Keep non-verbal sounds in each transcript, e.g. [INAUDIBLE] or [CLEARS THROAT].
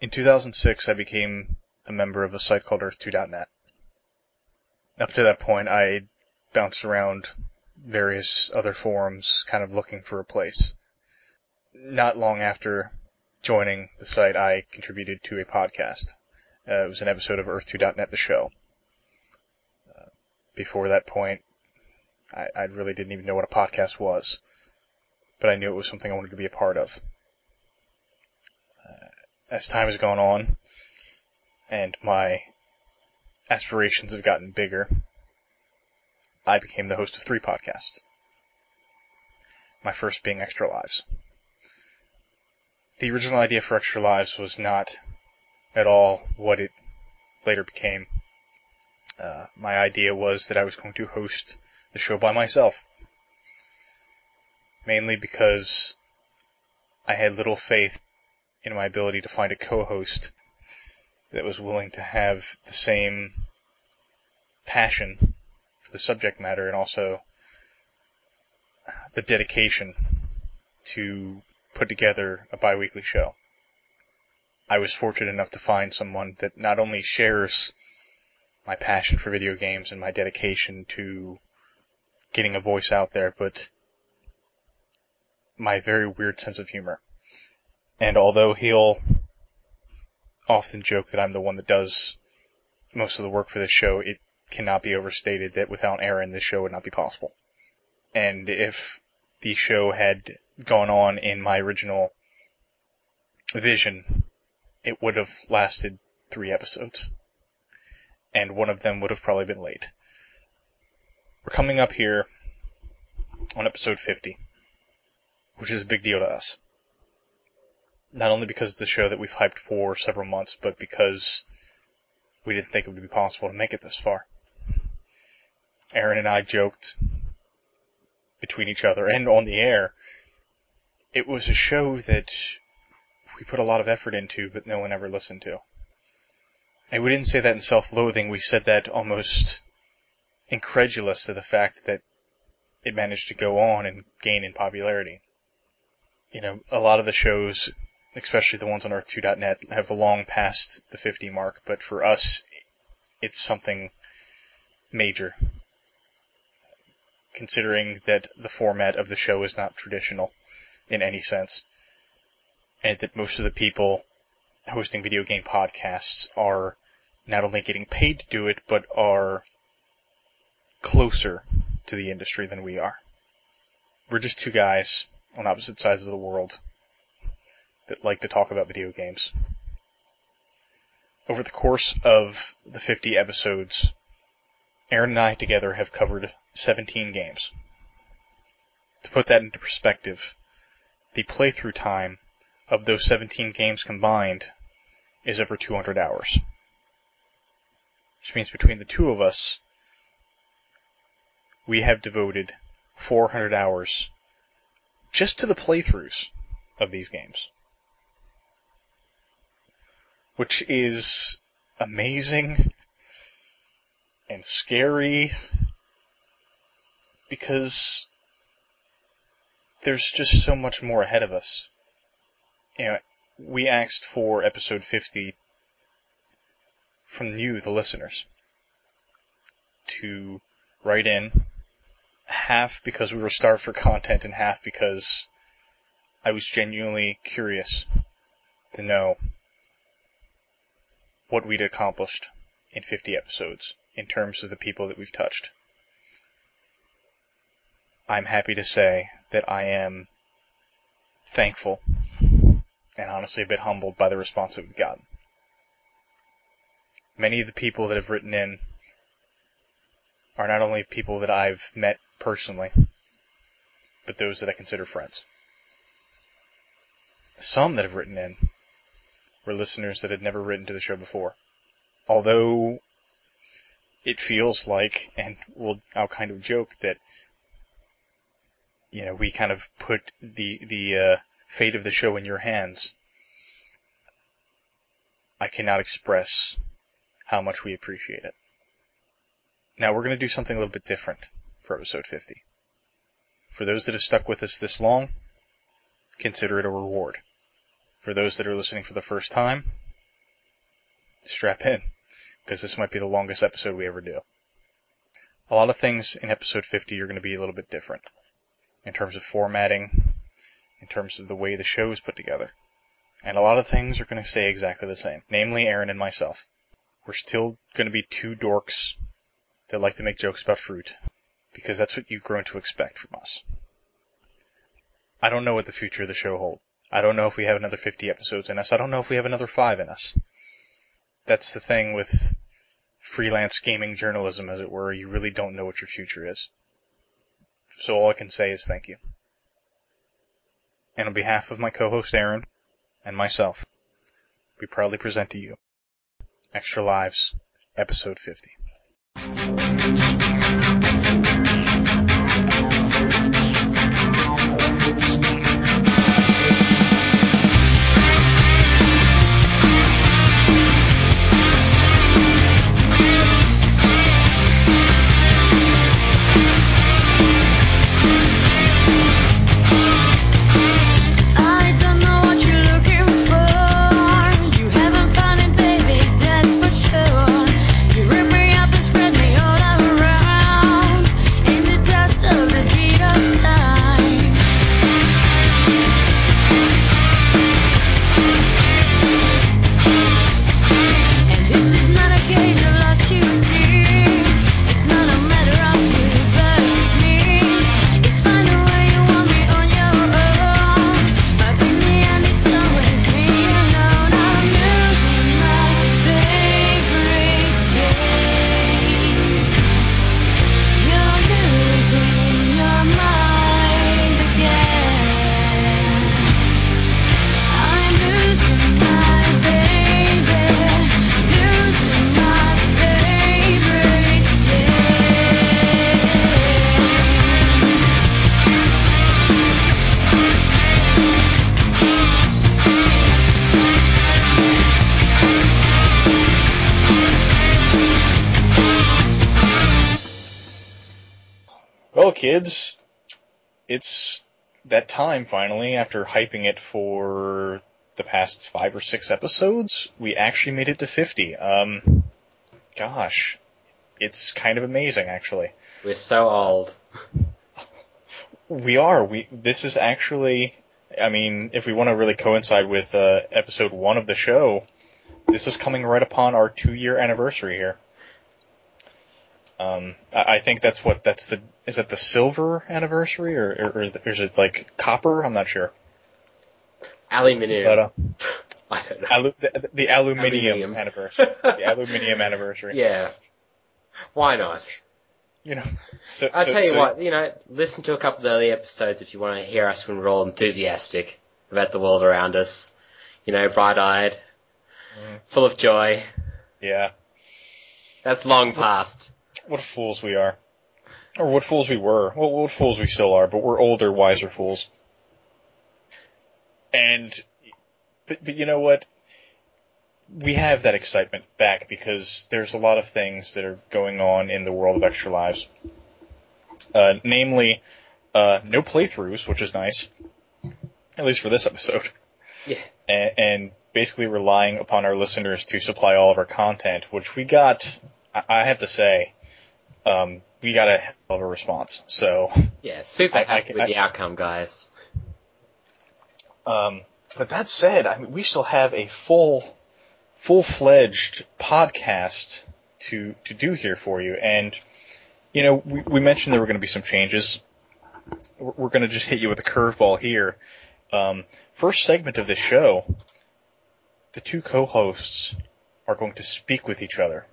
In 2006, I became a member of a site called Earth2.net. Up to that point, I bounced around various other forums, kind of looking for a place. Not long after joining the site, I contributed to a podcast. Uh, it was an episode of Earth2.net, the show. Uh, before that point, I, I really didn't even know what a podcast was, but I knew it was something I wanted to be a part of. As time has gone on, and my aspirations have gotten bigger, I became the host of three podcasts. My first being Extra Lives. The original idea for Extra Lives was not at all what it later became. Uh, my idea was that I was going to host the show by myself. Mainly because I had little faith in my ability to find a co-host that was willing to have the same passion for the subject matter and also the dedication to put together a biweekly show. I was fortunate enough to find someone that not only shares my passion for video games and my dedication to getting a voice out there, but my very weird sense of humor. And although he'll often joke that I'm the one that does most of the work for this show, it cannot be overstated that without Aaron, this show would not be possible. And if the show had gone on in my original vision, it would have lasted three episodes. And one of them would have probably been late. We're coming up here on episode 50, which is a big deal to us. Not only because it's the show that we've hyped for several months, but because we didn't think it would be possible to make it this far. Aaron and I joked between each other and on the air. It was a show that we put a lot of effort into, but no one ever listened to. And we didn't say that in self-loathing. We said that almost incredulous to the fact that it managed to go on and gain in popularity. You know, a lot of the shows, especially the ones on Earth2.net, have long passed the 50 mark, but for us, it's something major. Considering that the format of the show is not traditional in any sense, and that most of the people hosting video game podcasts are not only getting paid to do it, but are closer to the industry than we are. We're just two guys on opposite sides of the world that like to talk about video games. Over the course of the 50 episodes, Aaron and I together have covered 17 games. To put that into perspective, the playthrough time of those 17 games combined is over 200 hours. Which means between the two of us, we have devoted 400 hours just to the playthroughs of these games. Which is amazing and scary because there's just so much more ahead of us. You know, we asked for episode 50 from you, the listeners, to write in half because we were starved for content and half because I was genuinely curious to know what we'd accomplished in 50 episodes in terms of the people that we've touched. I'm happy to say that I am thankful and honestly a bit humbled by the response that we've gotten. Many of the people that have written in are not only people that I've met personally, but those that I consider friends. Some that have written in were listeners that had never written to the show before. Although it feels like, and we'll, I'll kind of joke that, you know, we kind of put the, the, uh, fate of the show in your hands. I cannot express how much we appreciate it. Now we're going to do something a little bit different for episode 50. For those that have stuck with us this long, consider it a reward. For those that are listening for the first time, strap in, because this might be the longest episode we ever do. A lot of things in episode 50 are going to be a little bit different in terms of formatting, in terms of the way the show is put together. And a lot of things are going to stay exactly the same, namely Aaron and myself. We're still going to be two dorks that like to make jokes about fruit, because that's what you've grown to expect from us. I don't know what the future of the show holds. I don't know if we have another 50 episodes in us. I don't know if we have another five in us. That's the thing with freelance gaming journalism, as it were. You really don't know what your future is. So all I can say is thank you. And on behalf of my co-host Aaron and myself, we proudly present to you Extra Lives, episode 50. Kids, it's that time finally. After hyping it for the past five or six episodes, we actually made it to 50. Um, gosh, it's kind of amazing, actually. We're so old. We are. We this is actually. I mean, if we want to really coincide with uh, episode one of the show, this is coming right upon our two-year anniversary here. Um, I, I think that's what that's the is it the silver anniversary or or, or is it like copper? I'm not sure. Aluminium. But uh, [LAUGHS] I don't know. alu- the, the aluminium, Aluminium. anniversary, the [LAUGHS] aluminium anniversary. yeah. Why not? You know. So I'll so- tell you so- what, you know, listen to a couple of the early episodes if you want to hear us when we're all enthusiastic about the world around us. You know, bright-eyed, Mhm. full of joy. Yeah. That's long past. What fools we are. Or what fools we were. Well, what fools we still are, but we're older, wiser fools. And, but, but you know what? We have that excitement back because there's a lot of things that are going on in the world of Extra Lives. Uh, namely, uh, no playthroughs, which is nice. At least for this episode. Yeah. And, and basically relying upon our listeners to supply all of our content, which we got, I I have to say, um, we got a hell of a response. So, Yeah, super I- I happy with I- the outcome, guys. um, but that said, I mean, we still have a full, full-fledged podcast to to do here for you. And you know, we, we mentioned there were going to be some changes. We're, we're going to just hit you with a curveball here. Um, first segment of this show, the two co-hosts are going to speak with each other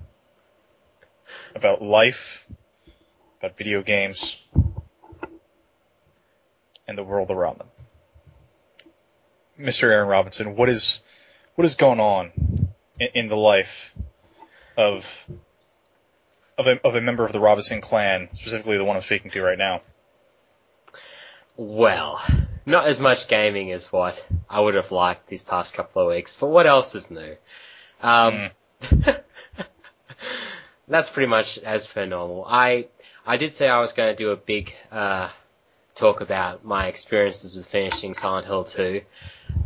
about life, about video games, and the world around them. Mr. Aaron Robinson, what is what is going on in, in the life of of a, of a member of the Robinson clan, specifically the one I'm speaking to right now? Well, not as much gaming as what I would have liked these past couple of weeks, but what else is new? Um, [LAUGHS] that's pretty much as per normal. I I did say I was going to do a big uh, talk about my experiences with finishing Silent Hill 2.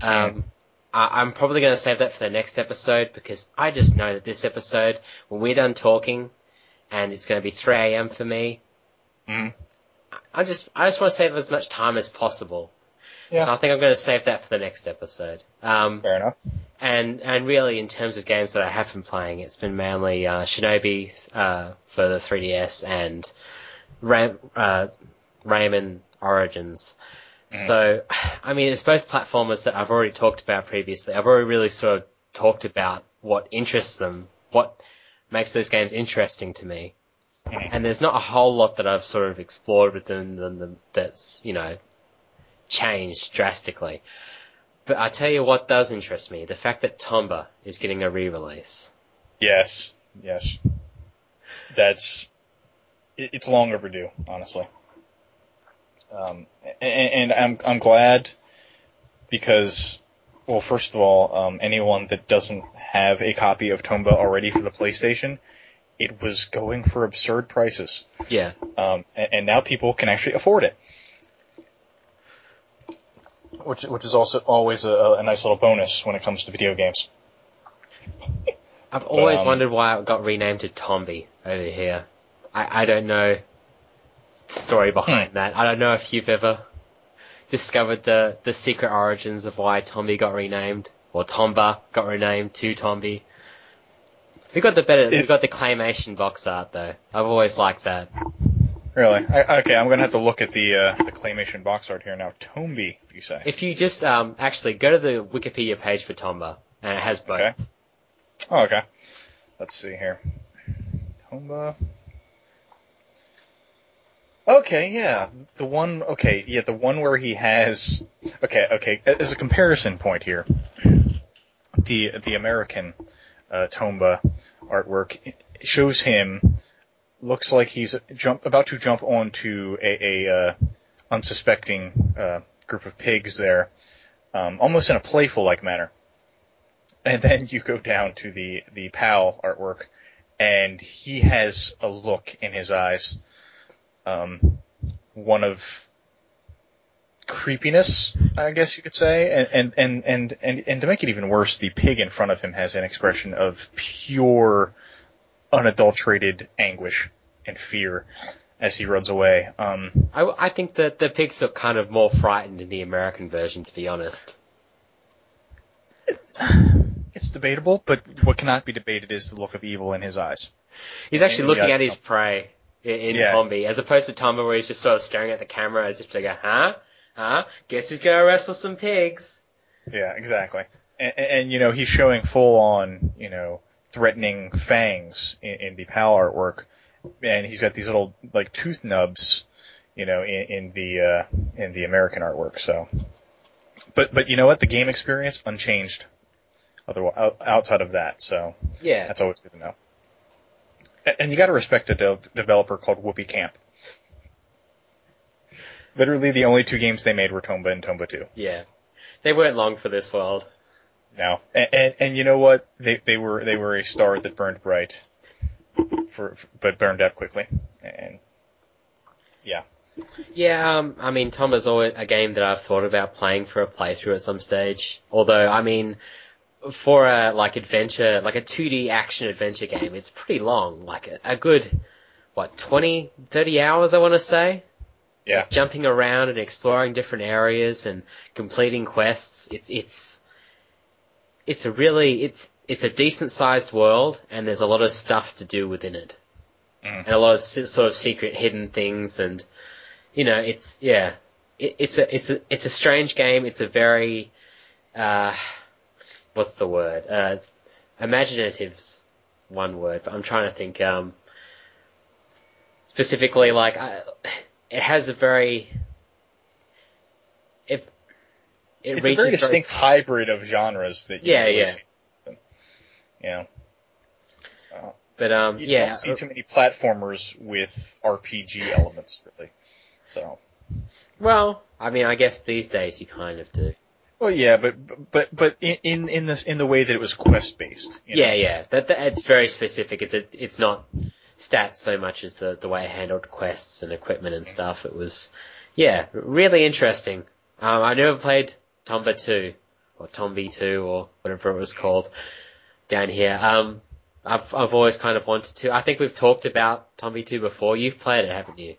Um, I, I'm probably going to save that for the next episode because I just know that this episode, when we're done talking, and it's going to be 3 a.m. for me, Mhm. I just I just want to save as much time as possible. Yeah. So I think I'm going to save that for the next episode. Um, Fair enough. and and really, in terms of games that I have been playing, it's been mainly uh, Shinobi uh, for the 3DS and Ram, uh, Rayman Origins. So, I mean, it's both platformers that I've already talked about previously. I've already really sort of talked about what interests them, what makes those games interesting to me. Mhm. And there's not a whole lot that I've sort of explored within them that's, you know, changed drastically. But I tell you what does interest me, the fact that Tomba is getting a re-release. Yes, yes. That's it's long overdue, honestly. Um, and, and I'm I'm glad because, well, first of all, um, anyone that doesn't have a copy of Tomba already for the PlayStation, it was going for absurd prices, Yeah. um, and, and now people can actually afford it. Which, which is also always a, a nice little bonus when it comes to video games. I've always um, wondered why it got renamed to Tombi over here. I, I don't know the story behind that. I don't know if you've ever discovered the, the secret origins of why Tombi got renamed, or Tomba got renamed to Tombi. We got the better, we got the claymation box art though. I've always liked that. Really? I, okay, I'm gonna have to look at the uh, the claymation box art here now. Tombi, you say? If you just um actually go to the Wikipedia page for Tomba, and it has both. Okay. Oh, okay. Let's see here. Tomba. Okay, yeah, the one. Okay, yeah, the one where he has. Okay, okay. As a comparison point here, the the American uh, Tomba artwork shows him looks like he's jump about to jump onto a, a uh, unsuspecting uh, group of pigs there, um, almost in a playful like manner. And then you go down to the the PAL artwork, and he has a look in his eyes, um, one of creepiness, I guess you could say, and and and and and, and to make it even worse, the pig in front of him has an expression of pure, unadulterated anguish and fear as he runs away. Um, I, I think that the pigs look kind of more frightened in the American version, to be honest. [SIGHS] it's debatable, but what cannot be debated is the look of evil in his eyes. He's actually And looking at his prey in, Yeah. Tombi, as opposed to Tomba where he's just sort of staring at the camera as if to go, huh? Huh? Guess he's gonna wrestle some pigs. Yeah, exactly. And, and, and you know, he's showing full on, you know, threatening fangs in, in the PAL artwork, and he's got these little like tooth nubs, you know, in, in the uh, in the American artwork. So, but but you know what? The game experience unchanged. Otherwise, outside of that, so Yeah. that's always good to know. And you got to respect a de- developer called Whoopee Camp. Literally, the only two games they made were Tomba and Tomba 2. Yeah. They weren't long for this world. No, and, and and you know what? They they were they were a star that burned bright, for, for but burned out quickly, and yeah, Yeah, um, I mean, Tomba's always a game that I've thought about playing for a playthrough at some stage. Although, I mean, for a, like, adventure, like a 2D action adventure game, it's pretty long. Like, a, a good, what, 20, 30 hours, I want to say? yeah, jumping around and exploring different areas and completing quests. It's it's it's a really it's it's a decent sized world and there's a lot of stuff to do within it Mm. and a lot of sort of secret hidden things and you know it's yeah it, it's a it's a it's a strange game. It's a very uh what's the word uh imaginative's one word, but I'm trying to think um specifically like I, it has a very it it it's a very distinct hybrid of genres that you Yeah, really yeah. see. You know, but um you yeah don't see too many platformers with RPG elements, really. So, well I mean I guess these days you kind of do well, yeah, but but but in in this in the way that it was quest based. yeah yeah that, that it's very specific it's a, it's not stats so much as the the way it handled quests and equipment and stuff it was yeah really interesting um I never played Tomba 2 or Tombi 2 or whatever it was called down here. Um, I've I've always kind of wanted to. I think we've talked about Tombi 2 before. You've played it, haven't you?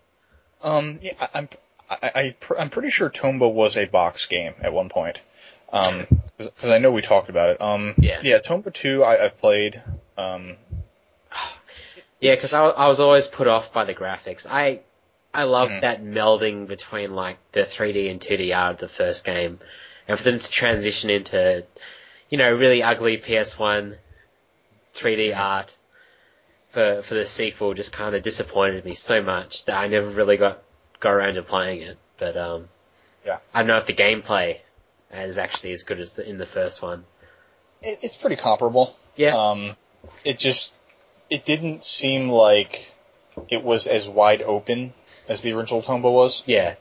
Um, yeah, I'm I, I I'm pretty sure Tomba was a box game at one point. Um, because I know we talked about it. Um, Yeah. yeah, Tomba two I, I've played. Um, Yeah, because I, I was always put off by the graphics. I I love Mhm. that melding between like the 3D and 2D art of the first game, and for them to transition into, you know, really ugly PS1 3D Mhm. art for for the sequel just kind of disappointed me so much that I never really got got around to playing it. But um, Yeah. I don't know if the gameplay is actually as good as the, in the first one. it, it's pretty comparable. Yeah, Um, it just it didn't seem like it was as wide open as the original Tomba was, yeah,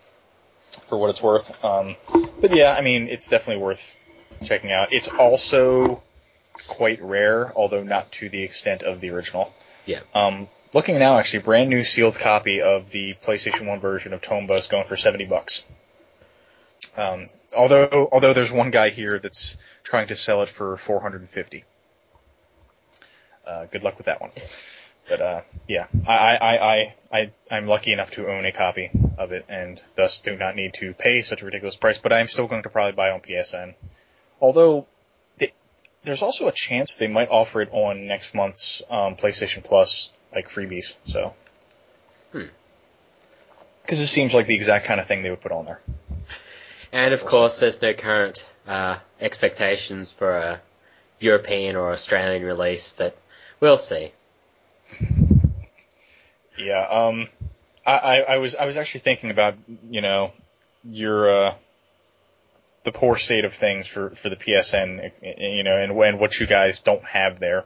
for what it's worth. Um, but yeah, I mean, it's definitely worth checking out. It's also quite rare, although not to the extent of the original. Yeah. Um, looking now, actually, brand new sealed copy of the PlayStation 1 version of Tomba is going for 70 bucks. Um, although, although there's one guy here that's trying to sell it for 450. Uh, good luck with that one. But uh, yeah, I, I, I, I, I'm lucky enough to own a copy of it, and thus do not need to pay such a ridiculous price. But I'm still going to probably buy on PSN. Although, they, there's also a chance they might offer it on next month's um, PlayStation Plus, like freebies. So, Hmm. because it seems like the exact kind of thing they would put on there. And of course, there's no current uh, expectations for a European or Australian release, but we'll see. Yeah, um, I, I, I was I was actually thinking about you know your uh, the poor state of things for, for the PSN, you know, and when what you guys don't have there,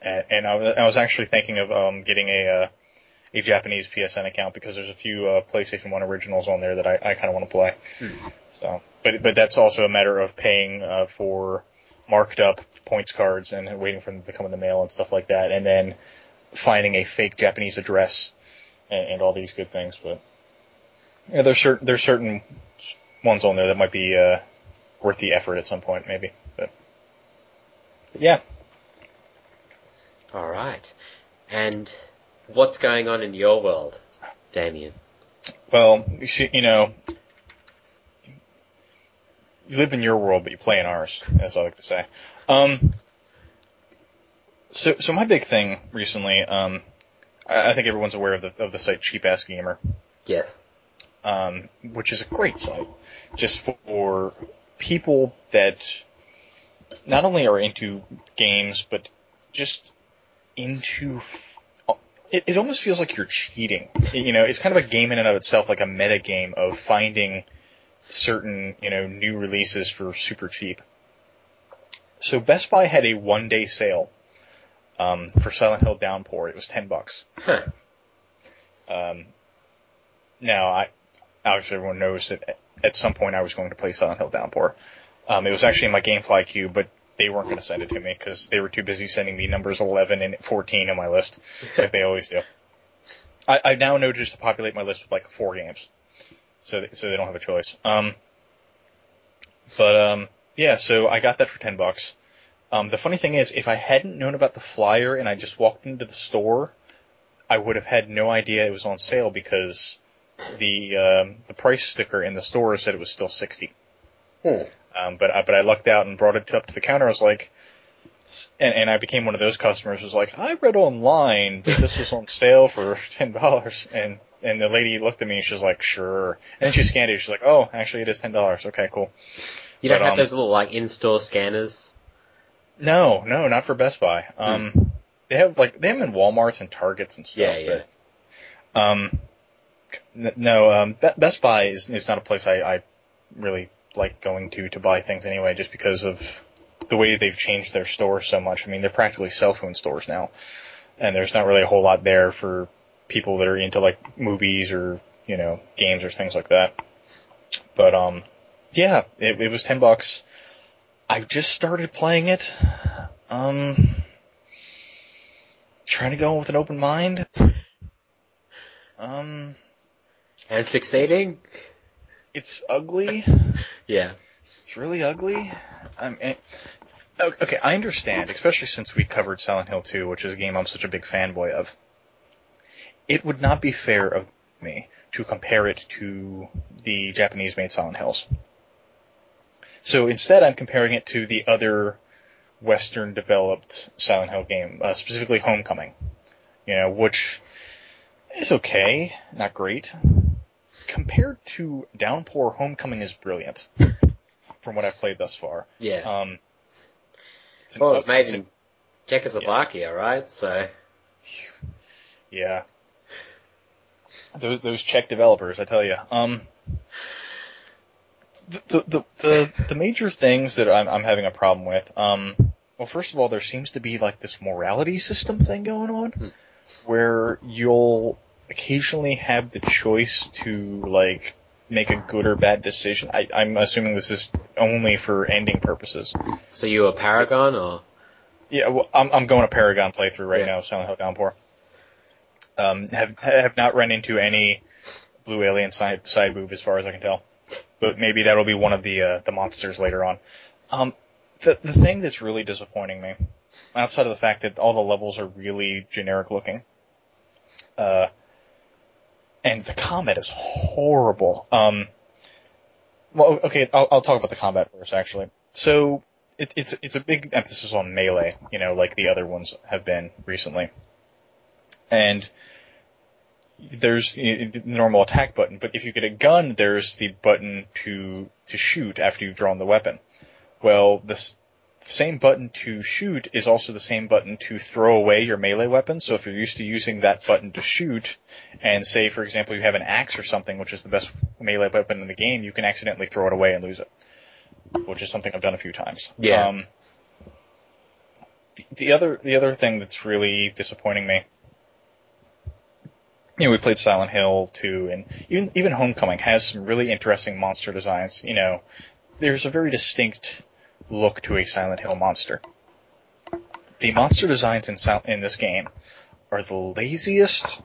and, and I, was, I was actually thinking of um, getting a uh, a Japanese PSN account because there's a few uh, PlayStation One originals on there that I, I kind of want to play. So, but but that's also a matter of paying uh, for marked up points cards and waiting for them to come in the mail and stuff like that, and then finding a fake Japanese address and, and all these good things. But yeah, there's certain there's certain ones on there that might be uh, worth the effort at some point, maybe. But, but yeah, All right. And what's going on in your world, Damien? well, you see, you know, you live in your world, but you play in ours, as I like to say. Um, so, so my big thing recently, um, I, I think everyone's aware of the of the site Cheap Ass Gamer. Yes. um, which is a great site, just for people that not only are into games, but just into. F- it, it almost feels like you're cheating. You know, it's kind of a game in and of itself, like a meta game of finding certain, you know, new releases for super cheap. So Best Buy had a one day sale um, for Silent Hill Downpour. It was ten bucks. Huh. Um, now, I obviously everyone knows that at- some point I was going to play Silent Hill Downpour. Um, it was actually in my GameFly queue, but they weren't going to send it to me because they were too busy sending me numbers 11 and 14 on my list, like they always do. I, I now know just to populate my list with like four games, so they, so they don't have a choice. Um, but um, yeah, so I got that for 10 bucks. Um, the funny thing is, if I hadn't known about the flyer and I just walked into the store, I would have had no idea it was on sale because the um, the price sticker in the store said it was still sixty. Hmm. Um, but I, but I lucked out and brought it up to the counter. I was like, and, and I became one of those customers. who Was like, I read online that this was on sale for [LAUGHS] ten dollars, and and the lady looked at me and she was like, sure. And then she scanned it. She's like, oh, actually, it is ten dollars. Okay, cool. You don't But, have um, those little like in-store scanners. No, no, not for Best Buy. Um, they have like they have them in WalMarts and Targets and stuff. Yeah, yeah. But, um, no, um, Best Buy is is not a place I, I really like going to to buy things anyway, just because of the way they've changed their stores so much. I mean, they're practically cell phone stores now, and there's not really a whole lot there for people that are into like movies or you know games or things like that. But um, yeah, it, it was ten bucks. I've just started playing it. Um, trying to go with an open mind. [LAUGHS] Um, And succeeding? it's ugly. Yeah. It's really ugly. Eh, okay, I understand, especially since we covered Silent Hill 2, which is a game I'm such a big fanboy of. It would not be fair of me to compare it to the Japanese-made Silent Hills. So instead, I'm comparing it to the other Western-developed Silent Hill game, uh, specifically Homecoming. You know, which is okay, not great. Compared to Downpour, Homecoming is brilliant. [LAUGHS] From what I've played thus far. Yeah. Um, it's well, it's made in Czechoslovakia, right? So [LAUGHS] Yeah. Those those Czech developers, I tell you. Um, the the the the, the major things that I'm I'm having a problem with. Um, well, first of all, there seems to be like this morality system thing going on, where you'll occasionally have the choice to like make a good or bad decision. I, I'm assuming this is only for ending purposes. so you a Paragon or Yeah, well, I'm I'm going a Paragon playthrough right Yeah. now, Silent Hill Downpour. Um, have have not run into any blue alien side side boob as far as I can tell, but maybe that'll be one of the uh, the monsters later on. Um, the the thing that's really disappointing me, outside of the fact that all the levels are really generic looking, uh, and the combat is horrible. Um, well, okay, I'll, I'll talk about the combat first, actually. So it, it's it's a big emphasis on melee, you know, like the other ones have been recently. And there's the normal attack button, but if you get a gun, there's the button to to shoot after you've drawn the weapon. Well, this same button to shoot is also the same button to throw away your melee weapon. So if you're used to using that button to shoot, and say, for example, you have an axe or something, which is the best melee weapon in the game, you can accidentally throw it away and lose it, which is something I've done a few times. Yeah. Um, the- the other the other thing that's really disappointing me, you know, we played Silent Hill 2, and even even Homecoming has some really interesting monster designs. You know, there's a very distinct look to a Silent Hill monster. The monster designs in Sil- in this game are the laziest.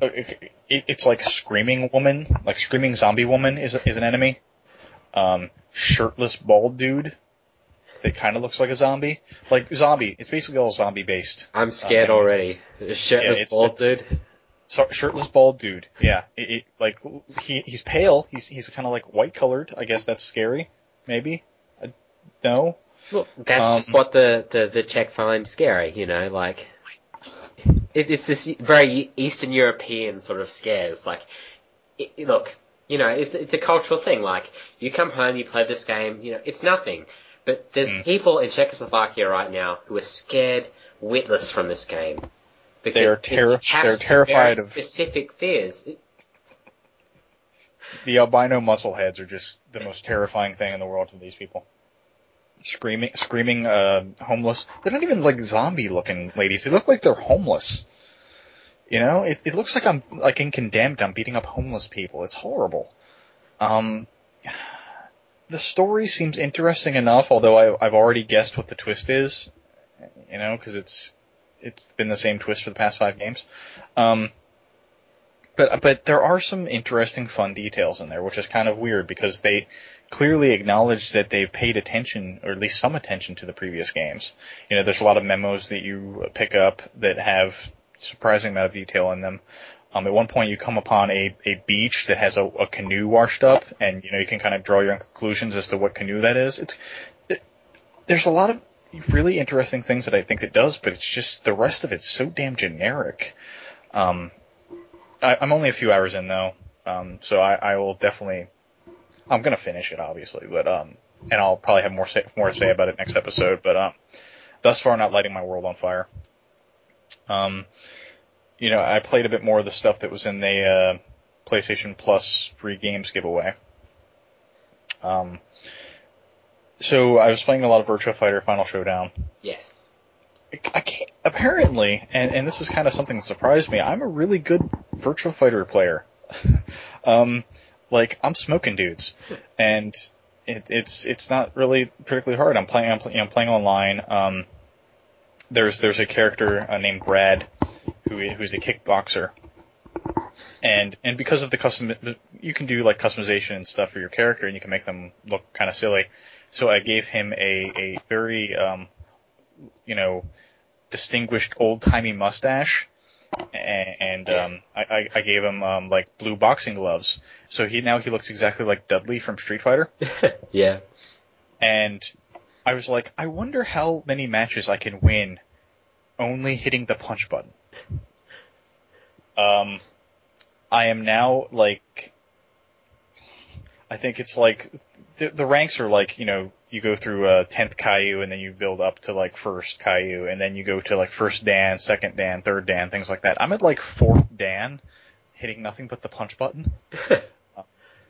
uh, It's like screaming woman, like screaming zombie woman is is an enemy. Um, shirtless bald dude that kind of looks like a zombie, like zombie. It's basically all zombie based. I'm scared Um, already. Shirtless it's- bald dude. So, shirtless bald dude. Yeah, it, it, like he he's pale. He's he's kind of like white colored. I guess that's scary. Maybe. I, no. Well, that's Um, just what the, the, the Czech find scary, you know, like, it, it's this very Eastern European sort of scares, like, it, it- look, you know, it's, it's a cultural thing, like, you come home, you play this game, you know, it's nothing, but there's Mm. people in Czechoslovakia right now who are scared witless from this game. Because They are it terri- they're to terrified very of- specific fears. It- The albino muscleheads are just the most terrifying thing in the world to these people. Screaming, screaming, uh, homeless. They're not even like zombie looking ladies. They look like they're homeless. You know, it, it looks like I'm, like in Condemned, I'm beating up homeless people. It's horrible. Um, [SIGHS] the story seems interesting enough, although I, I've already guessed what the twist is. You know, cause it's, it's been the same twist for the past five games. Um, but but there are some interesting fun details in there, which is kind of weird because they clearly acknowledge that they've paid attention, or at least some attention, to the previous games. You know, there's a lot of memos that you pick up that have surprising amount of detail in them. Um, at one point, you come upon a, a beach that has a, a canoe washed up, and you know you can kind of draw your own conclusions as to what canoe that is. It's it, there's a lot of really interesting things that I think it does, but it's just the rest of it's so damn generic. Um, I, I'm only a few hours in though, um, so I, I will definitely. I'm gonna finish it, obviously, but um, and I'll probably have more say, more to say about it next episode. But um, thus far, not lighting my world on fire. Um, you know, I played a bit more of the stuff that was in the uh, PlayStation Plus free games giveaway. Um, so I was playing a lot of Virtua Fighter Final Showdown. yes. I can't, apparently, and, and this is kind of something that surprised me, I'm a really good Virtua Fighter player. [LAUGHS] um, like, I'm smoking dudes. And it, it's, it's not really particularly hard. I'm playing, I'm, play, I'm playing online. Um, there's, there's a character uh, named Brad who, who's a kickboxer. and and because of the custom, you can do like customization and stuff for your character, and you can make them look kind of silly. So I gave him a a very um, you know, distinguished old timey mustache, and, and um, I, I- I gave him um, like blue boxing gloves. So he now he looks exactly like Dudley from Street Fighter, [LAUGHS] yeah. and I was like, I wonder how many matches I can win only hitting the punch button. Um, I am now like, I think it's like the, the ranks are like you know you go through a tenth kyu and then you build up to like first kyu and then you go to like first Dan, second Dan, third Dan, things like that. I'm at like fourth Dan, hitting nothing but the punch button. [LAUGHS]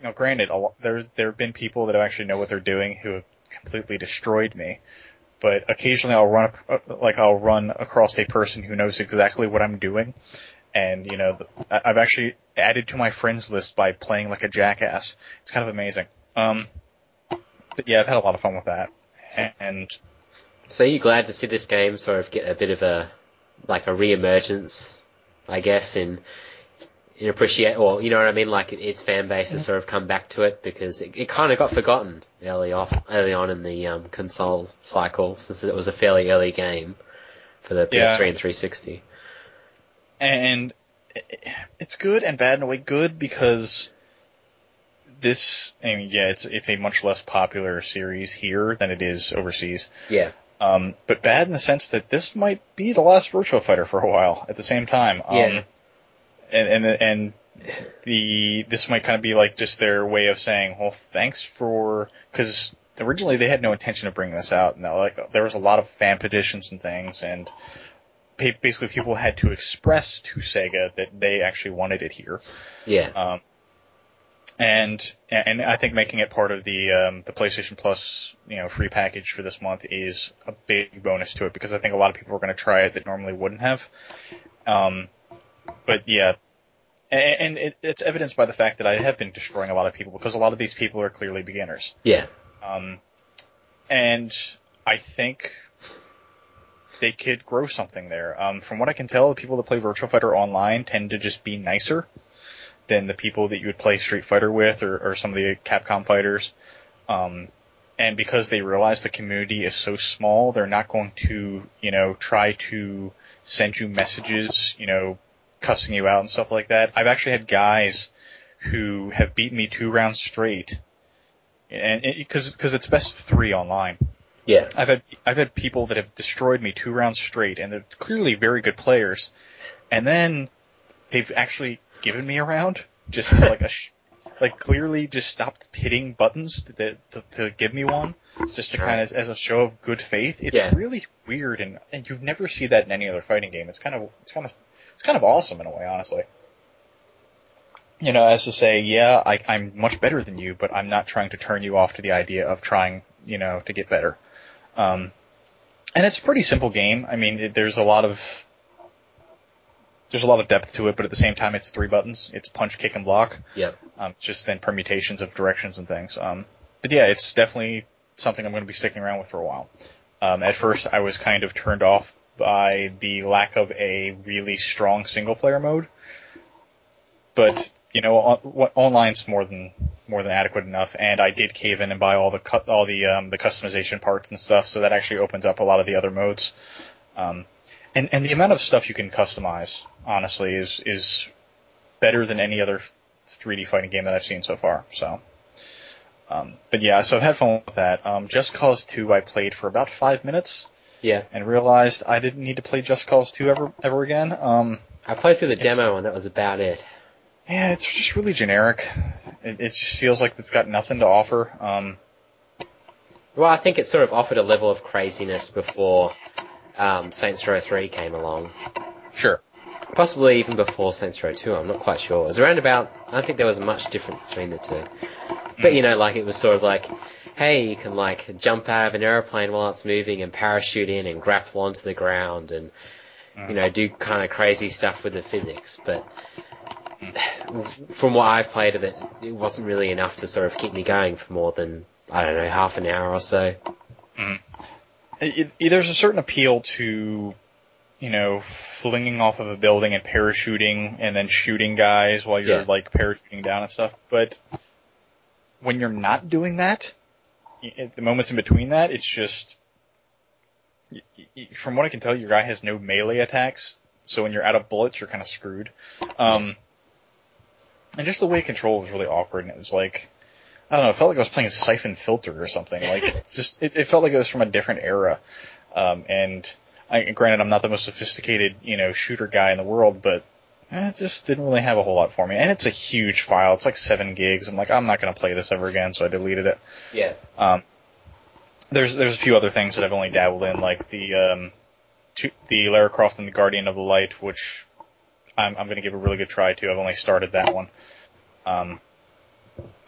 Now, granted, a lo- there there have been people that actually know what they're doing who have completely destroyed me, but occasionally I'll run up, uh, like I'll run across a person who knows exactly what I'm doing, and you know I've actually added to my friends list by playing like a jackass. It's kind of amazing. Um, but yeah, I've had a lot of fun with that, and So are you glad to see this game sort of get a bit of a like a re-emergence, I guess, in in appreciate or you know what I mean, like its fan base has sort of come back to it because it, it kind of got forgotten early off early on in the um, console cycle since it was a fairly early game for the PS3 Yeah. and 360. and it's good and bad in a way. Good because this, I mean, yeah, it's it's a much less popular series here than it is overseas. Yeah, Um, but bad in the sense that this might be the last Virtua Fighter for a while. At the same time, um, Yeah. and and and the this might kind of be like just their way of saying, well, thanks for because originally they had no intention of bringing this out. Now, like there was a lot of fan petitions and things, and basically people had to express to Sega that they actually wanted it here. yeah, Um, and and I think making it part of the um, the PlayStation Plus you know free package for this month is a big bonus to it because I think a lot of people are going to try it that normally wouldn't have. Um, but yeah, and, and it, it's evidenced by the fact that I have been destroying a lot of people because a lot of these people are clearly beginners. yeah, Um, and I think they could grow something there. Um, from what I can tell, the people that play Virtual Fighter online tend to just be nicer than the people that you would play Street Fighter with or, or some of the Capcom fighters. Um, and because they realize the community is so small, they're not going to, you know, try to send you messages, you know, cussing you out and stuff like that. I've actually had guys who have beaten me two rounds straight and because because it's best three online. yeah, I've had I've had people that have destroyed me two rounds straight, and they're clearly very good players, and then they've actually given me a round just like a sh- like clearly just stopped hitting buttons to, to, to give me one just to kind of as a show of good faith. It's Yeah. really weird, and and you've never see that in any other fighting game. It's kind of it's kind of it's kind of awesome in a way, honestly. You know, as to say, yeah, I, I'm much better than you, but I'm not trying to turn you off to the idea of trying, you know, to get better. Um, and it's a pretty simple game. I mean, it, there's a lot of there's a lot of depth to it, but at the same time, it's three buttons. It's punch, kick, and block. yeah. Um, just then permutations of directions and things. Um, but yeah, it's definitely something I'm going to be sticking around with for a while. Um, at first, I was kind of turned off by the lack of a really strong single player mode, but you know, on, what- online's more than more than adequate enough. And I did cave in and buy all the cut all the um, the customization parts and stuff, so that actually opens up a lot of the other modes. Um, and and the amount of stuff you can customize, honestly, is is better than any other 3D fighting game that I've seen so far. So, um, but yeah, so I've had fun with that. Um, Just Cause 2, I played for about five minutes Yeah, and realized I didn't need to play Just Cause 2 ever ever again. Um, I played through the demo and that was about it. yeah, it's just really generic. It, it just feels like it's got nothing to offer. Um, Well, I think it sort of offered a level of craziness before um, Saints Row 3 came along. sure. Possibly even before Saints Row 2, I'm not quite sure. It was around about, I don't think there was much difference between the two. But you know, like it was sort of like, hey, you can like jump out of an aeroplane while it's moving and parachute in and grapple onto the ground and, you know, do kind of crazy stuff with the physics. But from what I've played of it, it wasn't really enough to sort of keep me going for more than, I don't know, half an hour or so. It, it, there's a certain appeal to you know, flinging off of a building and parachuting and then shooting guys while you're Yeah. like parachuting down and stuff. But when you're not doing that, at the moments in between that, it's just, from what I can tell, your guy has no melee attacks. So when you're out of bullets, you're kind of screwed. Um, and just the way it controlled was really awkward. And it was like, I don't know, it felt like I was playing Siphon Filter or something. Like, [LAUGHS] just, it, it felt like it was from a different era. Um, and I, granted, I'm not the most sophisticated, you know, shooter guy in the world, but eh, it just didn't really have a whole lot for me. And it's a huge file. It's like seven gigs. I'm like, I'm not going to play this ever again, so I deleted it. Yeah. Um, there's there's a few other things that I've only dabbled in, like the um, two, the Lara Croft and the Guardian of the Light, which I'm I'm going to give a really good try to. I've only started that one. Um,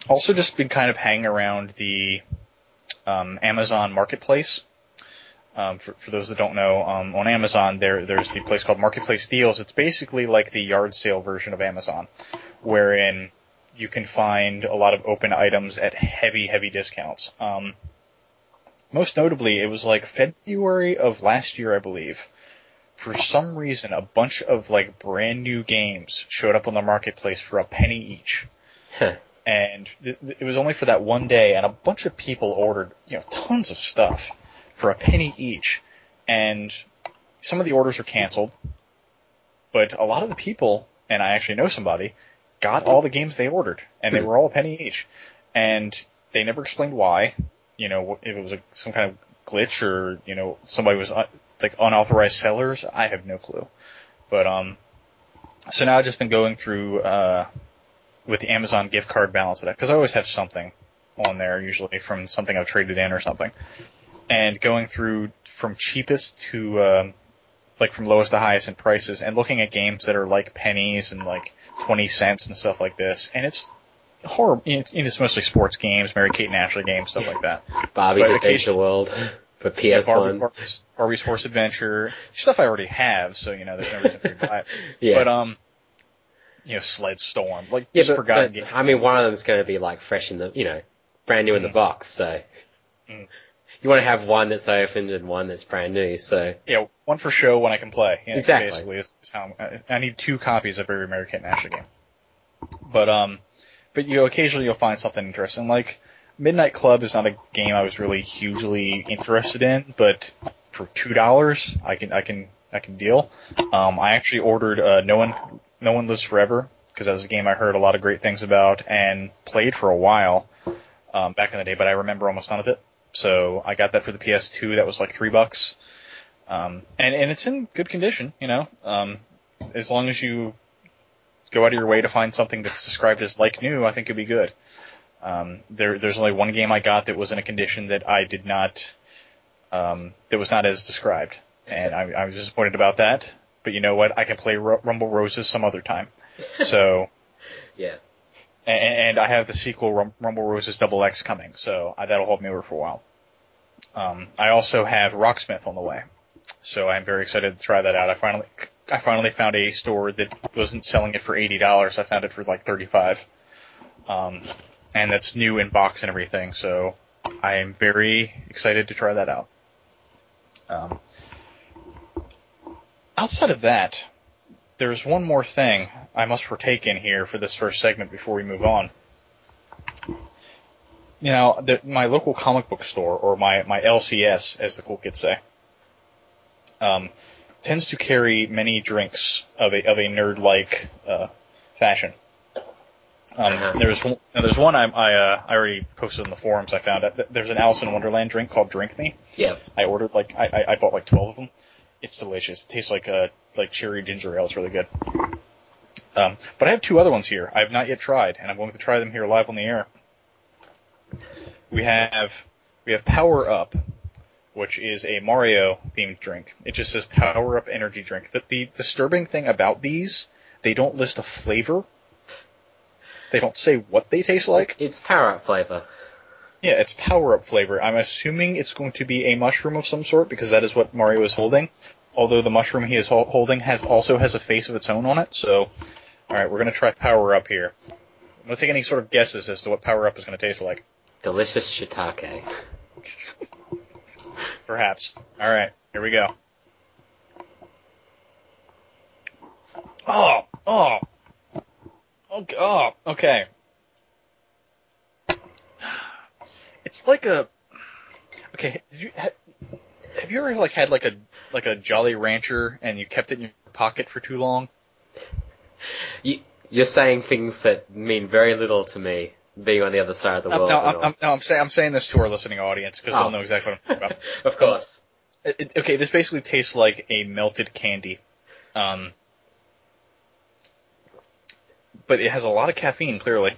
also, just been kind of hanging around the um, Amazon Marketplace. Um, for, for those that don't know, um, on Amazon there there's the place called Marketplace Deals. It's basically like the yard sale version of Amazon, wherein you can find a lot of open items at heavy, heavy discounts. Um, most notably, it was like February of last year, I believe. For some reason, a bunch of like brand new games showed up on the marketplace for a penny each. And th- it was only for that one day, and a bunch of people ordered, you know, tons of stuff for a penny each. And some of the orders were canceled, but a lot of the people, and I actually know somebody, got all the games they ordered, and they Hmm. were all a penny each. And they never explained why. You know, if it was a, some kind of glitch or you know somebody was uh, like unauthorized sellers. I have no clue. But um, so now I've just been going through uh with the Amazon gift card balance of that because I always have something on there usually from something I've traded in or something, and going through from cheapest to um, like from lowest to highest in prices and looking at games that are like pennies and like 20 cents and stuff like this. And it's horrible. It's, it's mostly sports games, Mary Kate and Ashley games, stuff like that. Barbie's But Adventure World [LAUGHS] for Yeah, Barbie, PS1. Barbie's, Barbie's Horse Adventure, stuff I already have, so you know there's no reason for me to buy it. [LAUGHS] yeah. But um, you know, Sled Storm, like yeah, just but, forgotten but. I mean, one of them is going to be like fresh in the, you know, brand new in the Mm. box. So Mm. you want to have one that's opened and one that's brand new. So yeah, one for show, one I can play. You know, Exactly. Basically, is, is how I'm, I need two copies of every Mary Kate and Ashley game. But um, but you know, occasionally you'll find something interesting. Like Midnight Club is not a game I was really hugely interested in, but for two dollars, I can I can I can deal. Um, I actually ordered uh, No One No One Lives Forever because that was a game I heard a lot of great things about and played for a while um, back in the day, but I remember almost none of it. So I got that for the PS2. That was like three bucks. Um, and, and it's in good condition, you know, um, as long as you go out of your way to find something that's described as like new, I think it'd be good. Um, there, there's only one game I got that was in a condition that I did not, um, that was not as described. And I, I was disappointed about that. But you know what? I can play Ru- Rumble Roses some other time. So, [LAUGHS] yeah, and, and I have the sequel Rum- Rumble Roses Double X coming, so I, that'll hold me over for a while. Um, I also have Rocksmith on the way, so I'm very excited to try that out. I finally, I finally found a store that wasn't selling it for eighty dollars. I found it for like thirty-five, um, and that's new in box and everything. So I am very excited to try that out. Um, outside of that, there's one more thing I must partake in here for this first segment before we move on. You know, the, my local comic book store, or my, my LCS, as the cool kids say, um, tends to carry many drinks of a, of a nerd-like, uh, fashion. Um, there's one, there's one I, I, uh, I already posted in the forums. I found it. There's an Alice in Wonderland drink called Drink Me. yeah. I ordered like I, I, I bought like twelve of them. It's delicious. It tastes like a like cherry ginger ale. It's really good. Um, but I have two other ones here. I have not yet tried, and I'm going to try them here live on the air. We have we have Power Up, which is a Mario themed drink. It just says Power Up Energy Drink. The, the disturbing thing about these, they don't list a flavor. They don't say what they taste like. It's power up flavor. Yeah, it's power up flavor. I'm assuming it's going to be a mushroom of some sort because that is what Mario is holding. Although the mushroom he is holding has also has a face of its own on it. So, all right, we're gonna try power up here. I'm gonna take any sort of guesses as to what power up is gonna taste like. Delicious shiitake. [LAUGHS] Perhaps. All right, here we go. Oh, oh, oh okay, oh, okay. It's like a. Okay, did you ha, have you ever like had like a like a Jolly Rancher and you kept it in your pocket for too long? You, you're saying things that mean very little to me, being on the other side of the Um, world. no, I'm. I'm, no, I'm saying I'm saying this to our listening audience because Oh. they'll know exactly what I'm talking about. [LAUGHS] of course. It, it- okay, this basically tastes like a melted candy. Um, but it has a lot of caffeine, clearly.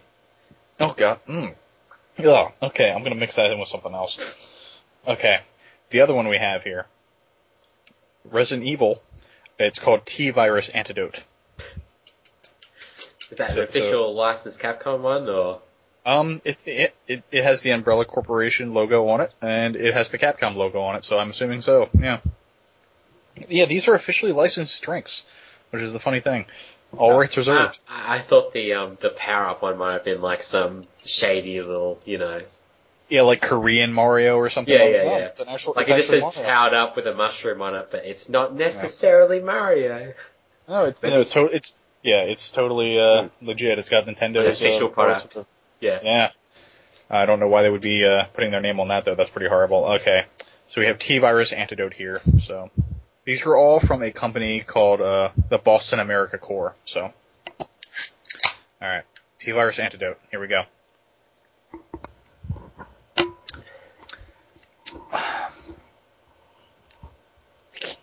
Oh god. Mm. Ugh. Okay, I'm gonna mix that in with something else. Okay. The other one we have here. Resident Evil. It's called T-Virus Antidote. Is that So- an official licensed Capcom one, or Um, it, it it it has the Umbrella Corporation logo on it, and it has the Capcom logo on it, so I'm assuming so. Yeah. Yeah, these are officially licensed drinks, which is the funny thing. All rights reserved. I, I thought the um the power up one might have been like some shady little, you know, Yeah, like Korean Mario or something. Yeah, like yeah, that. yeah. It's an actual, like it just said Mario. powered up with a mushroom on it, but it's not necessarily Mario. No, it's no, it's, to- it's yeah, it's totally uh, legit. It's got Nintendo's An official uh, product. of- Yeah. Yeah. I don't know why they would be uh, putting their name on that though. That's pretty horrible. Okay, so we have T-Virus Antidote here. So these are all from a company called uh, the Boston America Corps. So all right, T-Virus Antidote. Here we go.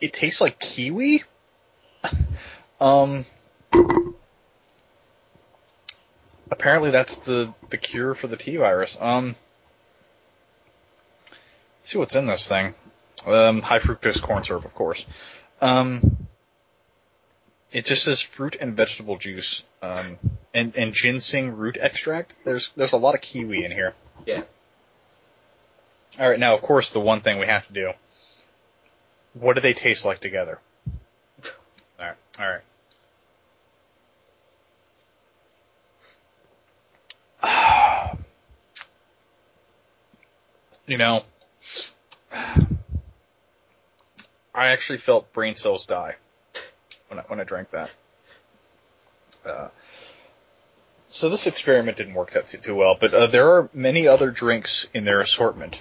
It tastes like kiwi. [LAUGHS] um. Apparently that's the the cure for the T virus. Um. See what's in this thing. Um, high fructose corn syrup, of course. Um. It just says fruit and vegetable juice. Um, and and ginseng root extract. There's there's a lot of kiwi in here. Yeah. All right, now of course the one thing we have to do. What do they taste like together? [LAUGHS] All right, all right. [SIGHS] You know, I actually felt brain cells die when I, when I drank that. Uh, so this experiment didn't work out too, too well, but uh, there are many other drinks in their assortment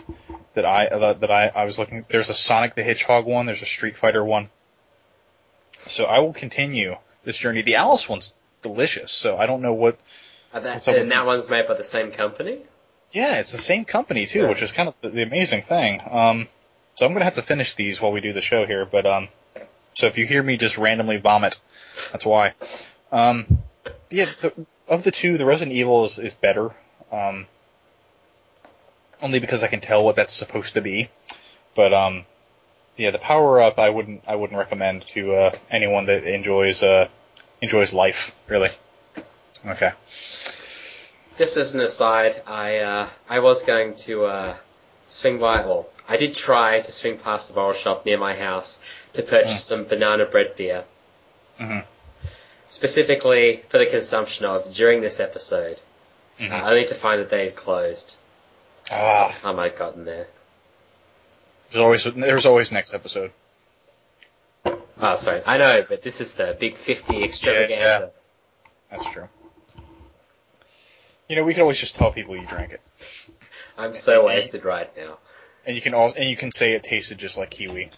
that I uh, that I, I was looking. There's a Sonic the Hedgehog one. There's a Street Fighter one. So I will continue this journey. The Alice one's delicious. So I don't know what. That, What's up with and that one's made by the same company? Yeah, it's the same company too, Yeah. which is kind of the, the amazing thing. Um, so I'm gonna have to finish these while we do the show here. But um, so if you hear me just randomly vomit, that's why. Um, yeah, the, of the two, the Resident Evil is, is better. Um, only because I can tell what that's supposed to be. But um, yeah, the power up I wouldn't I wouldn't recommend to uh, anyone that enjoys uh, enjoys life really. Okay. Just as an aside, I uh, I was going to uh, swing by, well, I did try to swing past the bottle shop near my house to purchase some banana bread beer, Mhm. specifically for the consumption of during this episode, Mhm. uh, only to find that they had closed by Ah, the time I'd gotten there. there's always there's always next episode. Oh, sorry, I know, but this is the big 50 extravaganza. That's true. You know, we can always just tell people you drank it, I'm so wasted right now. And you can all and you can say it tasted just like kiwi.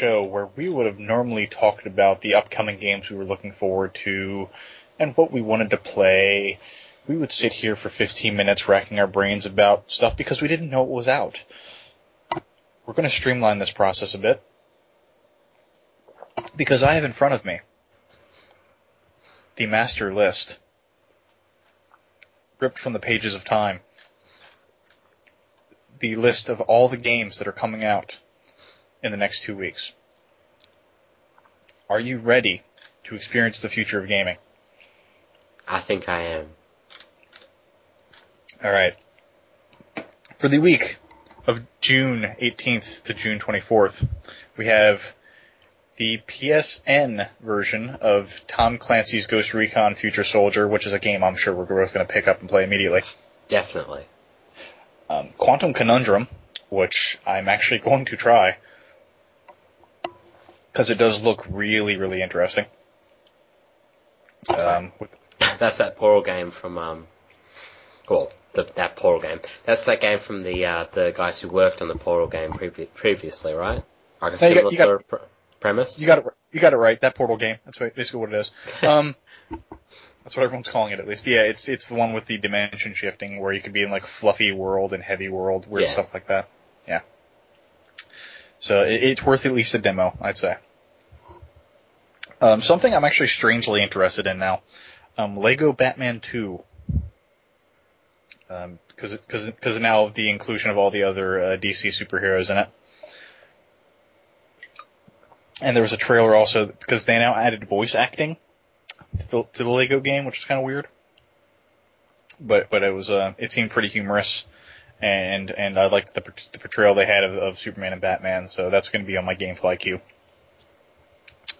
Show where we would have normally talked about the upcoming games we were looking forward to and what we wanted to play. We would sit here for 15 minutes racking our brains about stuff because we didn't know it was out. We're going to streamline this process a bit Because I have in front of me the master list ripped from the pages of time. The list of all the games that are coming out in the next two weeks. Are you ready to experience the future of gaming? I think I am. Alright. For the week of June 18th to June 24th, we have the PSN version of Tom Clancy's Ghost Recon Future Soldier, which is a game I'm sure we're both going to pick up and play immediately. Definitely. Um, Quantum Conundrum, which I'm actually [LAUGHS] going to try because it does look really, really interesting. Um, That's that Portal game from um, well, the, that Portal game. That's that game from the uh, the guys who worked on the Portal game previ- previously, right? Like a No, you got- similar you got- sort of pr- premise. you got it. You got it right. That Portal game. That's what- basically what it is. Um, that's what everyone's calling it, at least. Yeah, it's it's the one with the dimension shifting, where you could be in like fluffy world and heavy world, weird Yeah. stuff like that. Yeah. So it, it's worth at least a demo, I'd say. Um, something I'm actually strangely interested in now. Um, Lego Batman 2. Um, cause, cause, cause now the inclusion of all the other, uh, DC superheroes in it. And there was a trailer also, because they now added voice acting to the, to the Lego game, which is kind of weird. But, but it was, uh, it seemed pretty humorous. And, and I liked the, the portrayal they had of, of Superman and Batman, so that's gonna be on my Gamefly queue.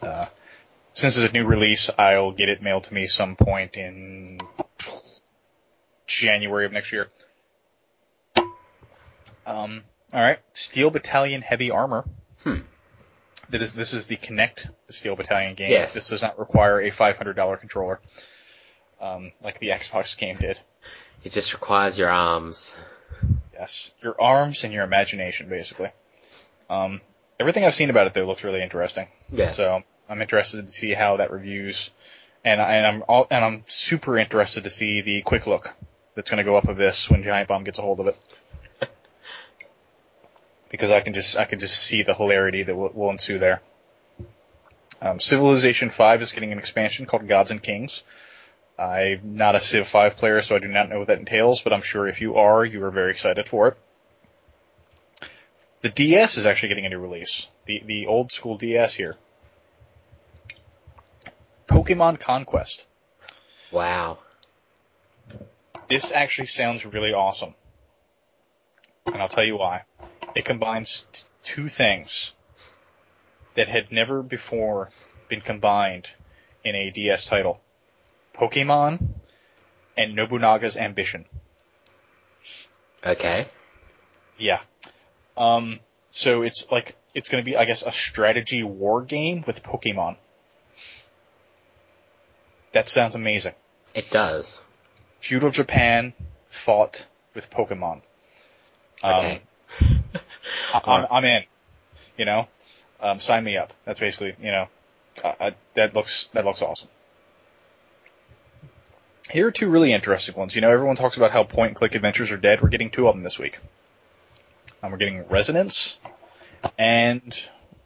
Uh, since it's a new release, I'll get it mailed to me some point in January of next year. Um, alright. Steel Battalion Heavy Armor. Hmm. That is, this is the Kinect the Steel Battalion game. Yes. This does not require a $500 controller. Um, like the Xbox game did. It just requires your arms. Yes. Your arms and your imagination, basically. Um, everything I've seen about it though looks really interesting. Yeah. So I'm interested to see how that reviews, and I, and I'm all, and I'm super interested to see the quick look that's going to go up of this when Giant Bomb gets a hold of it. [LAUGHS] because I can just I can just see the hilarity that will, will ensue there. Um, Civilization 5 is getting an expansion called Gods and Kings. I'm not a Civ 5 player, so I do not know what that entails, but I'm sure if you are, you are very excited for it. The DS is actually getting a new release. The the old school DS here. Pokemon Conquest. Wow. This actually sounds really awesome. And I'll tell you why. It combines t- two things that had never before been combined in a DS title. Pokemon and Nobunaga's Ambition. Okay. Yeah. Um, so it's like, it's gonna be, I guess, a strategy war game with Pokemon. That sounds amazing. It does. Feudal Japan fought with Pokemon. Um, Okay. [LAUGHS] I, I'm, I'm in. You know, um, sign me up. That's basically, you know, uh, uh, that looks that looks awesome. Here are two really interesting ones. You know, everyone talks about how point and click adventures are dead. We're getting two of them this week. Um, we're getting Resonance, and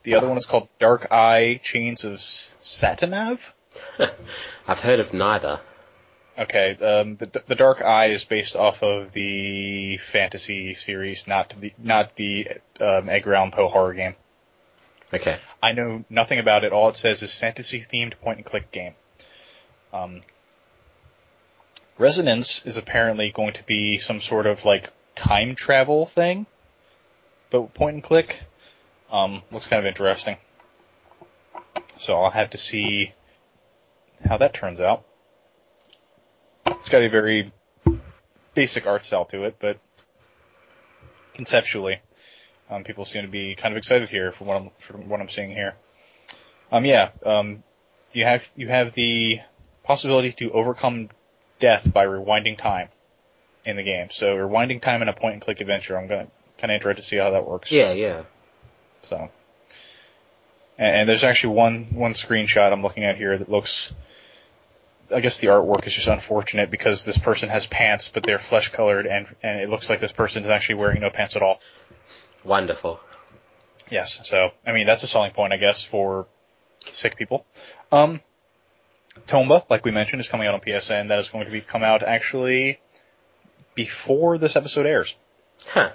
the other one is called Dark Eye Chains of Satinav. [LAUGHS] I've heard of neither. Okay, um, the the Dark Eye is based off of the fantasy series, not the not the um, Edgar Allan Poe horror game. Okay. I know nothing about it. All it says is fantasy themed point and click game. Um, Resonance is apparently going to be some sort of like time travel thing, but point and click. Um, looks kind of interesting. So I'll have to see how that turns out. It's got a very basic art style to it, but conceptually, um, people seem to be kind of excited here from what I'm from what I'm seeing here. Um, yeah, um, you have you have the possibility to overcome death by rewinding time in the game. So rewinding time in a point and click adventure. I'm gonna kind of interested to see how that works. Yeah, yeah. So, and, and there's actually one one screenshot I'm looking at here that looks. I guess the artwork is just unfortunate because this person has pants, but they're flesh colored, and and it looks like this person is actually wearing no pants at all. Wonderful. Yes. So, I mean, that's a selling point, I guess, for sick people. Um, Tomba, like we mentioned, is coming out on PSN. That is going to be come out actually before this episode airs. Huh.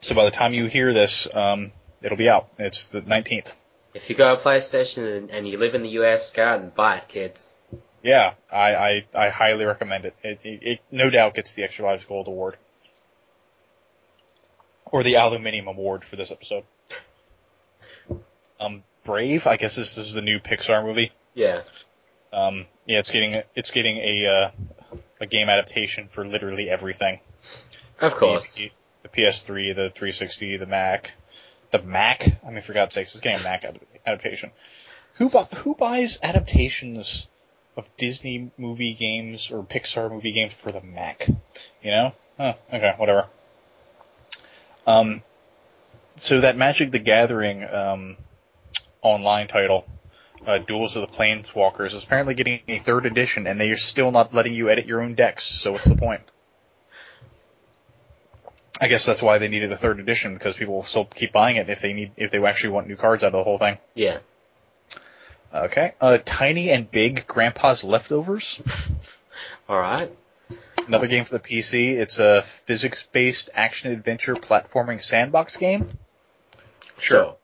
So by the time you hear this, um, it'll be out. It's the 19th. If you got a PlayStation and, and you live in the US, go out and buy it, kids. Yeah, I, I, I highly recommend it. It, it. it no doubt gets the Extra Lives Gold Award. Or the Aluminium Award for this episode. [LAUGHS] Um, Brave, I guess this, this is the new Pixar movie. Yeah. Um, yeah, it's getting it's getting a uh, a game adaptation for literally everything. Of course. The, the PS3, the 360, the Mac, the Mac. I mean, for God's sakes, it's getting a Mac adaptation. Who bu- who buys adaptations of Disney movie games or Pixar movie games for the Mac? You know? Huh, okay, whatever. Um, so that Magic the Gathering um, online title, uh, Duels of the Planeswalkers, is apparently getting a third edition, and they are still not letting you edit your own decks. So what's the point? I guess that's why they needed a third edition because people will still keep buying it if they need if they actually want new cards out of the whole thing. Yeah. Okay. Uh, Tiny and Big Grandpa's Leftovers. [LAUGHS] Alright. Another game for the PC. It's a physics-based action adventure platforming sandbox game. Sure.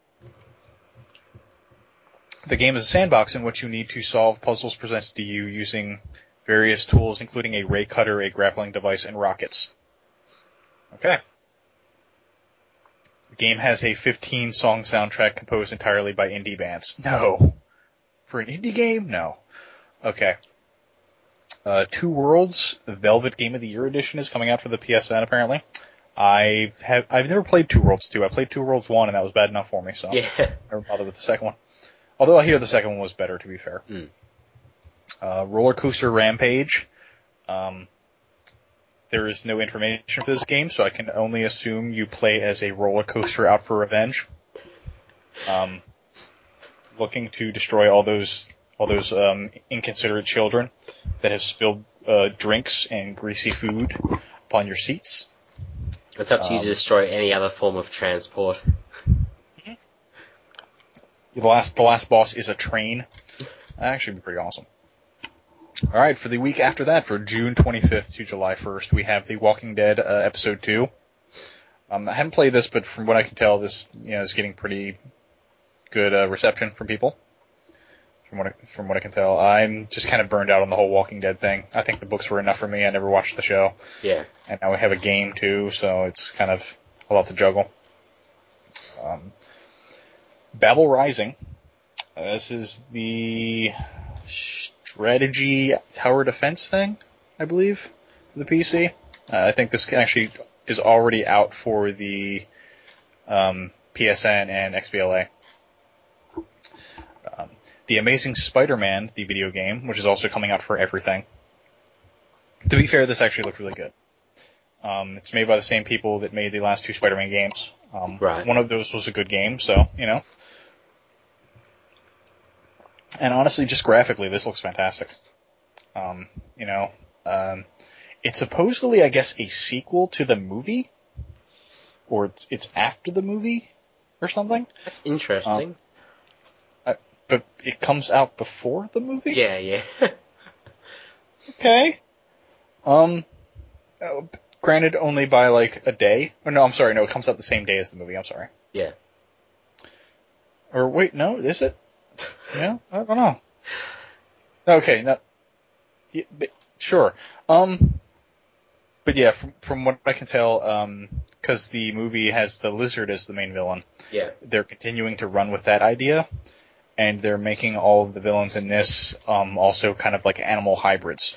The game is a sandbox in which you need to solve puzzles presented to you using various tools, including a ray cutter, a grappling device, and rockets. Okay. The game has a 15 song soundtrack composed entirely by indie bands. No. For an indie game? No. Okay. Uh, Two Worlds, the Velvet Game of the Year edition is coming out for the PSN apparently. I have, I've never played Two Worlds 2. I played Two Worlds 1 and that was bad enough for me, so Yeah. never bothered with the second one. Although I hear the second one was better, to be fair. Mm. Uh, Roller Coaster Rampage. Um, there is no information for this game, so I can only assume you play as a roller coaster out for revenge. Um, looking to destroy all those all those um, inconsiderate children that have spilled uh, drinks and greasy food upon your seats. It's up to you Um, to destroy any other form of transport. The last the last boss is a train. That actually be pretty awesome. All right, for the week after that, for June 25th to July 1st, we have The Walking Dead uh, episode two. Um, I haven't played this, but from what I can tell, this you know is getting pretty good uh, reception from people. From what I, from what I can tell, I'm just kind of burned out on the whole Walking Dead thing. I think the books were enough for me. I never watched the show, Yeah. and now we have a game too, so it's kind of a lot to juggle. Um, Babel Rising. Uh, this is the strategy tower defense thing, I believe, for the PC. Uh, I think this actually is already out for the um, PSN and XBLA. Um, the Amazing Spider-Man, the video game, which is also coming out for everything. To be fair, this actually looked really good. Um, it's made by the same people that made the last two Spider-Man games. Um, Right. One of those was a good game, so you know. And honestly, just graphically, this looks fantastic. Um, you know, um, it's supposedly, I guess, a sequel to the movie, or it's it's after the movie, or something. That's interesting. But it comes out before the movie. yeah, yeah. [LAUGHS] Okay. Um, uh, granted, only by like a day. Or no, I'm sorry. No, it comes out the same day as the movie. I'm sorry. yeah. Or wait, no, is it? Yeah, I don't know. Okay, no. Yeah, but, sure. Um, but yeah, from from what I can tell, um, because the movie has the lizard as the main villain, Yeah. they're continuing to run with that idea, and they're making all of the villains in this um, also kind of like animal hybrids.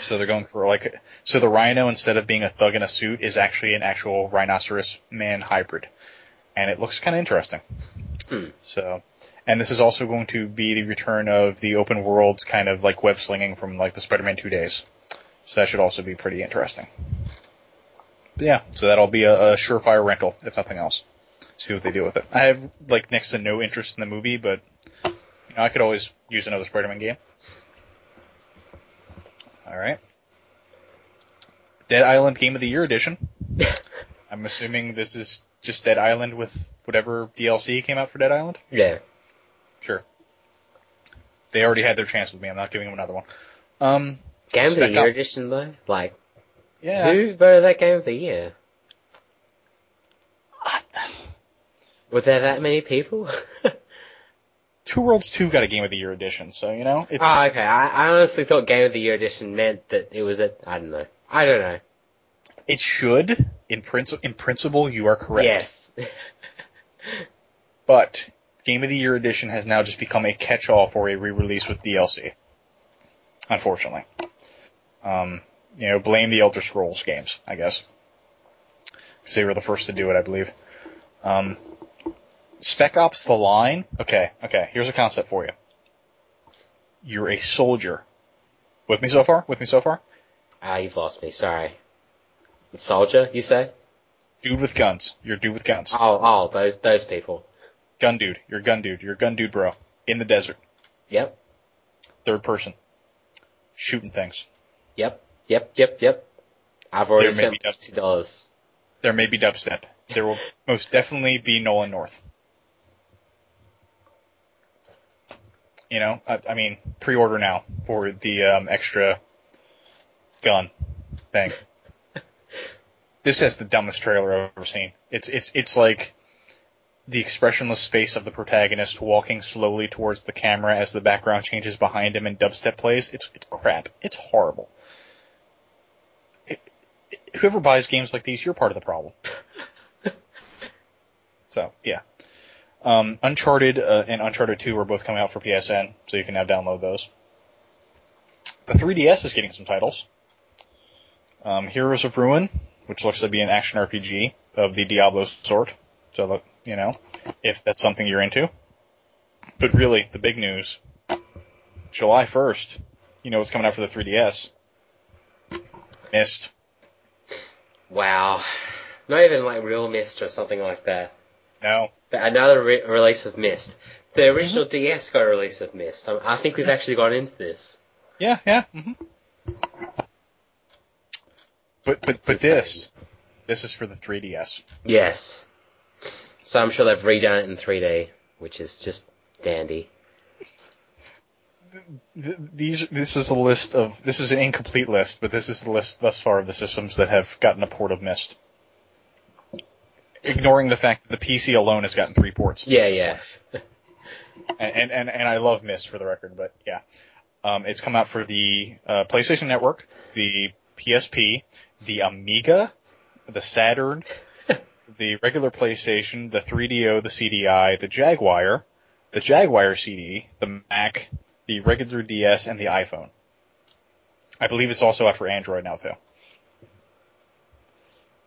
So they're going for like so the rhino instead of being a thug in a suit is actually an actual rhinoceros man hybrid, and it looks kind of interesting. Hmm. So, and this is also going to be the return of the open world kind of like web slinging from like the Spider-Man 2 days. So that should also be pretty interesting. But yeah, so that'll be a, a surefire rental, if nothing else. See what they do with it. I have like next to no interest in the movie, but you know, I could always use another Spider-Man game. All right. Dead Island Game of the Year edition. [LAUGHS] I'm assuming this is just Dead Island with whatever DLC came out for Dead Island. Yeah. sure. They already had their chance with me. I'm not giving them another one. Um, Game of the Year Ops- edition though? Like, yeah. who voted that Game of the Year? [SIGHS] Were there that many people? [LAUGHS] Two Worlds 2 got a Game of the Year edition, so, you know, it's, oh, okay. I, I honestly thought Game of the Year edition meant that it was a, I don't know. I don't know. It should, in, princi- in principle, you are correct. Yes. [LAUGHS] But Game of the Year edition has now just become a catch-all for a re-release with DLC. Unfortunately. Um, you know, blame the Elder Scrolls games, I guess. Because they were the first to do it, I believe. Um, Spec Ops The Line. Okay, okay, here's a concept for you. You're a soldier. With me so far? With me so far? Ah, you've lost me. Sorry. Soldier, you say? Dude with guns. You're dude with guns. Oh, oh, those those people. Gun dude. You're gun dude. You're gun dude, bro. In the desert. Yep, Third person. Shooting things. yep, yep, yep, yep. I've already There spent sixty dollars. There may be dubstep. There will [LAUGHS] most definitely be Nolan North. You know, I, I mean, pre-order now for the um, extra gun thing. This has the dumbest trailer I've ever seen. It's it's it's like the expressionless face of the protagonist walking slowly towards the camera as the background changes behind him and dubstep plays. It's it's crap. It's horrible. It- it- whoever buys games like these, you're part of the problem. [LAUGHS] so yeah. Um, Uncharted uh, and Uncharted 2 are both coming out for PSN, so you can now download those. The 3DS is getting some titles. Um, Heroes of Ruin, which looks to be an action RPG of the Diablo sort. So, look, you know, if that's something you're into. But really, the big news, July 1st, you know what's coming out for the 3DS? Myst. Wow. Not even like real Myst or something like that. No. But another re- release of Myst. The Mm-hmm. original DS got a release of Myst. I, I think we've actually gone into this. Yeah, yeah. hmm But but but this, this is for the 3DS. Yes. So I'm sure they've redone it in 3D, which is just dandy. These this is a list of this is an incomplete list, but this is the list thus far of the systems that have gotten a port of Myst. Ignoring the fact that the PC alone has gotten three ports. Yeah, yeah. [LAUGHS] and and and, and I love Myst for the record, but yeah, um, it's come out for the uh, PlayStation Network, the PSP, the Amiga, the Saturn, [LAUGHS] the regular PlayStation, the 3DO, the CDI, the Jaguar, the Jaguar CD, the Mac, the regular DS, and the iPhone. I believe it's also out for Android now too.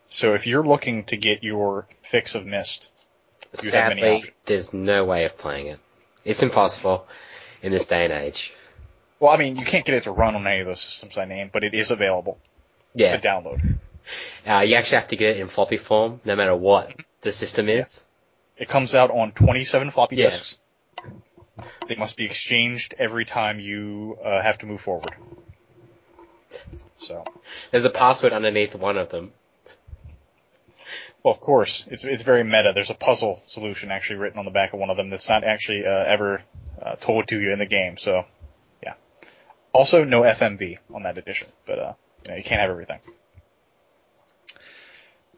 So if you're looking to get your fix of Myst, You have many Sadly, options. there's no way of playing it. It's impossible in this day and age. Well, I mean, you can't get it to run on any of those systems I named, but it is available Yeah. to download. Uh, you actually have to get it in floppy form, no matter what the system is. It comes out on 27 floppy Yeah. disks. They must be exchanged every time you uh, have to move forward. So, There's a password underneath one of them. well, of course, it's it's very meta. There's a puzzle solution actually written on the back of one of them that's not actually uh, ever uh, told to you in the game. So, yeah. Also, no FMV on that edition, but uh, you know, you can't have everything.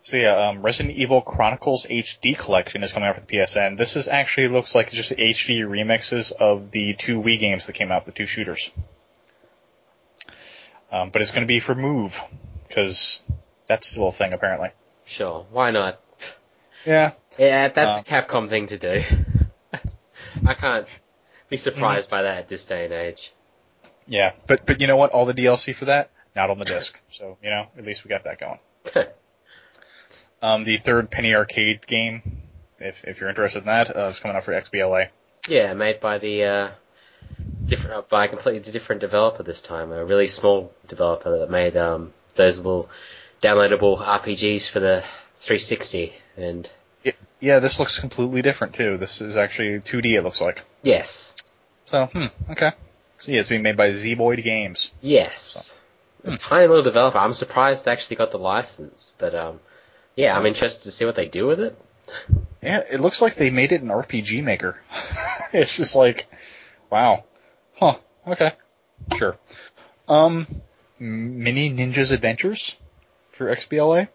So yeah, um, Resident Evil Chronicles HD Collection is coming out for the PSN. This is actually looks like just HD remixes of the two Wii games that came out, the two shooters. Um, but it's going to be for Move because that's still a thing apparently. Sure, why not? Yeah. Yeah, that's Uh, a Capcom thing to do. [LAUGHS] I can't be surprised by that at this day and age. Yeah, but but you know what? All the DLC for that not on the disc, [LAUGHS] so you know at least we got that going. Um, the third Penny Arcade game, if if you're interested in that, uh, is coming out for XBLA. yeah, made by the uh, different uh, by a completely different developer this time. A really small developer that made um, those little downloadable RPGs for the 360. And It, yeah, this looks completely different too. This is actually 2D. It looks like. yes, So hmm, okay. So yeah, it's being made by Zeboyd Games. yes, a tiny little developer. I'm surprised they actually got the license, but um, yeah, I'm interested to see what they do with it. Yeah, it looks like they made it an RPG maker. [LAUGHS] it's just like, wow, huh, okay, sure. Um, Mini Ninjas Adventures for XBLA.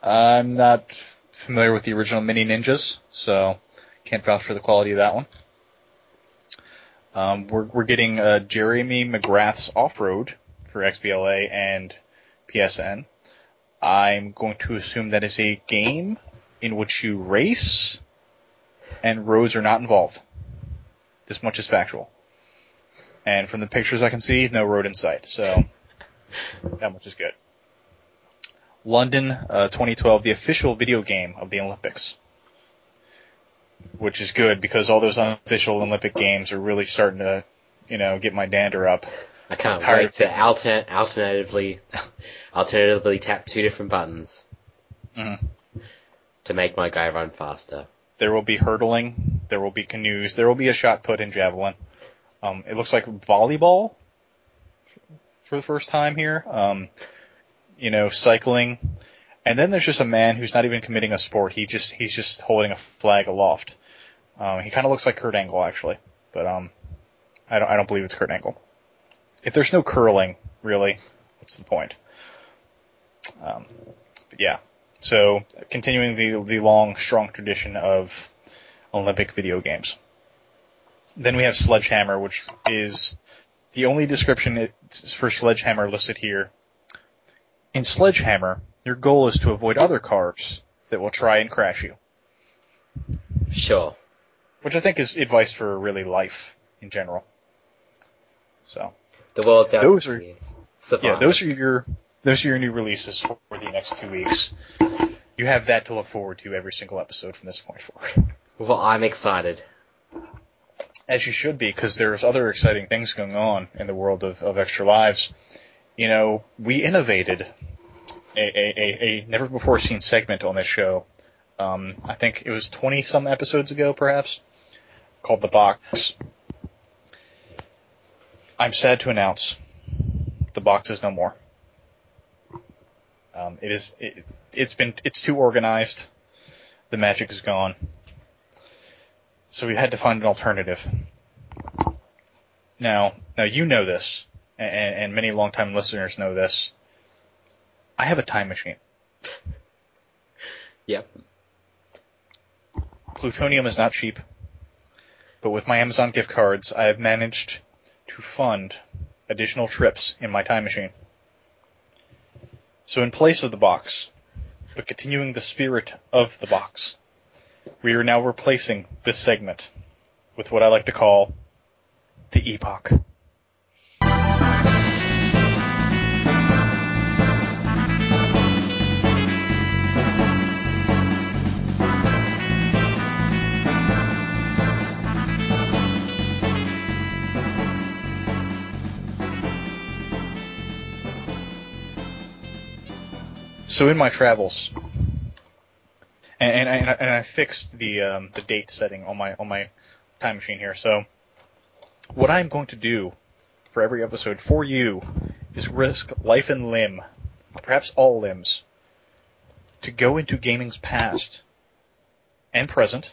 I'm not familiar with the original Mini Ninjas, so can't vouch for the quality of that one. Um, we're we're getting uh, Jeremy McGrath's Off Road for XBLA and PSN. I'm going to assume that is a game in which you race and roads are not involved. This much is factual. And from the pictures I can see, no road in sight, so that much is good. London, uh, 2012, the official video game of the Olympics. Which is good because all those unofficial Olympic games are really starting to, you know, get my dander up. I can't Tired wait to alter- alternatively, alternatively tap two different buttons Mhm. to make my guy run faster. There will be hurdling, there will be canoes, there will be a shot put in javelin. Um, it looks like volleyball for the first time here. Um, you know, cycling, and then there's just a man who's not even committing a sport. He just he's just holding a flag aloft. Um, he kind of looks like Kurt Angle actually, but um, I don't I don't believe it's Kurt Angle. If there's no curling, really, what's the point? Um, but yeah. So continuing the the long strong tradition of Olympic video games. Then we have Sledgehammer, which is the only description for Sledgehammer listed here. In Sledgehammer, your goal is to avoid other cars that will try and crash you, Sure. which I think is advice for really life in general. So The world's out Those are- yeah, those are your those are your new releases for the next two weeks. You have that to look forward to every single episode from this point forward. Well, I'm excited. As you should be, because there's other exciting things going on in the world of, of Extra Lives. You know, we innovated a, a, a, never before seen segment on this show. Um, I think it was 20 some episodes ago, perhaps, called The Box. I'm sad to announce the box is no more. Um, it is, it, it's been, it's too organized. The magic is gone. So we had to find an alternative. Now, now you know this, and, and many longtime listeners know this. I have a time machine. [LAUGHS] Yep. Plutonium is not cheap, but with my Amazon gift cards, I have managed to fund additional trips in my time machine. So in place of the box, but continuing the spirit of the box, we are now replacing this segment with what I like to call the epoch. So in my travels, and, and, I, and I fixed the um, the date setting on my on my time machine here. So what I'm going to do for every episode for you is risk life and limb, perhaps all limbs, to go into gaming's past and present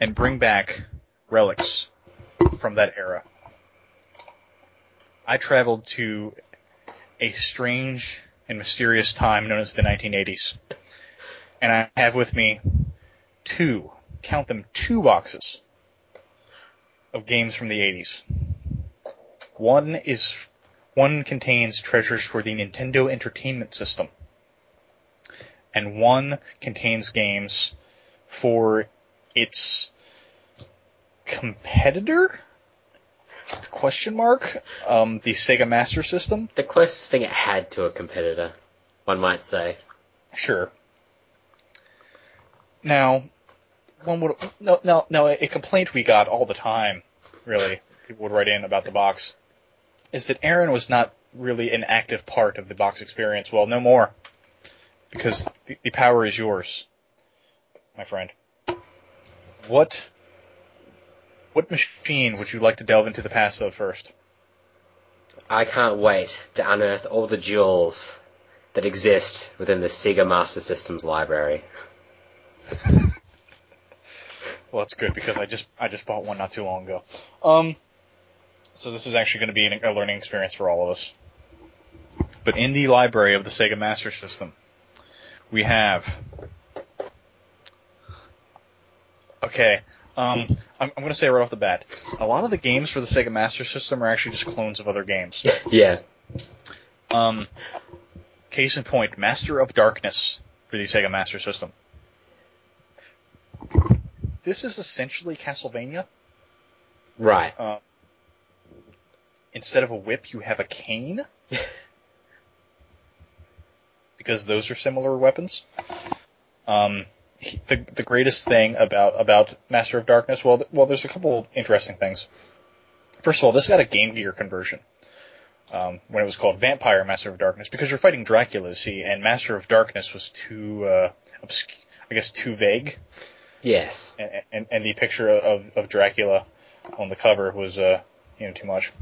and bring back relics from that era. I traveled to a strange and mysterious time known as the 1980s. And I have with me two, count them, two boxes of games from the 80s. One is, one contains treasures for the Nintendo Entertainment System. And one contains games for its competitor? Question mark? Um, the Sega Master System? The closest thing it had to a competitor, one might say. Sure. Now, one would no no no a complaint we got all the time, really, people would write in about the box, is that Aaron was not really an active part of the box experience. Well, no more, because the, the power is yours, my friend. What what machine would you like to delve into the past of first? I can't wait to unearth all the jewels that exist within the Sega Master System's library. [LAUGHS] Well, that's good because I just I just bought one not too long ago. Um, so this is actually going to be an, a learning experience for all of us. But in the library of the Sega Master System, we have. Okay, um, I'm, I'm going to say right off the bat, a lot of the games for the Sega Master System are actually just clones of other games. [LAUGHS] Yeah. Um, case in point, Master of Darkness for the Sega Master System. This is essentially Castlevania. Right. Uh, instead of a whip, you have a cane. [LAUGHS] because those are similar weapons. Um, he- the the greatest thing about about Master of Darkness, well, th- well, there's a couple interesting things. First of all, this got a Game Gear conversion um, when it was called Vampire Master of Darkness because you're fighting Dracula, see, and Master of Darkness was too, uh, obsc- I guess, too vague Yes. and, and, and the picture of, of Dracula on the cover was, uh, you know, too much.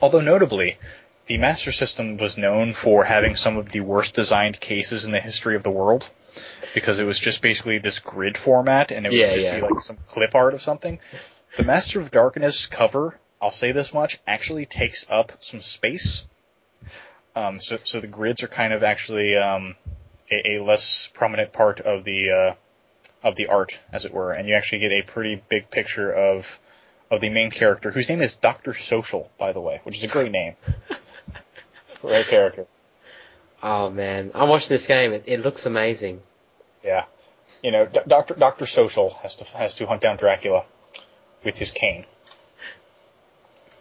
Although notably, the Master System was known for having some of the worst designed cases in the history of the world because it was just basically this grid format and it would Yeah, just yeah. be like some clip art of something. The Master of Darkness cover, I'll say this much, actually takes up some space. Um, so, so the grids are kind of actually um, a, a less prominent part of the uh, of the art, as it were, and you actually get a pretty big picture of of the main character, whose name is Doctor Social, by the way, which is a great name [LAUGHS] for a character. Oh man, I'm watching this game. It, it looks amazing. Yeah, you know, Doctor Doctor Social has to has to hunt down Dracula with his cane,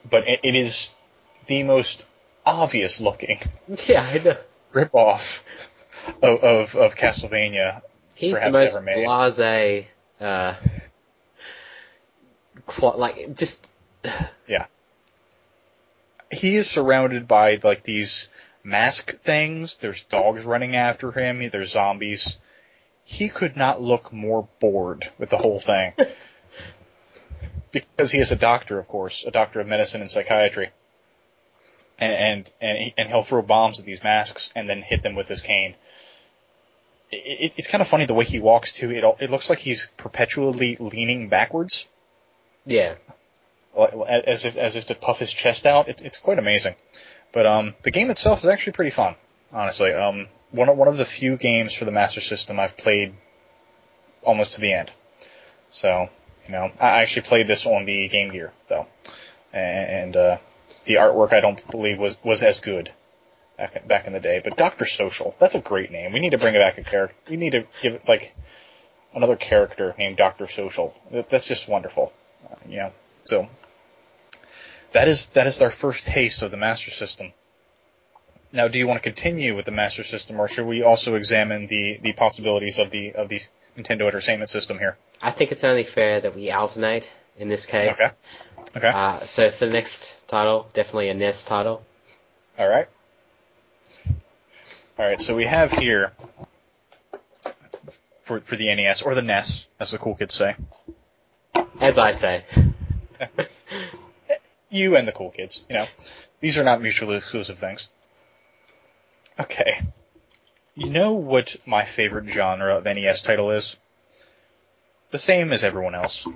but it, it is the most obvious looking [LAUGHS] Yeah, I know. rip off of, of of Castlevania. He's Perhaps the most ever made. blasé, uh, like just Yeah. He is surrounded by like these mask things. There's dogs running after him. There's zombies. He could not look more bored with the whole thing. [LAUGHS] because he is a doctor, of course, a doctor of medicine and psychiatry. And and and, he, and he'll throw bombs at these masks and then hit them with his cane. It, it, it's kind of funny the way he walks too. It it looks like he's perpetually leaning backwards, yeah. as if as if to puff his chest out. It's it's quite amazing. But um, the game itself is actually pretty fun, honestly. Um, one of one of the few games for the Master System I've played almost to the end. So you know, I actually played this on the Game Gear though, and uh, the artwork I don't believe was was as good back back in the day. But Doctor Social, that's a great name. We need to bring it back a character. We need to give it like another character named Doctor Social. That's just wonderful. Uh, so that is that is our first taste of the Master System. Now, do you want to continue with the Master System, or should we also examine the, the possibilities of the of the Nintendo Entertainment System here? I think it's only fair that we alternate in this case. Okay. Okay. Uh, so for the next title, definitely a NES title. All right. All right. So we have here for for the NES or the NES, as the cool kids say. As I say. [LAUGHS] You and the cool kids, you know. These are not mutually exclusive things. Okay. You know what my favorite genre of NES title is? The same as everyone else.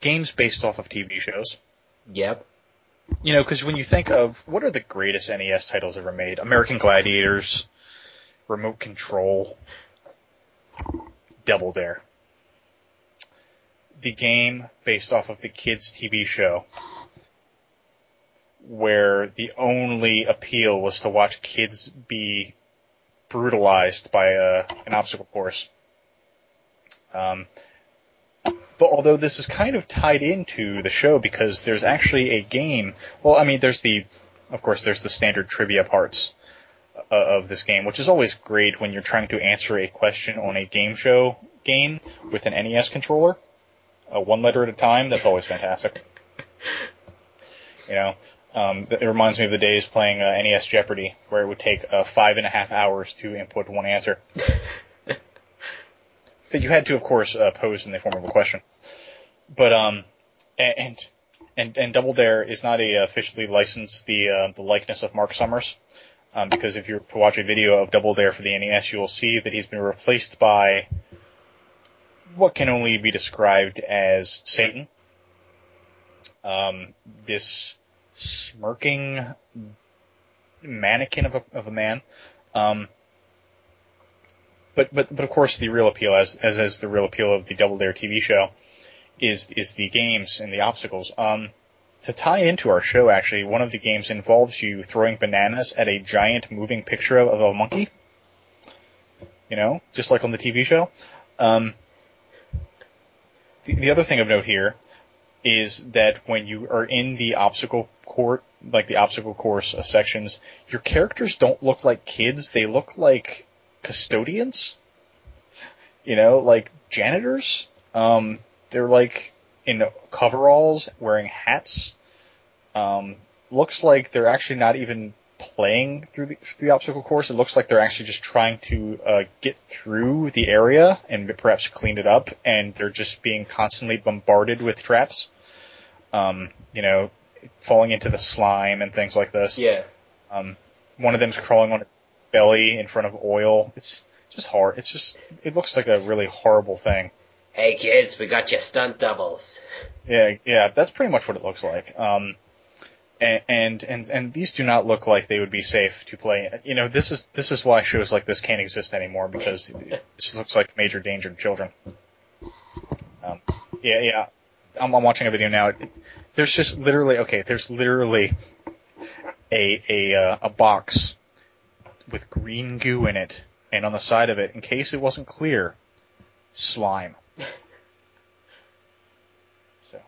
Games based off of TV shows. Yep. You know, because when you think of what are the greatest NES titles ever made? American Gladiators, Remote Control, Double Dare. The game based off of the kids' TV show, where the only appeal was to watch kids be brutalized by a, an obstacle course. Um, but although this is kind of tied into the show because there's actually a game. Well, I mean, there's the, of course, there's the standard trivia parts uh, of this game, which is always great when you're trying to answer a question on a game show game with an NES controller, uh, one letter at a time. That's always fantastic. You know, um, it reminds me of the days playing uh, NES Jeopardy, where it would take uh, five and a half hours to input one answer. [LAUGHS] that you had to, of course, uh, pose in the form of a question. But um, and and and Double Dare is not a officially licensed the uh, the likeness of Mark Summers, um, because if you watch a video of Double Dare for the NES, you will see that he's been replaced by what can only be described as Satan. Um, this smirking mannequin of a, of a man. Um, but, but, but of course the real appeal, as, as is the real appeal of the Double Dare TV show, is, is the games and the obstacles. Um, to tie into our show, actually, one of the games involves you throwing bananas at a giant moving picture of, of a monkey. You know, just like on the TV show. Um, the, the other thing of note here is that when you are in the obstacle court, like the obstacle course sections, your characters don't look like kids. They look like custodians. You know, like janitors. Um, they're like in coveralls, wearing hats. Um, looks like they're actually not even playing through the, through the obstacle course. It looks like they're actually just trying to uh, get through the area and perhaps clean it up, and they're just being constantly bombarded with traps. Um, you know, falling into the slime and things like this. Yeah. Um, one of them's crawling on its belly in front of oil. It's just hard. It's just it looks like a really horrible thing. Hey kids, we got your stunt doubles. Yeah, yeah, that's pretty much what it looks like. Um, and, and and these do not look like they would be safe to play. You know, this is this is why shows like this can't exist anymore because it just looks like major danger to children. Um, yeah, yeah. I'm, I'm watching a video now. There's just literally okay. There's literally a a uh, a box with green goo in it, and on the side of it, in case it wasn't clear, slime. [LAUGHS] So,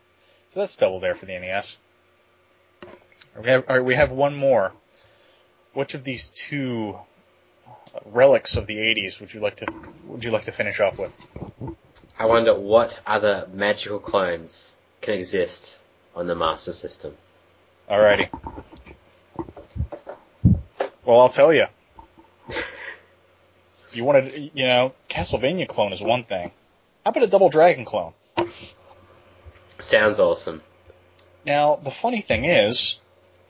so that's Double Dare for the NES. We have, all right, we have one more. Which of these two relics of the 80s would you like to would you like to finish off with? I wonder what other magical clones can exist on the Master System. Alrighty. Well, I'll tell [LAUGHS] you. You wanted, you know, Castlevania clone is one thing. How about a Double Dragon clone? Sounds awesome. Now, the funny thing is,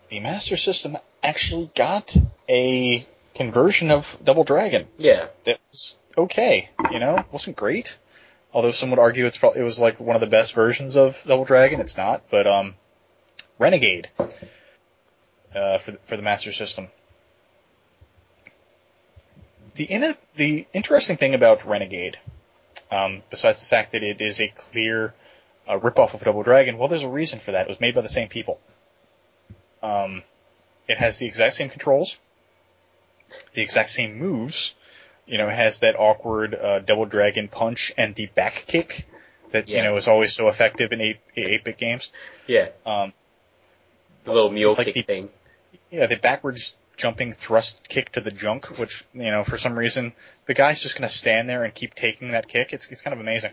the Master System actually got a conversion of Double Dragon Yeah. that was okay. You know, wasn't great. Although some would argue it's probably it was like one of the best versions of Double Dragon. It's not, but um, Renegade uh, for the, for the Master System. The in the interesting thing about Renegade, um, besides the fact that it is a clear uh, ripoff of Double Dragon, well, there's a reason for that. It was made by the same people. Um, it has the exact same controls, the exact same moves. You know, it has that awkward uh, Double Dragon punch and the back kick that Yeah. you know is always so effective in eight eight bit games. Yeah. Um, The little mule Like kick the- thing. yeah, the backwards jumping thrust kick to the junk, which you know for some reason the guy's just going to stand there and keep taking that kick. It's it's kind of amazing.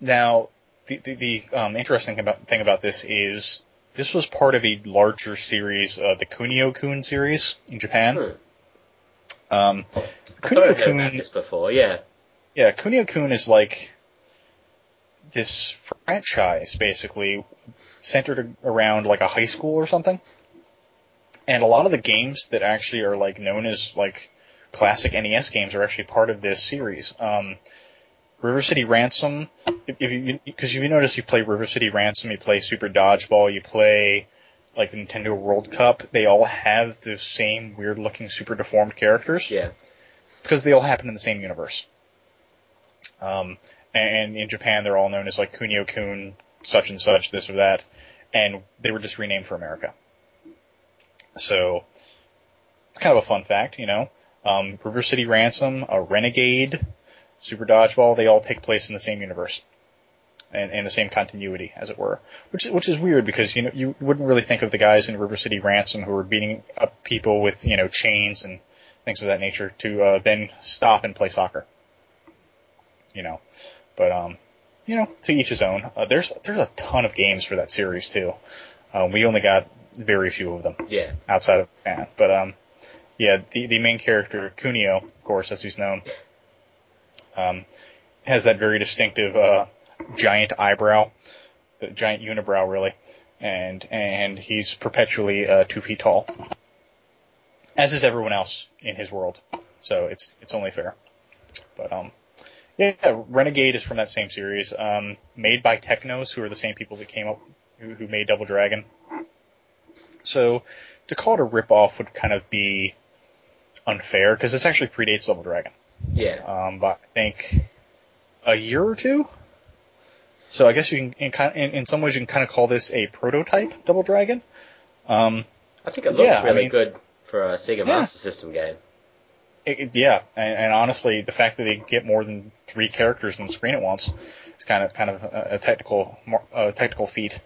Now, the the, the um, interesting about, thing about this is this was part of a larger series, uh, the Kunio Kun series in Japan. Hmm. Um, I Kunio heard Kun, this before, yeah. yeah, Kunio Kun is like this franchise basically centered around like a high school or something. And a lot of the games that actually are like known as like classic NES games are actually part of this series. Um, River City Ransom, if, you because if you notice, you play River City Ransom, you play Super Dodgeball, you play like the Nintendo World Cup. They all have the same weird looking, super deformed characters Yeah. because they all happen in the same universe. Um, and in Japan, they're all known as like Kunio Kun, such and such, this or that, and they were just renamed for America. So it's kind of a fun fact, you know. Um, River City Ransom, a Renegade, Super Dodgeball, they all take place in the same universe. And, and the same continuity, as it were, which is which is weird because you know you wouldn't really think of the guys in River City Ransom who were beating up people with you know chains and things of that nature to uh, then stop and play soccer. You know, but um, you know, to each his own. Uh, there's there's a ton of games for that series too. Um, we only got very few of them Yeah. outside of Japan, but um, yeah, the the main character Kunio, of course, as he's known, um, has that very distinctive uh, giant eyebrow, the giant unibrow really, and and he's perpetually uh, two feet tall, as is everyone else in his world. So it's it's only fair. But um, Yeah, Renegade is from that same series, um, made by Technos, who are the same people that came up, who, who made Double Dragon. So, to call it a ripoff would kind of be unfair, because this actually predates Double Dragon, Yeah. um, by, I think, a year or two? So I guess you can, in, kind- in, in some ways you can kind of call this a prototype Double Dragon. Um, I think it looks Yeah, I really mean- good for a Sega Yeah. Master System game. It, it- yeah, and, and honestly, the fact that they get more than three characters on the screen at once is kind of kind of a, a technical a technical feat.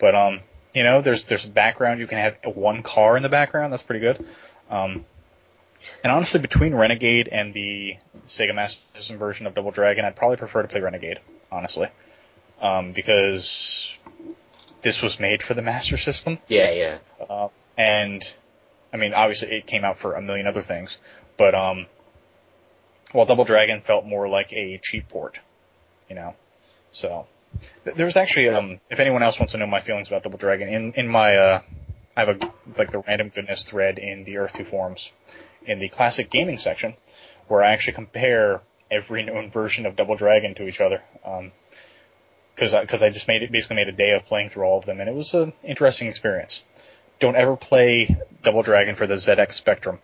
But um, you know, there's there's background. You can have one car in the background. That's pretty good. Um, and honestly, between Renegade and the Sega Master System version of Double Dragon, I'd probably prefer to play Renegade, honestly, um, because this was made for the Master System. Yeah, yeah. Uh, and I mean, obviously, it came out for a million other things, but um, while Double Dragon felt more like a cheap port, you know. So th- there's actually, um, if anyone else wants to know my feelings about Double Dragon, in in my uh, I have a like the random goodness thread in the Earth Two forums, in the classic gaming section, where I actually compare every known version of Double Dragon to each other. Um, because I, I just made it basically made a day of playing through all of them, and it was an interesting experience. Don't ever play Double Dragon for the ZX Spectrum.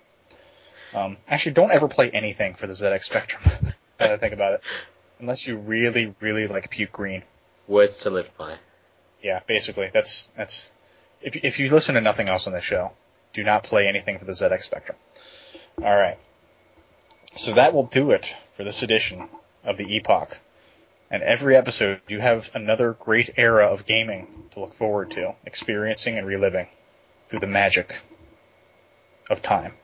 Um, actually, don't ever play anything for the ZX Spectrum. [LAUGHS] now that I think about it, unless you really, really like puke green. Words to live by. Yeah, basically, that's that's. If if you listen to nothing else on this show, do not play anything for the ZX Spectrum. All right. So that will do it for this edition of the Epoch. And every episode, you have another great era of gaming to look forward to, experiencing and reliving through the magic of time.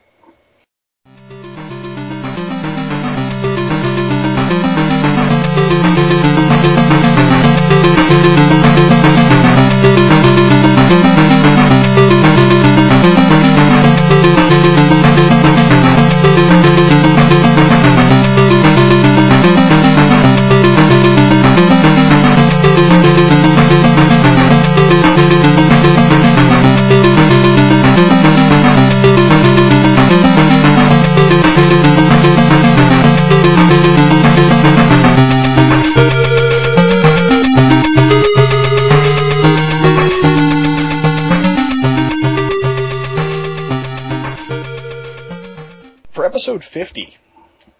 50,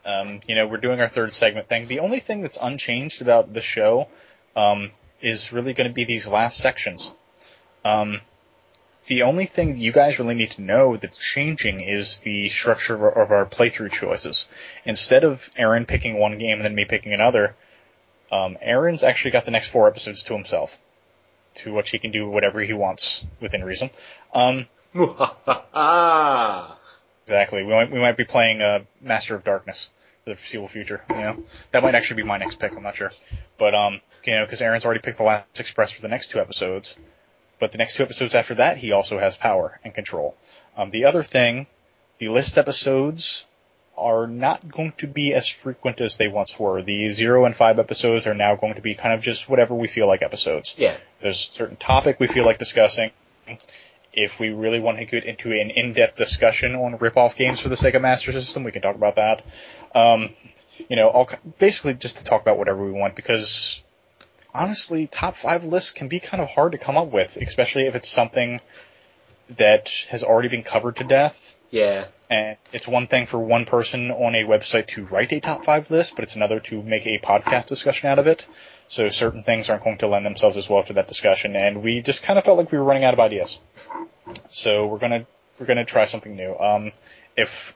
um, you know, we're doing our third segment thing. The only thing that's unchanged about the show um, is really going to be these last sections. Um, the only thing you guys really need to know that's changing is the structure of our, of our playthrough choices. Instead of Aaron picking one game and then me picking another, um, Aaron's actually got the next four episodes to himself, to which he can do whatever he wants within reason. [LAUGHS] Exactly. We might we might be playing uh, Master of Darkness for the foreseeable future. You know, that might actually be my next pick. I'm not sure, but um, you know, because Aaron's already picked the Last Express for the next two episodes, but the next two episodes after that, he also has power and control. Um, the other thing, the list episodes are not going to be as frequent as they once were. The zero and five episodes are now going to be kind of just whatever we feel like episodes. Yeah. There's a certain topic we feel like discussing. If we really want to get into an in-depth discussion on rip-off games for the Sega Master System, we can talk about that. Um, you know, all, basically just to talk about whatever we want because honestly, top five lists can be kind of hard to come up with, especially if it's something that has already been covered to death. Yeah. And it's one thing for one person on a website to write a top five list, but it's another to make a podcast discussion out of it. So certain things aren't going to lend themselves as well to that discussion, and we just kind of felt like we were running out of ideas. So we're gonna we're gonna try something new. Um, if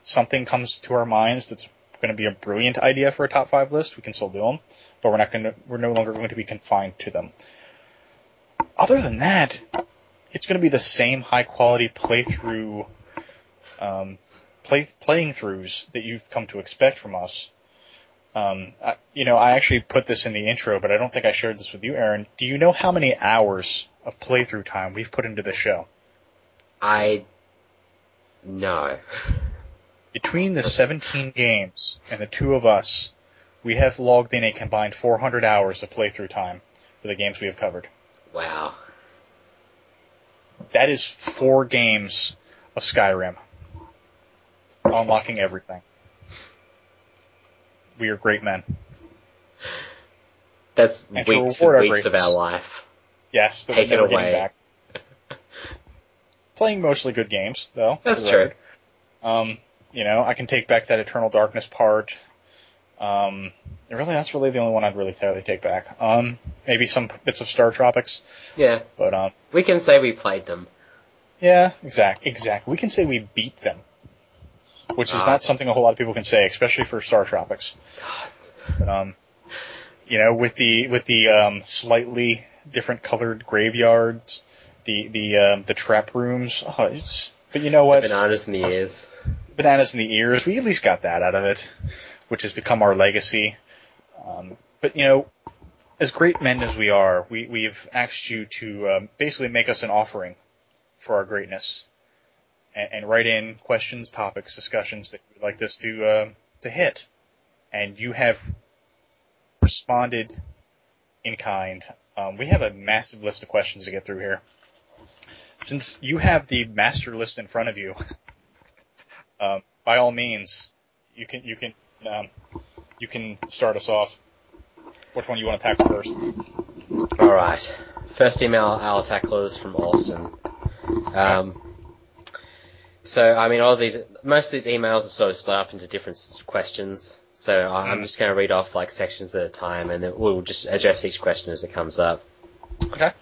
something comes to our minds that's going to be a brilliant idea for a top five list, we can still do them, but we're not going to we're no longer going to be confined to them. Other than that, it's going to be the same high quality playthrough um, play playing throughs that you've come to expect from us. Um, I, you know, I actually put this in the intro, but I don't think I shared this with you, Aaron. Do you know how many hours of playthrough time we've put into the show? I. No. Between the 17 games and the two of us, we have logged in a combined 400 hours of playthrough time for the games we have covered. Wow. That is four games of Skyrim. Unlocking everything. We are great men. That's And weeks and weeks of our life. Yes, Take it away. Playing mostly good games, though. That's true. Um, you know, I can take back that Eternal Darkness part. Um, really, that's really the only one I'd really totally take back. Um, maybe some bits of Star Tropics, Yeah, but um, we can say we played them. yeah, exact, exactly. We can say we beat them, which is Ah. not something a whole lot of people can say, especially for Star Tropics. But, um, you know, with the with the um, slightly different colored graveyards, the the um, the trap rooms. Oh, it's, but you know what? Bananas in the ears. bananas in the ears. We at least got that out of it, which has become our legacy. Um, but you know, as great men as we are, we we've asked you to um, basically make us an offering for our greatness, and, and write in questions, topics, discussions that you'd like us to uh, to hit, and you have responded in kind. Um, we have a massive list of questions to get through here. Since you have the master list in front of you, [LAUGHS] um, by all means, you can you can um, you can start us off. Which one you want to tackle first? Alright. First email I'll tackle is from Austin. Um, so, I mean, all of these, most of these emails are sort of split up into different questions. So I'm Mm. just going to read off like sections at a time and then we'll just address each question as it comes up. Okay.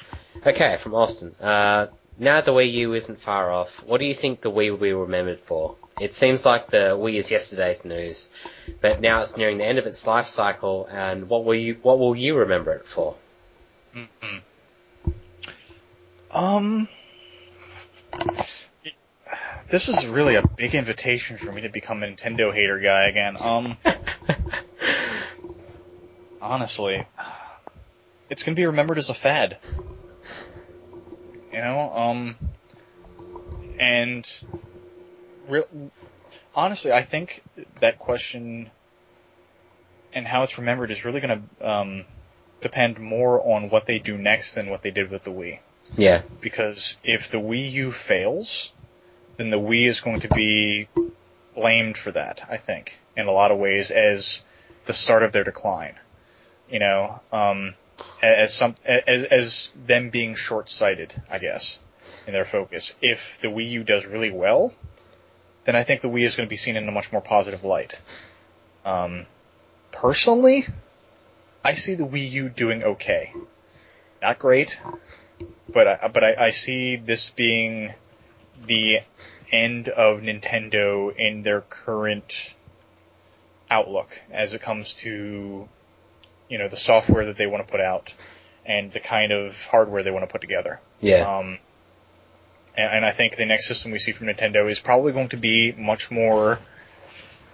Okay, from Austin. Uh, now the Wii U isn't far off, what do you think the Wii will be remembered for? It seems like the Wii is yesterday's news, but now it's nearing the end of its life cycle, and what will you what will you remember it for? Um, this is really a big invitation for me to become a Nintendo hater guy again. Um, [LAUGHS] honestly, it's gonna be remembered as a fad. You know, um, and real, honestly, I think that question and how it's remembered is really gonna um, depend more on what they do next than what they did with the Wii yeah, because if the Wii U fails, then the Wii is going to be blamed for that, I think, in a lot of ways as the start of their decline. You know, um, as some as as them being short-sighted, I guess, in their focus. If the Wii U does really well, then I think the Wii is going to be seen in a much more positive light. Um, personally, I see the Wii U doing okay. Not great, but I, but I, I see this being the end of Nintendo in their current outlook as it comes to you know the software that they want to put out and the kind of hardware they want to put together. yeah, Um, and, and I think the next system we see from Nintendo is probably going to be much more.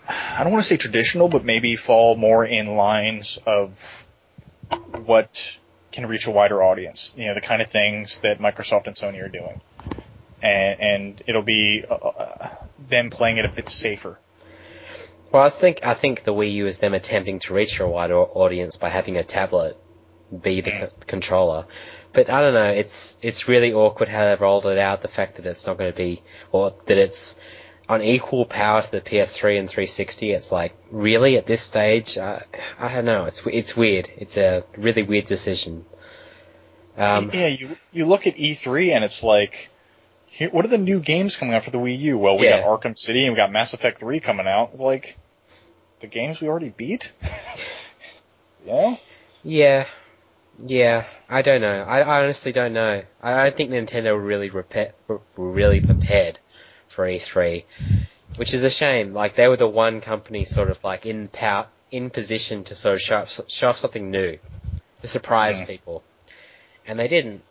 I don't want to say traditional, but maybe fall more in lines of what can reach a wider audience. You know, the kind of things that Microsoft and Sony are doing, and, and it'll be uh, uh, them playing it a bit safer. Well, I think I think the Wii U is them attempting to reach a wider audience by having a tablet be the Mm. co- controller. But I don't know. It's it's really awkward how they've rolled it out. The fact that it's not going to be, or that it's on equal power to the PS3 and 360. It's like really at this stage. I, I don't know. It's it's weird. It's a really weird decision. Um, yeah, you you look at E3 and it's like, here, what are the new games coming out for the Wii U? Well, we Yeah. got Arkham City and we got Mass Effect 3 coming out. It's like, the games we already beat. [LAUGHS] yeah. Yeah, yeah. I don't know. I, I honestly don't know. I don't think Nintendo were really repa- were really prepared for E3, which is a shame. Like they were the one company sort of like in power, in position to sort of show off, show off something new, to surprise Mm. people, and they didn't,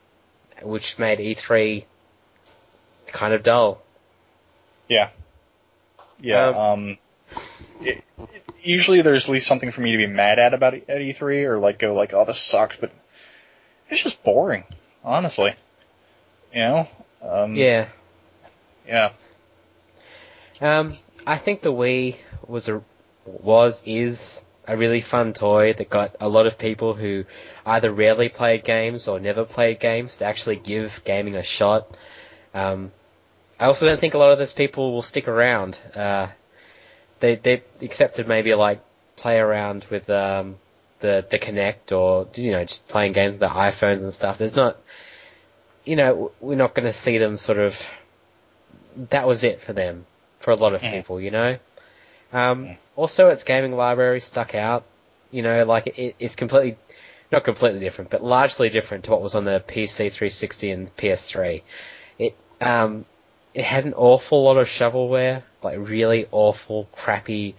which made E3 kind of dull. Yeah. Yeah. Um, Um, it, it- usually there's at least something for me to be mad at about at E3 or like go like, oh, this sucks, but it's just boring, honestly. You know? Um, Yeah. Yeah. Um, I think the Wii was a was is a really fun toy that got a lot of people who either rarely played games or never played games to actually give gaming a shot. Um, I also don't think a lot of those people will stick around. Uh, they they accepted maybe like play around with um, the the Kinect or you know just playing games with the iPhones and stuff. There's not, you know, we're not going to see them sort of. That was it for them for a lot of Mhm. people, you know. Um, Mhm. Also, its gaming library stuck out. You know, like it, it's completely, not completely different, but largely different to what was on the PC 360 and PS3. It um, it had an awful lot of shovelware, like really awful, crappy,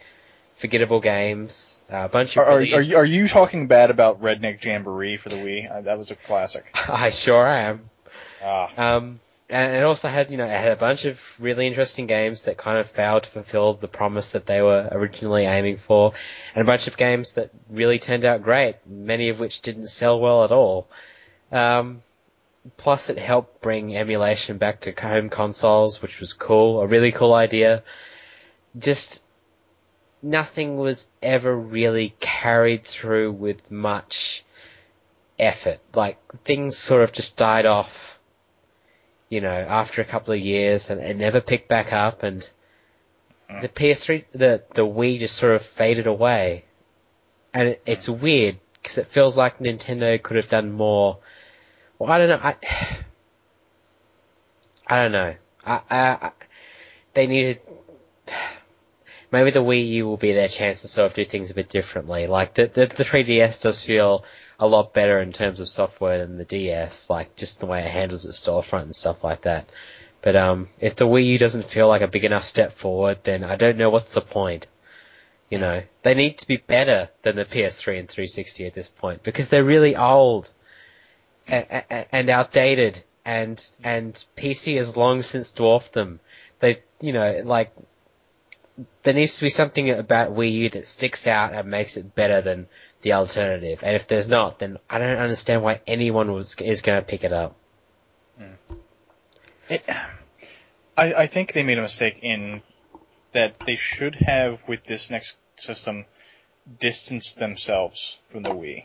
forgettable games. Uh, a bunch of Are, are, really are, you, are you talking bad about Redneck Jamboree for the Wii? Uh, that was a classic. [LAUGHS] I sure am. Ah, Um, and it also had, you know, it had a bunch of really interesting games that kind of failed to fulfill the promise that they were originally aiming for, and a bunch of games that really turned out great, many of which didn't sell well at all. Um, plus it helped bring emulation back to home consoles, which was cool, a really cool idea. Just, nothing was ever really carried through with much effort. Like, things sort of just died off you know, after a couple of years and it never picked back up and mm. the PS3, the, the Wii just sort of faded away. And it, it's weird because it feels like Nintendo could have done more. Well, I don't know. I, [SIGHS] I don't know. I, I, I, they needed, [SIGHS] maybe the Wii U will be their chance to sort of do things a bit differently. Like the, the, the 3DS does feel a lot better in terms of software than the DS, like just the way it handles its storefront and stuff like that. But um, if the Wii U doesn't feel like a big enough step forward, then I don't know what's the point. You know, they need to be better than the PS3 and 360 at this point because they're really old and, outdated, and and PC has long since dwarfed them. They, you know, like there needs to be something about Wii U that sticks out and makes it better than the alternative. And if there's not, then I don't understand why anyone was is going to pick it up. it, I, I think they made a mistake in that they should have, with this next system, distanced themselves from the Wii.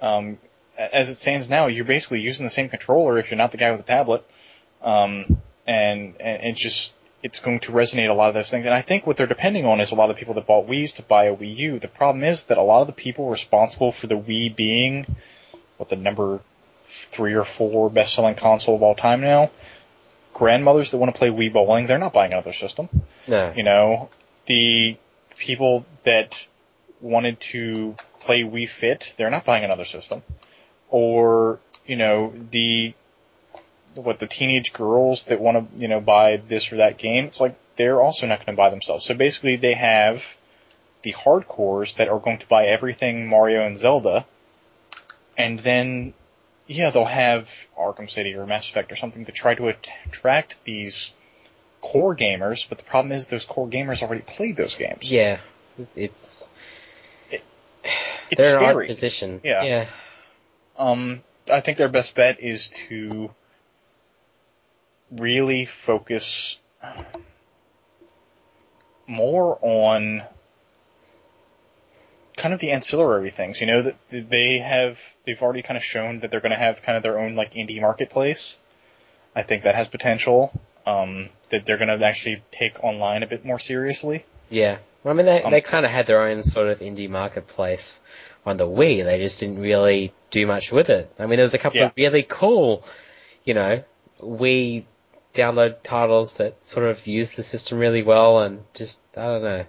Um, as it stands now, you're basically using the same controller if you're not the guy with the tablet, um, and and it just it's going to resonate a lot of those things. And I think what they're depending on is a lot of people that bought Wii's to buy a Wii U. The problem is that a lot of the people responsible for the Wii being what the number three or four best selling console of all time now, grandmothers that want to play Wii bowling, they're not buying another system. No. You know, the people that wanted to play Wii Fit, they're not buying another system. Or, you know, the what the teenage girls that want to, you know, buy this or that game, it's like they're also not going to buy themselves. So basically they have the hardcores that are going to buy everything Mario and Zelda and then yeah, they'll have Arkham City or Mass Effect or something to try to attract these core gamers, but the problem is those core gamers already played those games. Yeah, it's It's they're in an odd scary. position. Yeah. yeah, Um, I think their best bet is to really focus more on kind of the ancillary things. You know that they have they've already kind of shown that they're going to have kind of their own like indie marketplace. I think that has potential. Um, that they're going to actually take online a bit more seriously. yeah. Well, I mean, they Um, they kind of had their own sort of indie marketplace on the Wii. They just didn't really do much with it. I mean, there was a couple Yeah. of really cool, you know, Wii download titles that sort of used the system really well, and just I don't know.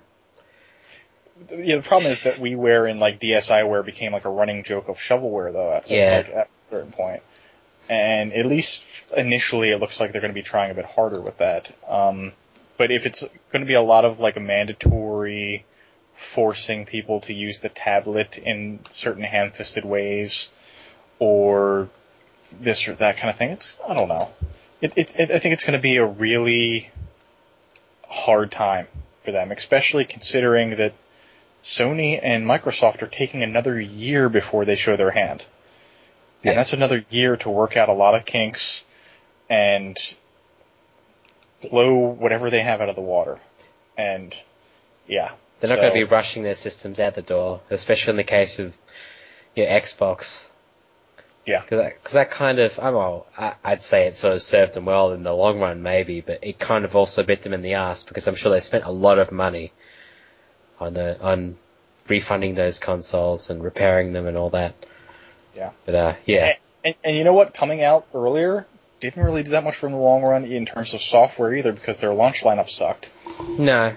Yeah, the problem is that WiiWare and like DSiWare became like a running joke of shovelware though. At, Yeah. Like, at a certain. And at least initially, it looks like they're going to be trying a bit harder with that. Um, but if it's going to be a lot of like a mandatory forcing people to use the tablet in certain ham-fisted ways, or this or that kind of thing, it's I don't know. It, it, it, I think it's going to be a really hard time for them, especially considering that Sony and Microsoft are taking another year before they show their hand. Yeah. And that's another year to work out a lot of kinks and blow whatever they have out of the water. And yeah. They're not so- going to be rushing their systems out the door, especially in the case of your Xbox. Yeah. Because that, that kind of, I well, I, I'd say it sort of served them well in the long run, maybe, but it kind of also bit them in the ass because I'm sure they spent a lot of money on the on refunding those consoles and repairing them and all that. Yeah. But uh, yeah, And, and you know what? Coming out earlier didn't really do that much for them in the long run in terms of software either because their launch lineup sucked. no,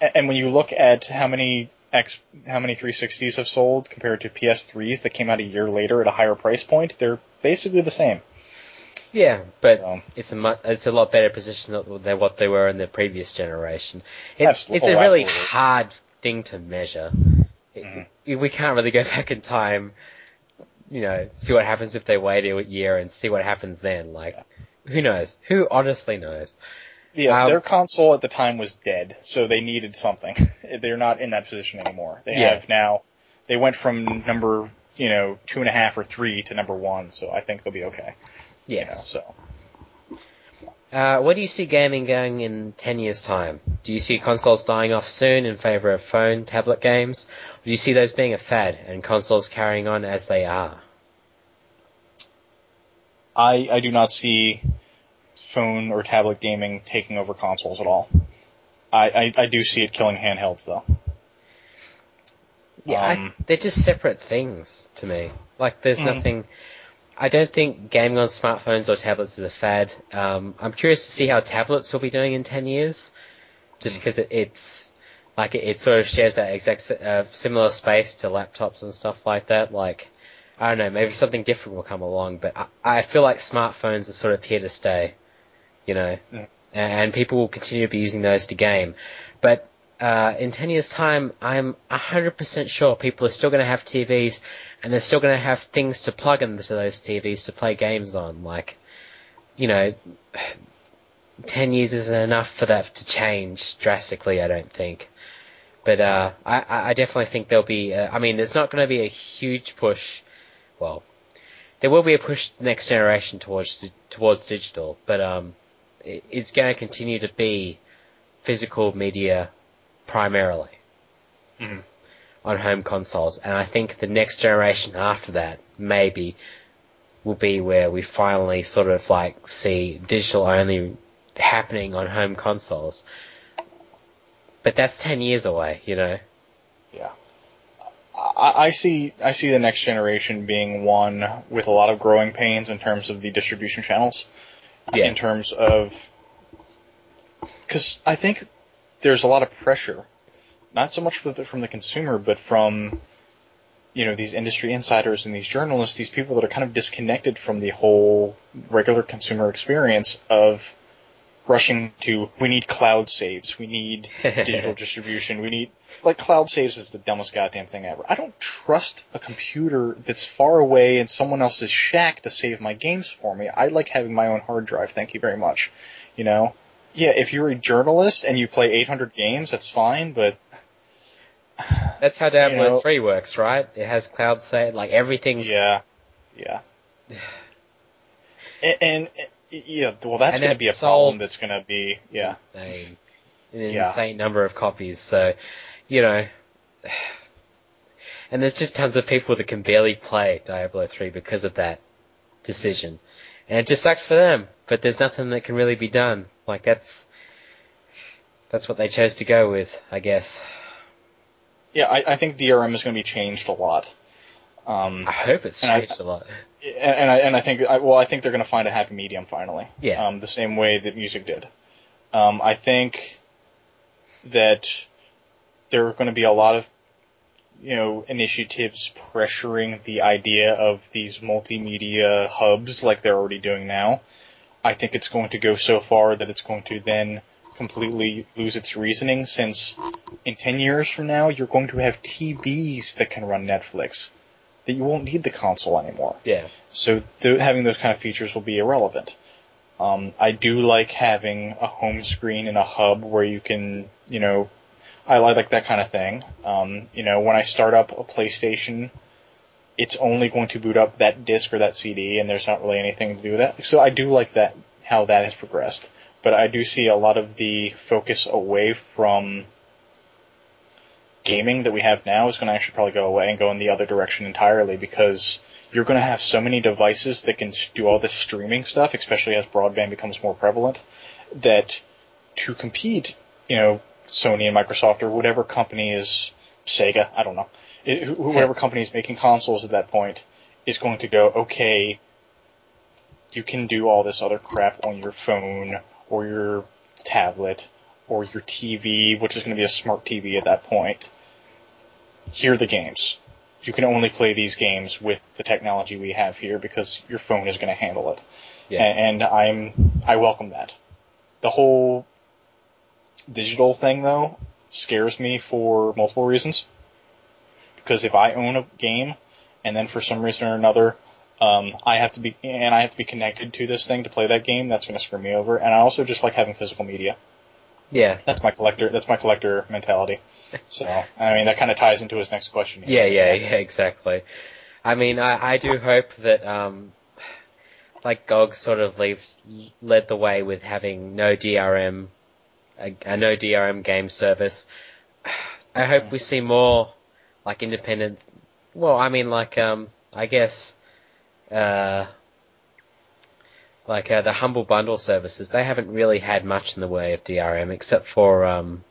And when you look at how many X, how many 360s have sold compared to PS3s that came out a year later at a higher price point, they're basically the same. yeah, but So, it's a mu- it's a lot better position than what they were in the previous generation. It's it's oh, a really absolutely. hard thing to measure. It- Mhm. We can't really go [LAUGHS] back in time, you know, see what happens if they wait a year and see what happens then. Like, who knows? Who honestly knows? Yeah, Um, their console at the time was dead, so they needed something. [LAUGHS] They're not in that position anymore. They Yeah. have now. They went from number, you know, two and a half or three to number one, so I think they'll be okay. you know, Yes. so. Uh, where do you see gaming going in 10 years' time? Do you see consoles dying off soon in favor of phone, tablet games? Or do you see those being a fad and consoles carrying on as they are? I, I do not see phone or tablet gaming taking over consoles at all. I, I, I do see it killing handhelds though. Yeah, I, Um, they're just separate things to me. Like, there's Mm. nothing. I don't think gaming on smartphones or tablets is a fad. Um, I'm curious to see how tablets will be doing in 10 years, just because it, it's like it, it sort of shares that exact uh, similar space to laptops and stuff like that. Like, I don't know, maybe something different will come along, but I, I feel like smartphones are sort of here to stay, you know, Mm. and people will continue to be using those to game. But uh, in 10 years' time, I'm 100% sure people are still going to have TVs and they're still going to have things to plug into those TVs to play games on. Like, you know, 10 years isn't enough for that to change drastically, I don't think. But uh, I, I definitely think there'll be, uh, I mean, there's not going to be a huge push. Well, there will be a push next generation towards towards digital, but um, it's going to continue to be physical media primarily Mhm. on home consoles, and I think the next generation after that maybe will be where we finally sort of like see digital only happening on home consoles. But that's ten years away, you know. Yeah. I, I see I see the next generation being one with a lot of growing pains in terms of the distribution channels. Yeah. In terms of because I think there's a lot of pressure, not so much with the, from the consumer, but from you know these industry insiders and these journalists, these people that are kind of disconnected from the whole regular consumer experience of rushing to we need cloud saves, we need [LAUGHS] digital distribution, we need like cloud saves is the dumbest goddamn thing ever. I don't trust a computer that's far away in someone else's shack to save my games for me. I like having my own hard drive. Thank you very much. You know, yeah, if you're a journalist and you play 800 games, that's fine, but That's how Diablo You know- 3 works, right? It has cloud save, like everything's yeah, yeah. [SIGHS] And, and yeah, well, that's going to be a problem. That's going to be yeah. insane. An Yeah. insane number of copies. So, you know, [SIGHS] and there's just tons of people that can barely play Diablo 3 because of that decision. And it just sucks for them, but there's nothing that can really be done. Like that's, that's what they chose to go with, I guess. Yeah, I, I think DRM is going to be changed a lot. Um, I hope it's changed a lot. And, and I and I think I, well, I think they're going to find a happy medium finally. Yeah. Um, the same way that music did. Um, I think that there are going to be a lot of you know initiatives pressuring the idea of these multimedia hubs like they're already doing now. I think it's going to go so far that it's going to then completely lose its reasoning since in 10 years from now you're going to have TVs that can run Netflix that you won't need the console anymore. Yeah. So th- having those kind of features will be irrelevant. Um, I do like having a home screen and a hub where you can, you know, I like that kind of thing. Um, you know, when I start up a PlayStation, it's only going to boot up that disc or that CD, and there's not really anything to do with that. So I do like that how that has progressed, but I do see a lot of the focus away from gaming that we have now is going to actually probably go away and go in the other direction entirely because you're going to have so many devices that can do all this streaming stuff, especially as broadband becomes more prevalent, that to compete, you know, Sony and Microsoft or whatever company is Sega, I don't know, it, whoever company is making consoles at that point is going to go, okay, you can do all this other crap on your phone or your tablet or your TV, which is going to be a smart TV at that point. Here are the games. You can only play these games with the technology we have here because your phone is going to handle it. Yeah. And, and I'm I welcome that. The whole digital thing though scares me for multiple reasons. Because if I own a game and then for some reason or another um, I have to be and I have to be connected to this thing to play that game, that's going to screw me over. And I also just like having physical media. Yeah. That's my collector. That's my collector mentality. So I mean that kind of ties into his next question. Yeah, yeah, yeah, exactly. I mean, I, I do hope that, um, like GOG sort of leaves, led the way with having no DRM, a, a no DRM game service. I hope we see more, like, independent, well, I mean, like, um, I guess, uh, like, uh, the Humble Bundle services, they haven't really had much in the way of DRM, except for, um,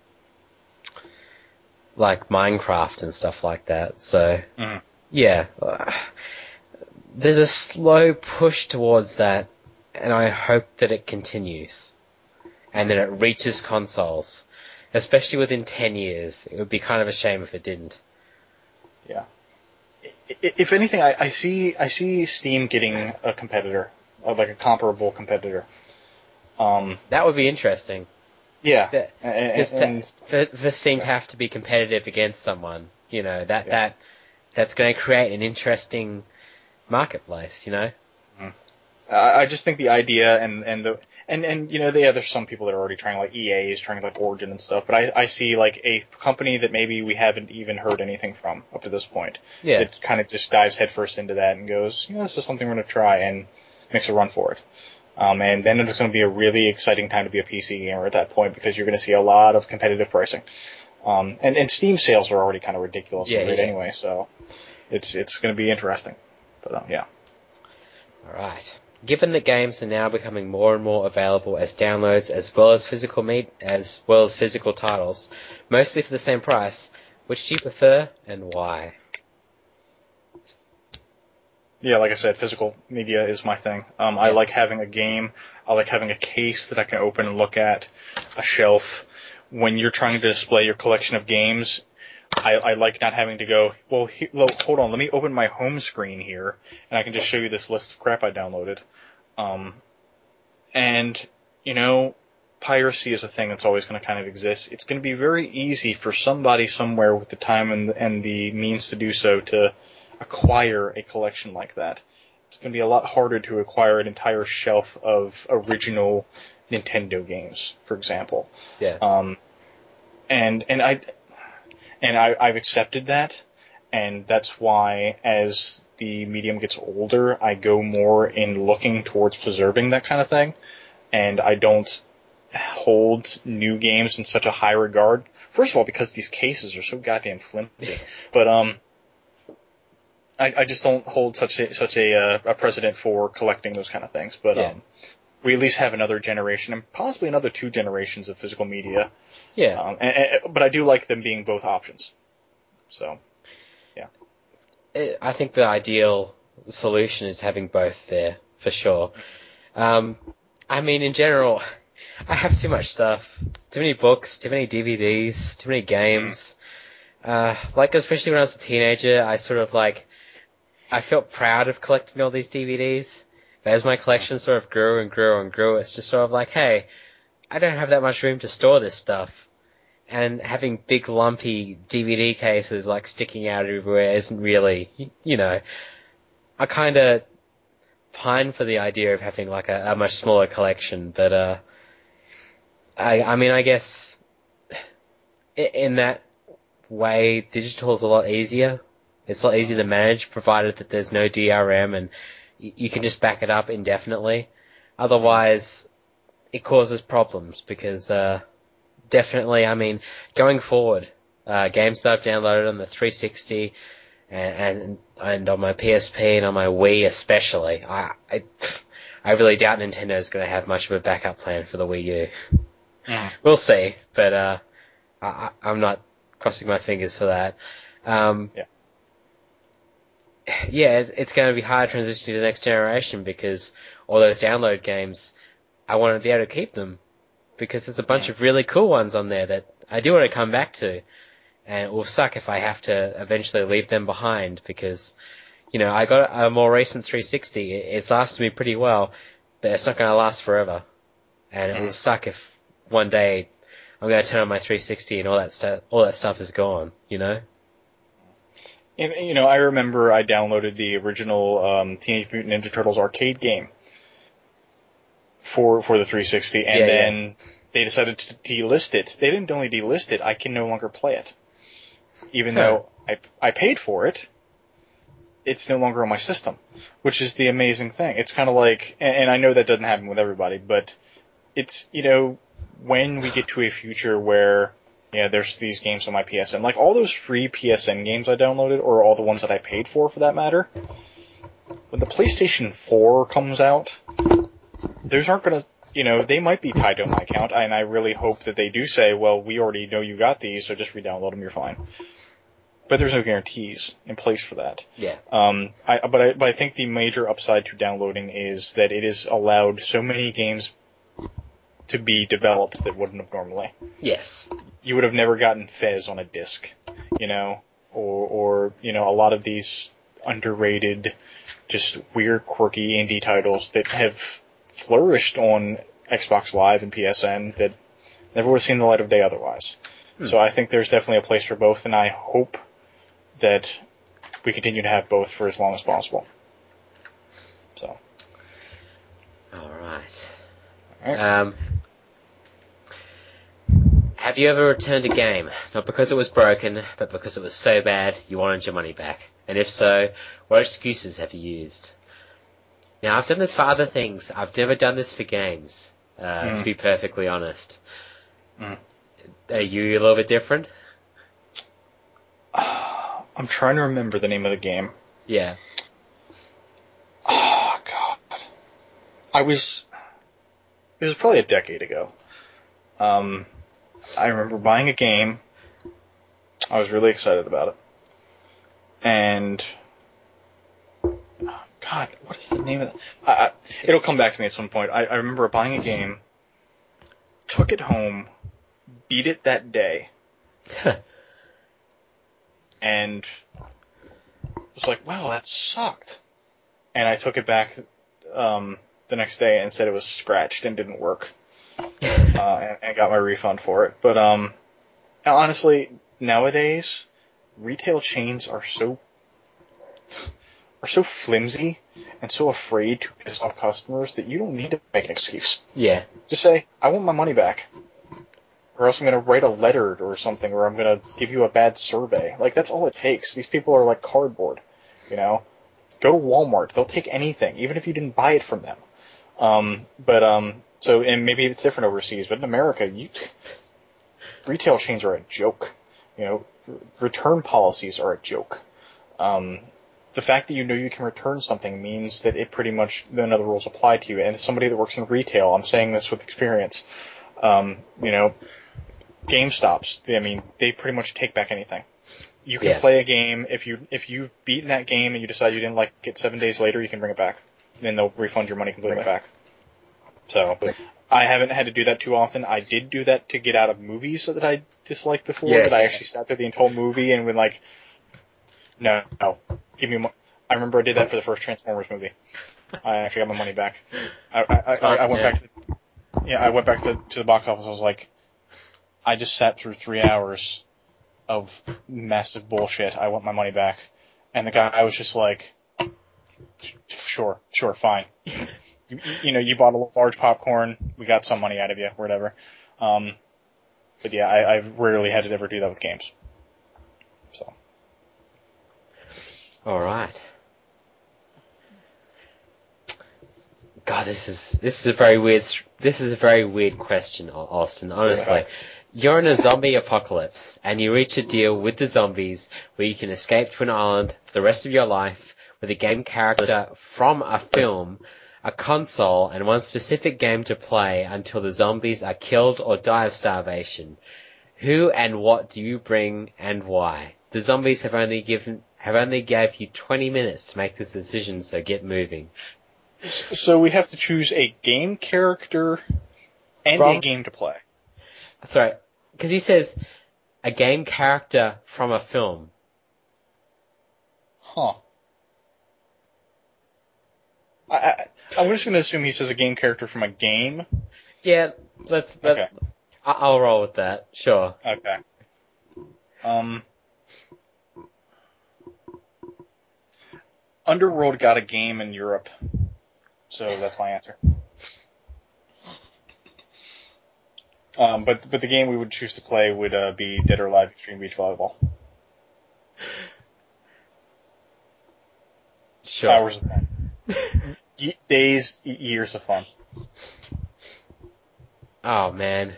like Minecraft and stuff like that, so, Mhm. yeah, uh, there's a slow push towards that, and I hope that it continues, and that it reaches consoles, especially within 10 years. It would be kind of a shame if it didn't. Yeah. If anything, I, I see I see Steam getting a competitor, like a comparable competitor. Um, That would be interesting. yeah, That- and, and- for Steam to have to be competitive against someone, you know, that, Yeah. that, that's going to create an interesting marketplace, you know? I I just think the idea and and the and and you know yeah, there's some people that are already trying like EA is trying like Origin and stuff, but I I see like a company that maybe we haven't even heard anything from up to this point. Yeah. That kind of just dives headfirst into that and goes, you know, this is something we're gonna try and makes a run for it. Um, and then it's going to be a really exciting time to be a PC gamer at that point because you're going to see a lot of competitive pricing. Um, and, and Steam sales are already kind of ridiculous Yeah, yeah. anyway, so it's it's going to be interesting. But um, yeah. Alright. Given that games are now becoming more and more available as downloads as well as physical meet as well as physical titles, mostly for the same price, which do you prefer and why? Yeah, like I said, physical media is my thing. Um, I like having a game. I like having a case that I can open and look at, a shelf. When you're trying to display your collection of games, I, I like not having to go, well, he, lo- hold on, let me open my home screen here, and I can just show you this list of crap I downloaded. Um, and, you know, piracy is a thing that's always going to kind of exist. It's going to be very easy for somebody somewhere with the time and, and the means to do so to acquire a collection like that. It's going to be a lot harder to acquire an entire shelf of original Nintendo games, for example. Yeah. Um, and and I and I, I've accepted that, and that's why as the medium gets older, I go more in looking towards preserving that kind of thing, and I don't hold new games in such a high regard. First of all, because these cases are so goddamn flimsy, [LAUGHS] but um. I, I just don't hold such a such a, uh, a precedent for collecting those kind of things. But Yeah. um, we at least have another generation and possibly another two generations of physical media. Yeah. Um, and, and- but I do like them being both options. So yeah. I think the ideal solution is having both there, for sure. Um, I mean, in general, [LAUGHS] I have too much stuff. Too many books, too many DVDs, too many games. Uh, like, especially when I was a teenager, I sort of like, I felt proud of collecting all these DVDs. But as my collection sort of grew and grew and grew, it's just sort of like, hey, I don't have that much room to store this stuff. And having big lumpy DVD cases like sticking out everywhere isn't really, you know, I kind of pine for the idea of having like a, a much smaller collection, but uh, I I mean I guess in that way digital is a lot easier. It's a lot easier to manage, provided that there's no DRM and you can just back it up indefinitely. Otherwise, it causes problems because uh, definitely, I mean, going forward, uh, games that I've downloaded on the 360 and, and and on my PSP and on my Wii especially, I I, I really doubt Nintendo is going to have much of a backup plan for the Wii U. We'll see, but uh, I- I'm not crossing my fingers for that. Um, Yeah. Yeah, it's going to be hard transitioning to the next generation because all those download games, I want to be able to keep them because there's a bunch of really cool ones on there that I do want to come back to, and it will suck if I have to eventually leave them behind because, you know, I got a more recent 360. It's lasted me pretty well, but it's not going to last forever, and it will suck if one day I'm going to turn on my 360 and all that stuff, all that stuff is gone. You know? And, you know, I remember I downloaded the original um, Teenage Mutant Ninja Turtles arcade game for for the 360, and Yeah, yeah. then they decided to delist it. They didn't only delist it; I can no longer play it, even Huh. though I I paid for it. It's no longer on my system, which is the amazing thing. It's kind of like, and, and I know that doesn't happen with everybody, but it's you know when we get to a future where yeah, there's these games on my PSN. Like all those free PSN games I downloaded, or all the ones that I paid for, for that matter. When the PlayStation 4 comes out, those aren't gonna, you know, they might be tied to my account, and I really hope that they do say, well, we already know you got these, so just re-download them, you're fine. But there's no guarantees in place for that. Yeah. Um, I, but I, but I think the major upside to downloading is that it is allowed so many games to be developed that wouldn't have normally Yes. you would have never gotten Fez on a disc, you know, or or you know a lot of these underrated, just weird, quirky indie titles that have flourished on Xbox Live and PSN that never would have seen the light of day otherwise. Hmm. So I think there's definitely a place for both, and I hope that we continue to have both for as long as possible. So, All right. Um, have you ever returned a game, not because it was broken, but because it was so bad you wanted your money back? And if so, what excuses have you used? Now, I've done this for other things. I've never done this for games, uh, to Mm. be perfectly honest. Mm. Are you a little bit different? [SIGHS] I'm trying to remember the name of the game. Yeah. [SIGHS] Oh God, I was. It was probably a decade ago. Um, I remember buying a game. I was really excited about it, and God, what is the name of it? I, I, it'll come back to me at some point. I, I remember buying a game, took it home, beat it that day, [LAUGHS] and was like, "Wow, that sucked." And I took it back um, the next day and said it was scratched and didn't work, [LAUGHS] uh, and, and got my refund for it. But um, honestly, nowadays, retail chains are so are so flimsy and so afraid to piss off customers that you don't need to make an excuse. yeah. Just say, "I want my money back." Or else I'm gonna write a letter or something, or I'm gonna give you a bad survey. Like that's all it takes. These people are like cardboard, you know. Go to Walmart; they'll take anything, even if you didn't buy it from them. Um, but um, so and maybe it's different overseas, but in America, you retail chains are a joke. You know, r- return policies are a joke. Um, the fact that you know you can return something means that it pretty much none of the rules apply to you. And as somebody that works in retail, I'm saying this with experience. Um, you know, GameStops. I mean, they pretty much take back anything. You can Yeah. play a game if you if you've beaten that game and you decide you didn't like it seven days later, you can bring it back, and they'll refund your money completely back. So. I haven't had to do that too often. I did do that to get out of movies that I disliked before. Yeah. that I actually sat through the entire movie and went like, no, no, give me. Mo-. I remember I did that for the first Transformers movie. I actually got my money back. I, I, I, I went yeah. back to, the, yeah, I went back to, to the box office. I was like, I just sat through three hours of massive bullshit. I want my money back. And the guy was just like, sure, sure, fine. You, you know, you bought a large popcorn. We got some money out of you, whatever. Um, but yeah, I, I've rarely had to ever do that with games. So. All right. God, this is this is a very weird. This is a very weird question, Austin. Honestly, you're in a zombie apocalypse, and you reach a deal with the zombies where you can escape to an island for the rest of your life with a game character from a film, a console, and one specific game to play until the zombies are killed or die of starvation. Who and what do you bring and why? The zombies have only given have only gave you 20 minutes to make this decision, so get moving. So we have to choose a game character and From- a game to play. Sorry, because he says a game character from a film. Huh. I, I, I'm just going to assume he says a game character from a game. Yeah, let's. let's Okay. I- I'll roll with that. Sure. Okay. Um. Underworld got a game in Europe, so that's my answer. Um, but but the game we would choose to play would uh, be Dead or Alive Extreme Beach Volleyball. Sure. Hours of fun. [LAUGHS] Days, years of fun. Oh man.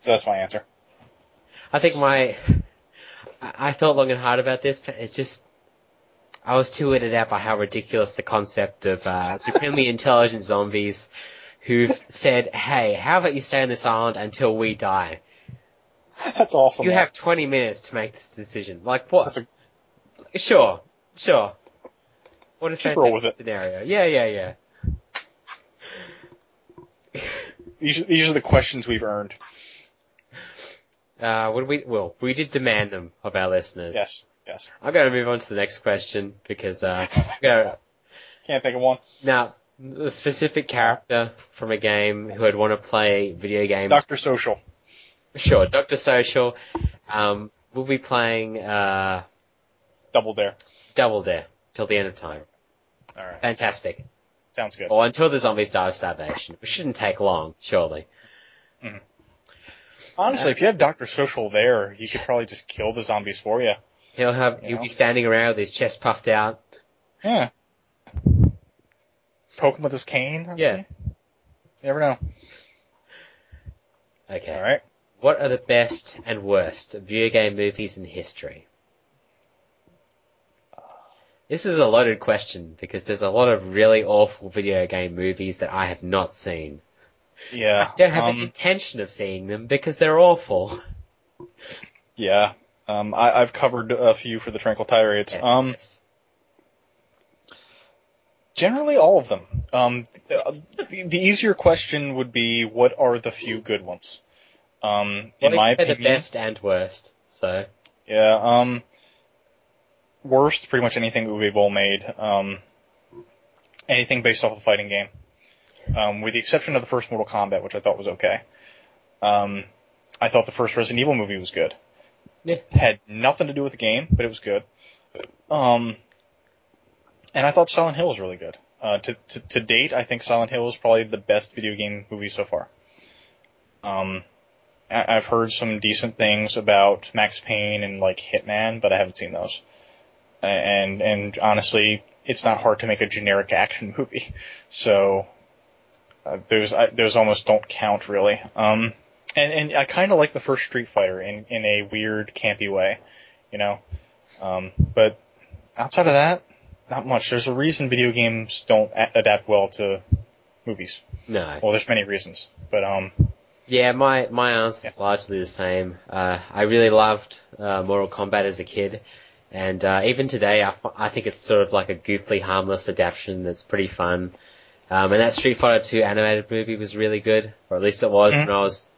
So that's my answer. I think my, I thought long and hard about this, but it's just, I was too weirded out by how ridiculous the concept of uh, supremely [LAUGHS] intelligent zombies who've said, hey, how about you stay on this island until we die? That's awesome. You man. have 20 minutes to make this decision. Like what? That's Sure, sure. What a Just roll with fantastic scenario. Yeah, yeah, yeah. These, these are the questions we've earned. Uh, what we, well, we did demand them of our listeners. Yes, yes. I'm going to move on to the next question because, uh, gonna, [LAUGHS] Can't think of one. Now, the specific character from a game who would want to play video games. Doctor Social. Sure, Doctor Social. Um, we'll be playing uh, Double Dare. Double Dare till the end of time. All right. Fantastic. Sounds good. Or until the zombies die of starvation, which shouldn't take long, surely. Mm-hmm. Honestly, if you have Doctor Social there, you could probably just kill the zombies for you. He'll have You he'll know? be standing around with his chest puffed out. Yeah. Poke him with his cane. or Yeah. You never know. Okay. All right. What are the best and worst video game movies in history? This is a loaded question because there's a lot of really awful video game movies that I have not seen. Yeah. I don't have um, any intention of seeing them because they're awful. [LAUGHS] Yeah. Um, I, I've covered a few for the Tranquil Tirades. Yes, um, yes. generally all of them. Um, the, the easier question would be, what are the few good ones? Um, Well, in my they're the best and worst. So yeah. Um, worst, pretty much anything Uwe Boll made. Um, anything based off a fighting game, um, with the exception of the first Mortal Kombat, which I thought was okay. Um, I thought the first Resident Evil movie was good. Yeah. Had nothing to do with the game, but it was good. Um, and I thought Silent Hill was really good. Uh, to, to, to date, I think Silent Hill is probably the best video game movie so far. Um, I, I've heard some decent things about Max Payne and like Hitman, but I haven't seen those. And, and honestly, it's not hard to make a generic action movie. [LAUGHS] So, uh, those, I, those almost don't count really. Um, and, and I kind of like the first Street Fighter in, in a weird, campy way, you know? Um, but outside of that, not much. There's a reason video games don't a- adapt well to movies. no. Well, there's many reasons, but um, Yeah, my my answer's largely the same. Uh, I really loved uh, Mortal Kombat as a kid, and uh, even today, I, I think it's sort of like a goofy, harmless adaptation that's pretty fun. Um, and that Street Fighter 2 animated movie was really good, or at least it was Mhm. when I was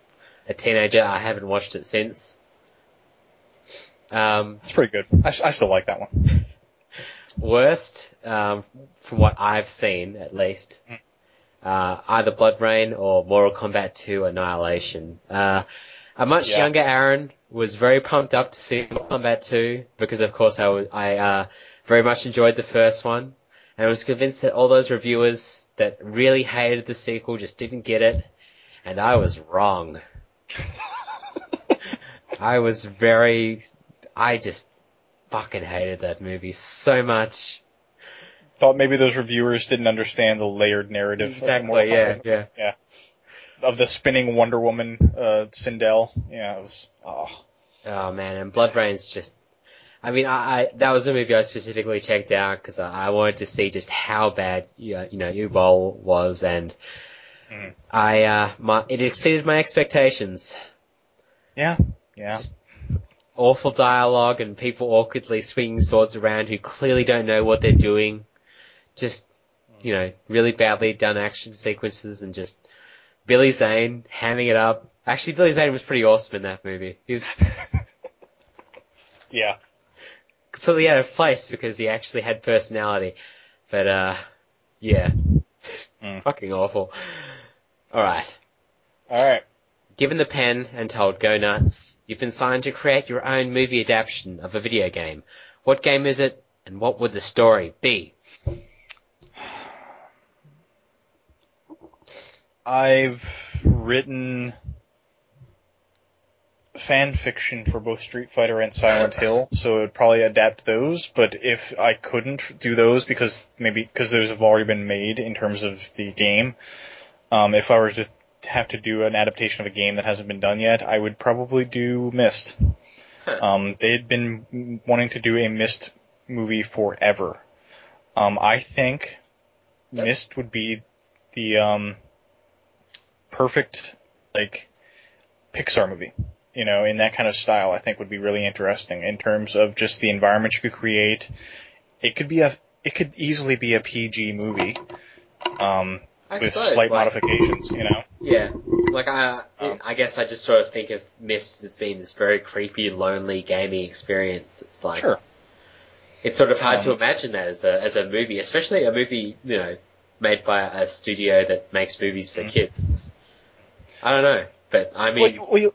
a teenager. I haven't watched it since. Um, it's pretty good. I, I still like that one. worst, um, from what I've seen at least, uh, either BloodRayne or Mortal Kombat 2 Annihilation. Uh, a much Yeah. younger Aaron was very pumped up to see Mortal Kombat 2 because of course I was, I, uh, very much enjoyed the first one and I was convinced that all those reviewers that really hated the sequel just didn't get it and I was wrong. [LAUGHS] I was very, I just fucking hated that movie so much. Thought maybe those reviewers didn't understand the layered narrative Exactly, yeah, Kombat- yeah. Of the spinning Wonder Woman, uh, Sindel. Yeah, it was. Oh, Oh man, and BloodRayne's just. I mean, I, I that was a movie I specifically checked out because I, I wanted to see just how bad you know, you know Uwe Boll was, and Mhm. I uh, my it exceeded my expectations. yeah. Yeah. Just awful dialogue and people awkwardly swinging swords around who clearly don't know what they're doing. Just, you know, really badly done action sequences and just Billy Zane hamming it up. Actually, Billy Zane was pretty awesome in that movie. He was [LAUGHS] Yeah. completely out of place because he actually had personality. But, uh, yeah. Mm. [LAUGHS] Fucking awful. Alright. All right. Given the pen and told go nuts, you've been signed to create your own movie adaptation of a video game. What game is it, and what would the story be? I've written fan fiction for both Street Fighter and Silent Hill, so it would probably adapt those. But if I couldn't do those because maybe because those have already been made in terms of the game, um, if I were to have to do an adaptation of a game that hasn't been done yet, I would probably do Myst. Huh. Um, they had been wanting to do a Myst movie forever. Um, I think Myst would be the um, perfect like Pixar movie. You know, in that kind of style, I think would be really interesting in terms of just the environment you could create. It could be a, it could easily be a PG movie, um, I with suppose, slight like- modifications. You know, Yeah, like I, Um, I guess I just sort of think of Myst as being this very creepy, lonely gaming experience. It's like sure. it's sort of hard to Um, imagine that as a as a movie, especially a movie you know made by a studio that makes movies for Mhm. kids. It's I don't know, but I Well, mean, you- well, you-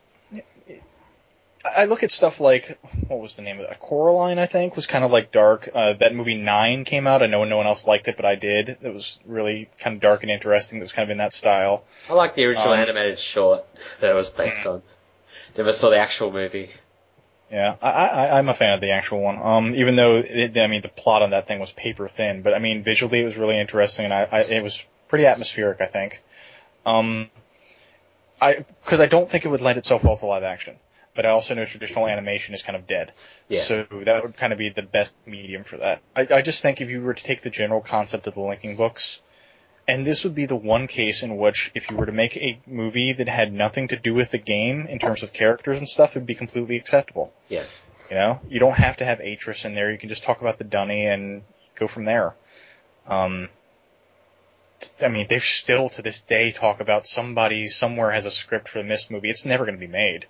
I look at stuff like what was the name of it? Coraline, I think, was kind of like dark. Uh, that movie Nine came out. I know no one else liked it, but I did. It was really kind of dark and interesting. It was kind of in that style. I like the original um, animated short [LAUGHS] that it was based Mhm. on. Never saw the actual movie. Yeah, I, I, I'm a fan of the actual one. Um, even though it, I mean the plot on that thing was paper thin, but I mean visually it was really interesting, and I, I it was pretty atmospheric. I think. Um, I because I don't think it would lend itself well to live action, but I also know traditional animation is kind of dead. Yeah. So that would kind of be the best medium for that. I, I just think if you were to take the general concept of the linking books, and this would be the one case in which if you were to make a movie that had nothing to do with the game in terms of characters and stuff, it would be completely acceptable. Yeah. You know, you don't have to have Atrus in there. You can just talk about the D'ni and go from there. Um, I mean, they still to this day talk about somebody somewhere has a script for the Myst movie. It's never going to be made.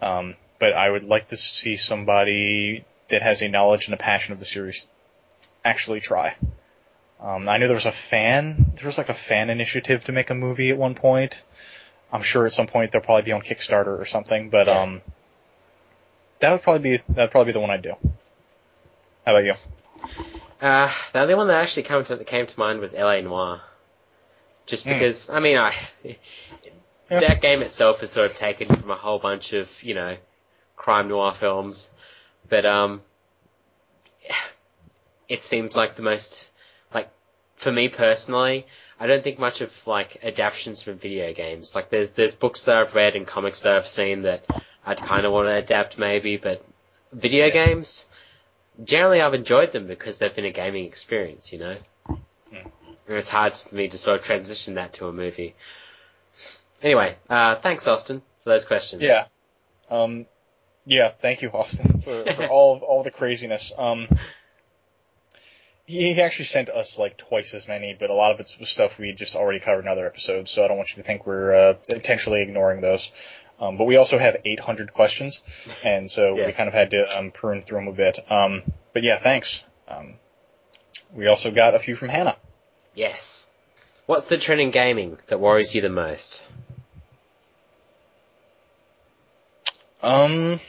Um, but I would like to see somebody that has a knowledge and a passion of the series actually try. Um, I know there was a fan, there was like a fan initiative to make a movie at one point. I'm sure at some point they'll probably be on Kickstarter or something, but Yeah. um, that would probably be that would probably be the one I'd do. How about you? Uh, the only one that actually came to came to mind was L.A. Noire. Just because, I mean, I [LAUGHS] Yeah. that game itself is sort of taken from a whole bunch of you know crime noir films, but um, it seems like the most like for me personally. I don't think much of like adaptations from video games. Like there's there's books that I've read and comics that I've seen that I'd kind of want to adapt maybe, but video Yeah. games generally I've enjoyed them because they've been a gaming experience, you know. Hmm. And it's hard for me to sort of transition that to a movie. Anyway, uh, thanks Austin for those questions. Yeah. Um, yeah. Thank you, Austin, for, for [LAUGHS] all of, all the craziness. Um, he he actually sent us like twice as many, but a lot of it's was stuff we just already covered in other episodes. So I don't want you to think we're uh, intentionally ignoring those. Um, but we also have 800 questions, and so Yeah. we kind of had to um, prune through them a bit. Um, but yeah, thanks. Um, we also got a few from Hannah. Yes. What's the trend in gaming that worries you the most? Um,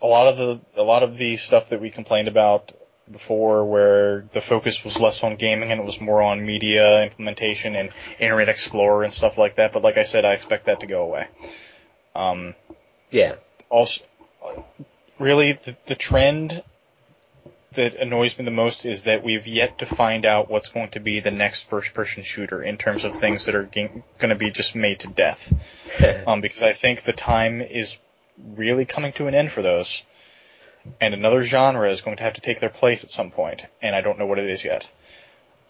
a lot of the a lot of the stuff that we complained about before, where the focus was less on gaming and it was more on media implementation and Internet Explorer and stuff like that. But like I said, I expect that to go away. Um, Yeah. also, really, the, the trend that annoys me the most is that we've yet to find out what's going to be the next first-person shooter in terms of things that are going to be just made to death [LAUGHS] um, because I think the time is really coming to an end for those, and another genre is going to have to take their place at some point, and I don't know what it is yet.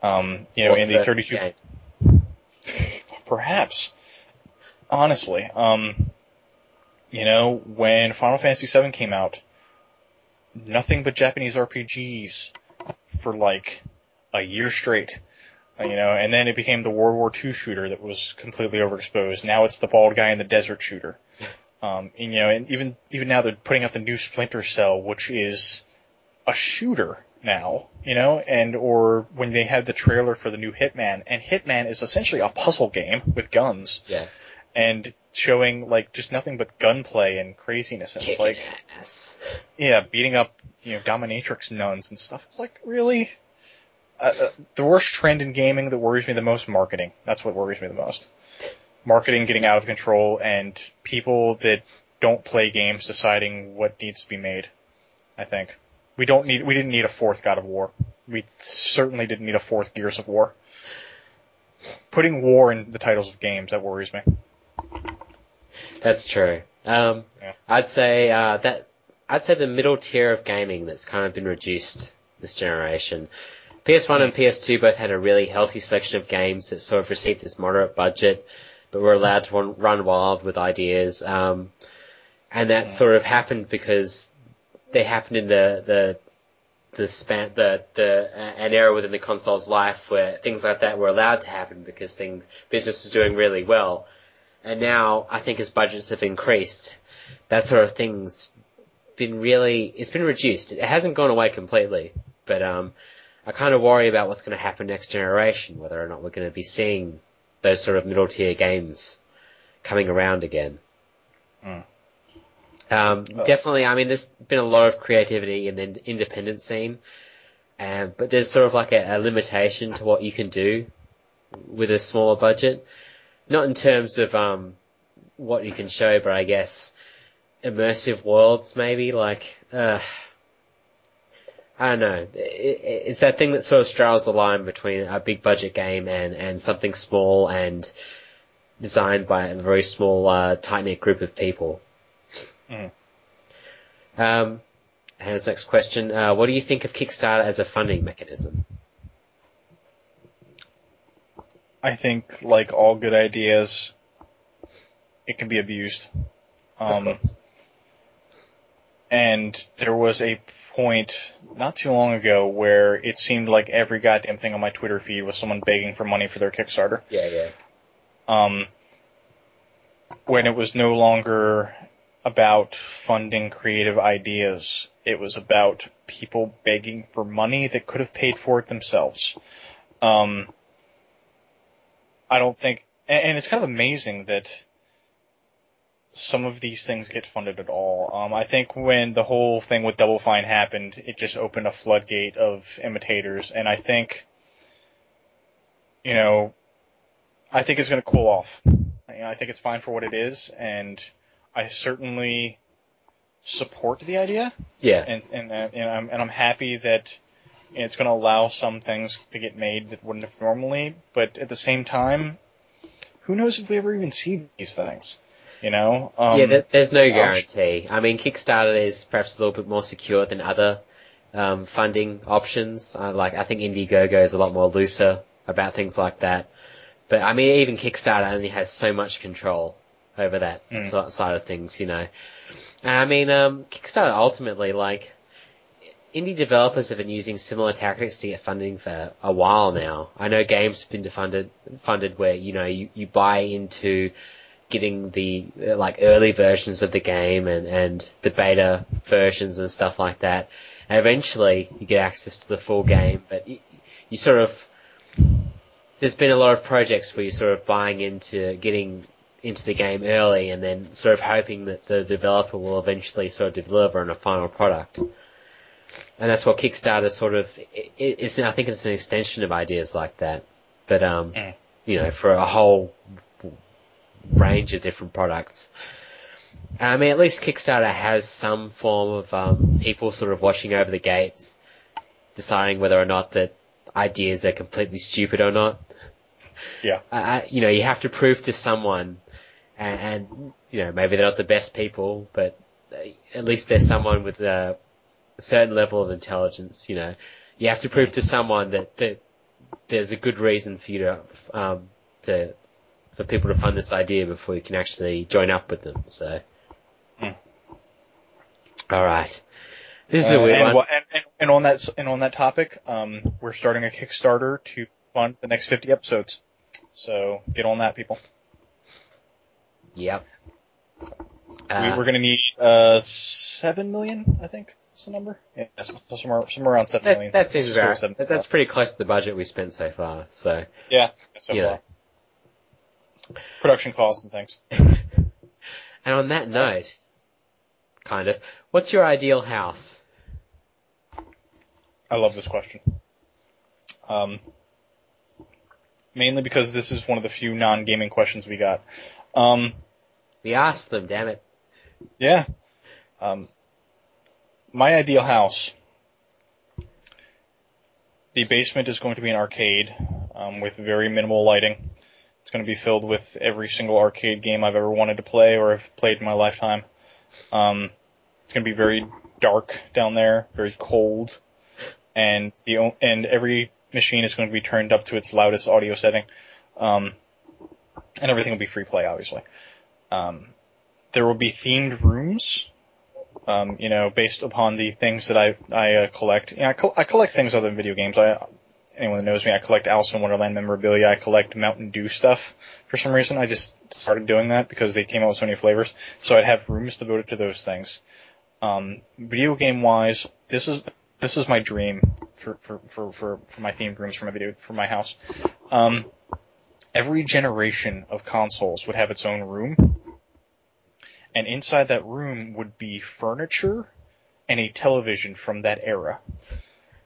Um, you know, in the versus 32, [LAUGHS] perhaps. honestly, um, you know, when Final Fantasy VII came out, nothing but Japanese RPGs for like a year straight. You know, and then it became the World War II shooter that was completely overexposed. Now it's the bald guy in the desert shooter. Um, and, you know, and even even now they're putting out the new Splinter Cell, which is a shooter now. You know, and or when they had the trailer for the new Hitman, and Hitman is essentially a puzzle game with guns Yeah. and showing like just nothing but gunplay and craziness. And it's Kicking like, ass. yeah, beating up you know dominatrix nuns and stuff. It's like really. Uh, uh, the worst trend in gaming that worries me the most marketing. That's what worries me the most. Marketing getting out of control and people that don't play games deciding what needs to be made. I think we don't need we didn't need a fourth God of War. We certainly didn't need a fourth Gears of War. Putting war in the titles of games that worries me. That's true. Um, Yeah. I'd say uh, that I'd say the middle tier of gaming that's kind of been reduced this generation. PS1 and PS2 both had a really healthy selection of games that sort of received this moderate budget, but were allowed to run, run wild with ideas. Um, and that sort of happened because they happened in the the the span the the uh, an era within the console's life where things like that were allowed to happen because thing business was doing really well. And now I think as budgets have increased, that sort of thing's been really it's been reduced. It hasn't gone away completely, but um, I kind of worry about what's going to happen next generation, whether or not we're going to be seeing those sort of middle tier games coming around again. Mm. Um, definitely, I mean, there's been a lot of creativity in the independent scene, um, but there's sort of like a, a limitation to what you can do with a smaller budget. Not in terms of um, what you can show, but I guess immersive worlds maybe. Like, uh, I don't know. It, it, it's that thing that sort of straddles the line between a big budget game and, and something small and designed by a very small, uh, tight knit group of people. Mm. Um, and his next question, uh, what do you think of Kickstarter as a funding mechanism? I think, like all good ideas, it can be abused. Um, and there was a point not too long ago where it seemed like every goddamn thing on my Twitter feed was someone begging for money for their Kickstarter. Yeah, yeah. Um, when it was no longer about funding creative ideas, it was about people begging for money that could have paid for it themselves. Um, I don't think, and, and it's kind of amazing that some of these things get funded at all. Um, I think when the whole thing with Double Fine happened, it just opened a floodgate of imitators, and I think, you know, I think it's going to cool off. You know, I think it's fine for what it is, and I certainly support the idea, Yeah. and and uh, and I'm and I'm happy that it's going to allow some things to get made that wouldn't have normally. But at the same time, who knows if we ever even see these things? You know? Um, yeah, there, there's no guarantee. I mean, Kickstarter is perhaps a little bit more secure than other um, funding options. Uh, like, I think Indiegogo is a lot more looser about things like that. But I mean, even Kickstarter only has so much control over that Mm. so- side of things, you know. And I mean, um, Kickstarter ultimately, like, indie developers have been using similar tactics to get funding for a while now. I know games have been funded, funded where, you know, you, you buy into getting the uh, like early versions of the game and, and the beta versions and stuff like that. And eventually you get access to the full game, but you, you sort of there's been a lot of projects where you're sort of buying into getting into the game early and then sort of hoping that the developer will eventually sort of deliver on a final product. And that's what Kickstarter sort of it's I think it's an extension of ideas like that. But um Mm. you know, for a whole range of different products. I mean, at least Kickstarter has some form of um, people sort of watching over the gates, deciding whether or not that ideas are completely stupid or not. Yeah. I, I- you know, you have to prove to someone, and, and you know, maybe they're not the best people, but at least they're someone with a certain level of intelligence. You know, you have to prove to someone that that there's a good reason for you to um, to for people to fund this idea before you can actually join up with them. So, Hmm. all right, this is a Uh, weird and, one. and, and, and on that and on that topic, um, we're starting a Kickstarter to fund the next 50 episodes. So get on that, people. Yep. we, Uh, we're going to need uh seven million, I think. Is the number? Yeah, somewhere somewhere around seven million. that, that seems Let's just go very, seven. that, that's pretty close to the budget we spent so far. So, yeah. So you far. know. Production costs and things. [LAUGHS] and on that note, kind of, what's your ideal house? I love this question. Um, mainly because this is one of the few non-gaming questions we got. Um, We asked them, damn it. yeah. Um, my ideal house. The basement is going to be an arcade um, with very minimal lighting. Going to be filled with every single arcade game I've ever wanted to play or have played in my lifetime. Um, it's going to be very dark down there, very cold, and the and every machine is going to be turned up to its loudest audio setting, um, and everything will be free play, obviously. Um, there will be themed rooms, um, you know, based upon the things that I I uh, collect. Yeah, I, col- I collect things other than video games. I anyone that knows me, I collect Alice in Wonderland memorabilia. I collect Mountain Dew stuff for some reason. I just started doing that because they came out with so many flavors. So I'd have rooms devoted to those things. Um, video game wise, this is this is my dream for for, for, for, for my themed rooms for my video for my house. Um, every generation of consoles would have its own room, and inside that room would be furniture and a television from that era.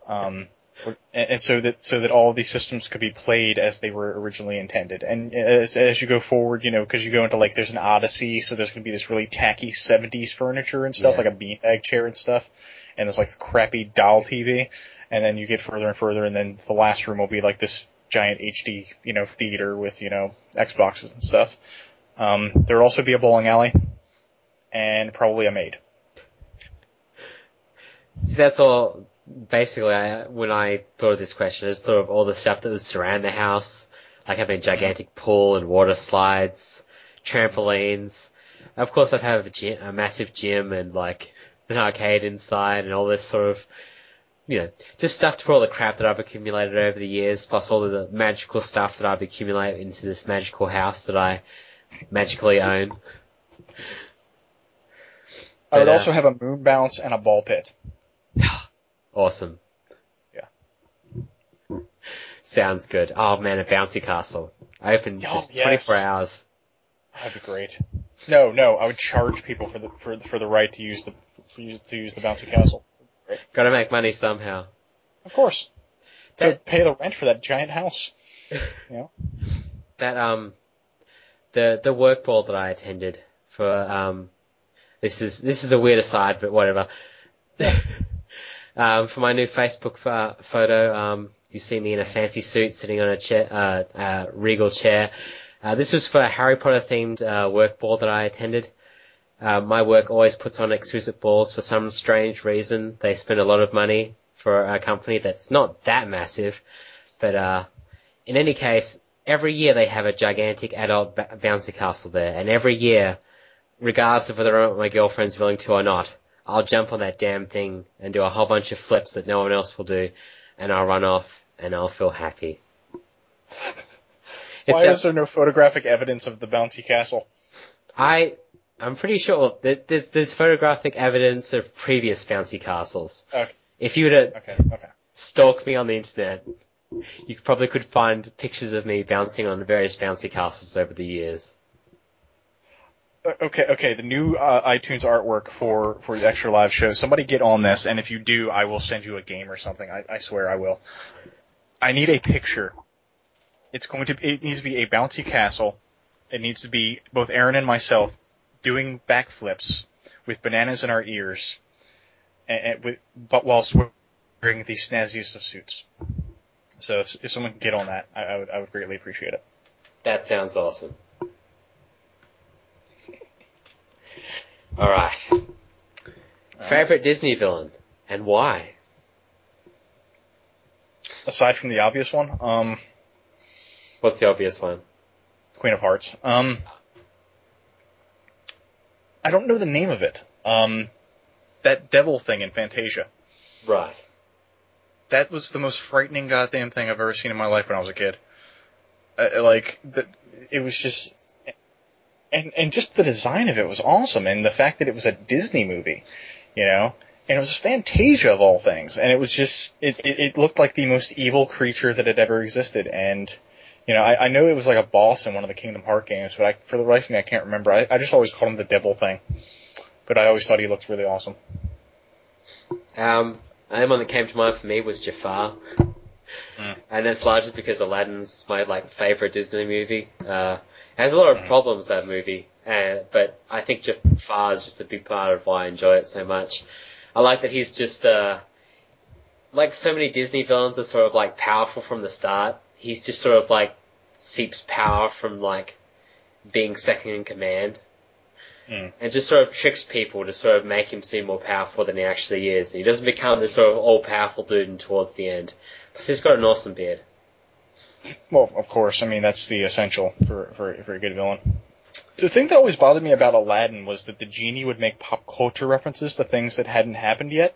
Um, and, and so that so that all these systems could be played as they were originally intended. And as, as you go forward, you know, because you go into like there's an Odyssey, so there's gonna be this really tacky '70s furniture and stuff, Yeah. like a beanbag chair and stuff, and there's like crappy doll TV. And then you get further and further, and then the last room will be like this giant HD, you know, theater with you know Xboxes and stuff. Um, there will also be a bowling alley, and probably a maid. See, that's all. Basically, I, when I thought of this question, I just thought of all the stuff that would surround the house, like having a gigantic pool and water slides, trampolines. Of course, I'd have a, gym, a massive gym and like an arcade inside and all this sort of, you know, just stuff to put all the crap that I've accumulated over the years, plus all of the magical stuff that I've accumulated into this magical house that I magically own. I would But, uh, also have a moon bounce and a ball pit. Awesome. Yeah. Sounds good. Oh man, a bouncy castle. Open Oh, just yes. 24 hours. That'd be great. No, no, I would charge people for the for for the right to use the for to use the bouncy castle. Gotta make money somehow. Of course. To That- pay the rent for that giant house. [LAUGHS] You know? That, um, the, the work ball that I attended for, um, this is, this is a weird aside, but whatever. [LAUGHS] um, for my new Facebook pho- photo, um, you see me in a fancy suit sitting on a chair, uh, uh, regal chair. Uh, this was for a Harry Potter themed, uh, work ball that I attended. Uh, my work always puts on exquisite balls for some strange reason. They spend a lot of money for a company that's not that massive, but uh, in any case, every year they have a gigantic adult ba- bouncy castle there, and every year, regardless of whether or not my girlfriend's willing to or not, I'll jump on that damn thing and do a whole bunch of flips that no one else will do, and I'll run off and I'll feel happy. [LAUGHS] Why a- is there no photographic evidence of the bouncy castle? I I'm pretty sure that there's there's photographic evidence of previous bouncy castles. Okay. If you were to Okay, okay. stalk me on the internet, you probably could find pictures of me bouncing on various bouncy castles over the years. Uh, Okay, okay. The new uh, iTunes artwork for for the extra live show. Somebody get on this, and if you do, I will send you a game or something. I, I swear I will. I need a picture. It's going to. It needs to be a bouncy castle. It needs to be both Aaron and myself doing backflips with bananas in our ears, and, and with, but whilst wearing the snazziest of suits. So if, if someone can get on that, I, I would I would greatly appreciate it. That sounds awesome. Alright. Favorite Disney villain and why? Aside from the obvious one, um, What's the obvious one? Queen of Hearts. Um, I don't know the name of it. Um, that devil thing in Fantasia. Right. That was the most frightening goddamn thing I've ever seen in my life when I was a kid. Uh, like, it was just, and and just the design of it was awesome, and the fact that it was a Disney movie, you know, and it was a Fantasia of all things, and it was just, it it, it looked like the most evil creature that had ever existed, and. You know, I, I know it was like a boss in one of the Kingdom Heart games, but I, for the life of me, I can't remember. I, I just always called him the Devil thing, but I always thought he looked really awesome. Um, the one that came to mind for me was Jafar. Mm. And that's largely because Aladdin's my like favorite Disney movie. Uh, has a lot of problems that movie, uh, but I think Jafar is just a big part of why I enjoy it so much. I like that he's just uh, like so many Disney villains are sort of like powerful from the start. He's just sort of like seeps power from like being second in command. Mm. And just sort of tricks people to sort of make him seem more powerful than he actually is. He doesn't become this sort of all-powerful dude towards the end. Plus he's got an awesome beard. Well, of course. I mean, that's the essential for, for, for a good villain. The thing that always bothered me about Aladdin was that the genie would make pop culture references to things that hadn't happened yet.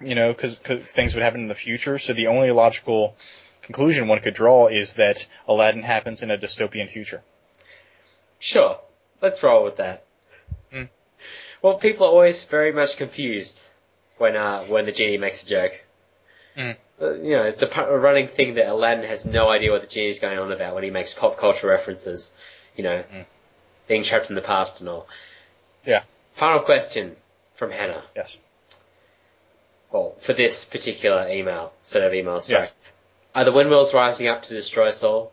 You know, because things would happen in the future. So the only logical conclusion one could draw is that Aladdin happens in a dystopian future. Sure, let's roll with that. Hmm. Well, people are always very much confused when uh, when the genie makes a joke. Hmm. Uh, you know, it's a, a running thing that Aladdin has no idea what the genie's going on about when he makes pop culture references. You know, Hmm. being trapped in the past and all. Yeah. Final question from Hannah. Yes. Well, for this particular email, set of emails, sorry. Yes. Are the windmills rising up to destroy us all?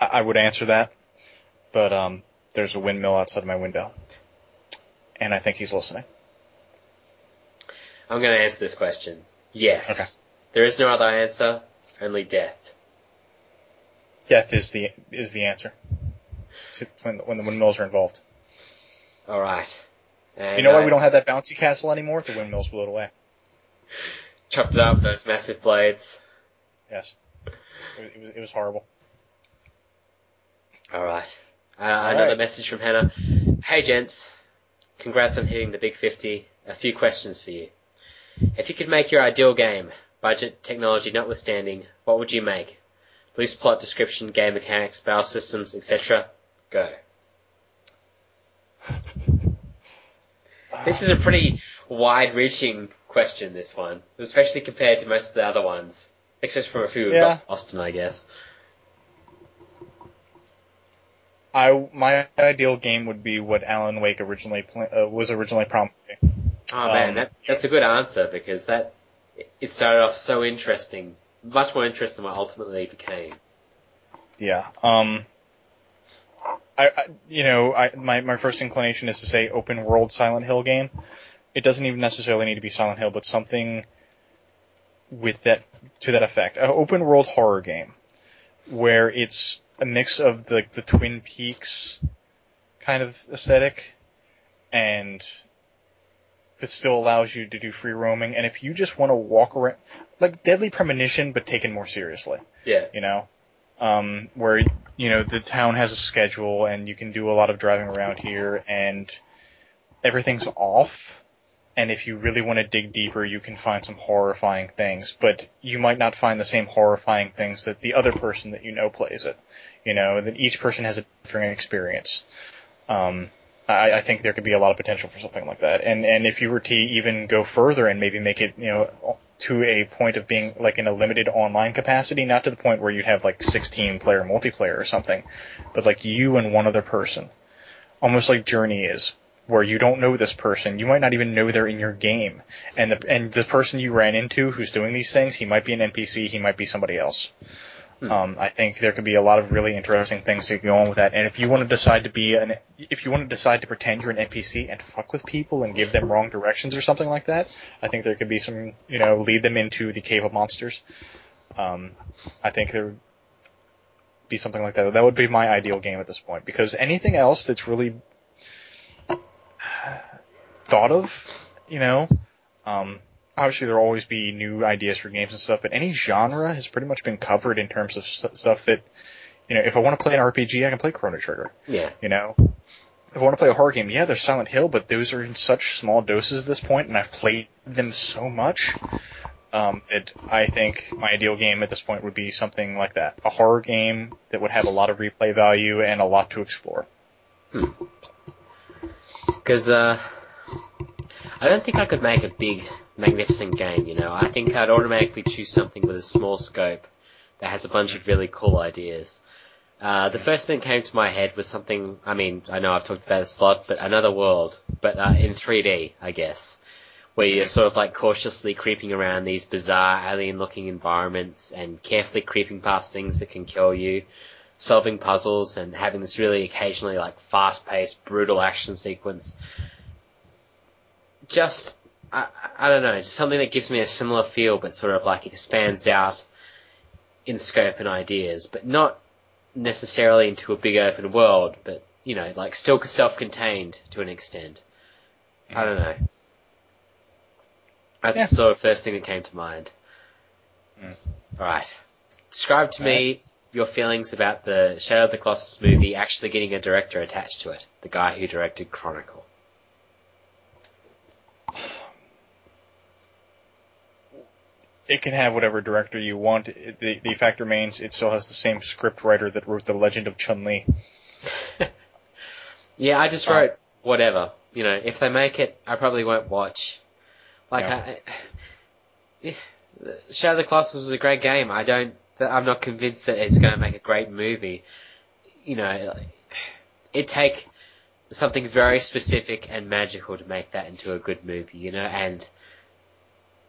I, I would answer that, but um, there's a windmill outside my window, and I think he's listening. I'm going to answer this question. Yes. Okay. There is no other answer, only death. Death is the is the answer when when the windmills are involved. Alright. And You know why I we don't have that bouncy castle anymore? The windmills blew it away. chopped it up with those massive blades. Yes. It was, it was, horrible. Alright. Uh, All another right. message from Hannah. Hey gents, congrats on hitting the big 50. A few questions for you. If you could make your ideal game, budget, technology notwithstanding, what would you make? Loose plot description, game mechanics, battle systems, etc. Go. This is a pretty wide-reaching question, this one, especially compared to most of the other ones, except for a few Yeah. Austin, I guess. I my ideal game would be what Alan Wake originally pla- uh, was originally promised. Oh man, Um, that that's a good answer because that it started off so interesting, much more interesting than what ultimately became. Yeah. Um. I, I you know I my my first inclination is to say open world Silent Hill game. It doesn't even necessarily need to be Silent Hill, but something with that to that effect. An open world horror game where it's a mix of the the Twin Peaks kind of aesthetic and it still allows you to do free roaming and if you just want to walk around like Deadly Premonition but taken more seriously Yeah, you know, um, where you know the town has a schedule and you can do a lot of driving around here and everything's off. And if you really want to dig deeper, you can find some horrifying things, but you might not find the same horrifying things that the other person that you know plays it. You know, that each person has a different experience. Um, I, I think there could be a lot of potential for something like that. And and if you were to even go further and maybe make it, you know, to a point of being like in a limited online capacity, not to the point where you'd have like 16 player multiplayer or something, but like you and one other person, almost like Journey is, where you don't know this person, you might not even know they're in your game, and the and the person you ran into who's doing these things, he might be an NPC, he might be somebody else. Hmm. Um, I think there could be a lot of really interesting things that go on with that. And if you want to decide to be an, if you want to decide to pretend you're an NPC and fuck with people and give them wrong directions or something like that, I think there could be some, you know, lead them into the cave of monsters. Um, I think there would be something like that. That would be my ideal game at this point because anything else that's really [SIGHS] thought of, you know, um, obviously there'll always be new ideas for games and stuff, but any genre has pretty much been covered in terms of st- stuff that, you know, if I want to play an RPG, I can play Chrono Trigger. Yeah. You know, if I want to play a horror game, yeah, there's Silent Hill, but those are in such small doses at this point, and I've played them so much um, that I think my ideal game at this point would be something like that: a horror game that would have a lot of replay value and a lot to explore. Because uh, I don't think I could make a big, magnificent game. You know, I think I'd automatically choose something with a small scope that has a bunch of really cool ideas. Uh, the first thing that came to my head was something. I mean, I know I've talked about this a lot, but another world, but uh, in 3D, I guess, where you're sort of like cautiously creeping around these bizarre alien-looking environments and carefully creeping past things that can kill you, solving puzzles and having this really occasionally like fast-paced, brutal action sequence. Just, I, I don't know, just something that gives me a similar feel, but sort of like expands out in scope and ideas, but not necessarily into a big open world, but you know, like still self-contained to an extent. I don't know. That's Yeah. the sort of first thing that came to mind. Mm. Alright. Describe to me your feelings about the Shadow of the Colossus movie actually getting a director attached to it. The guy who directed Chronicle. It can have whatever director you want. It, the, the fact remains, it still has the same script writer that wrote The Legend of Chun Li. [LAUGHS] Yeah, I just Uh, wrote whatever. You know, if they make it, I probably won't watch. Like, Yeah. I, I, [SIGHS] Shadow of the Colossus was a great game. I don't. I'm not convinced that it's going to make a great movie. You know, it take something very specific and magical to make that into a good movie. You know, and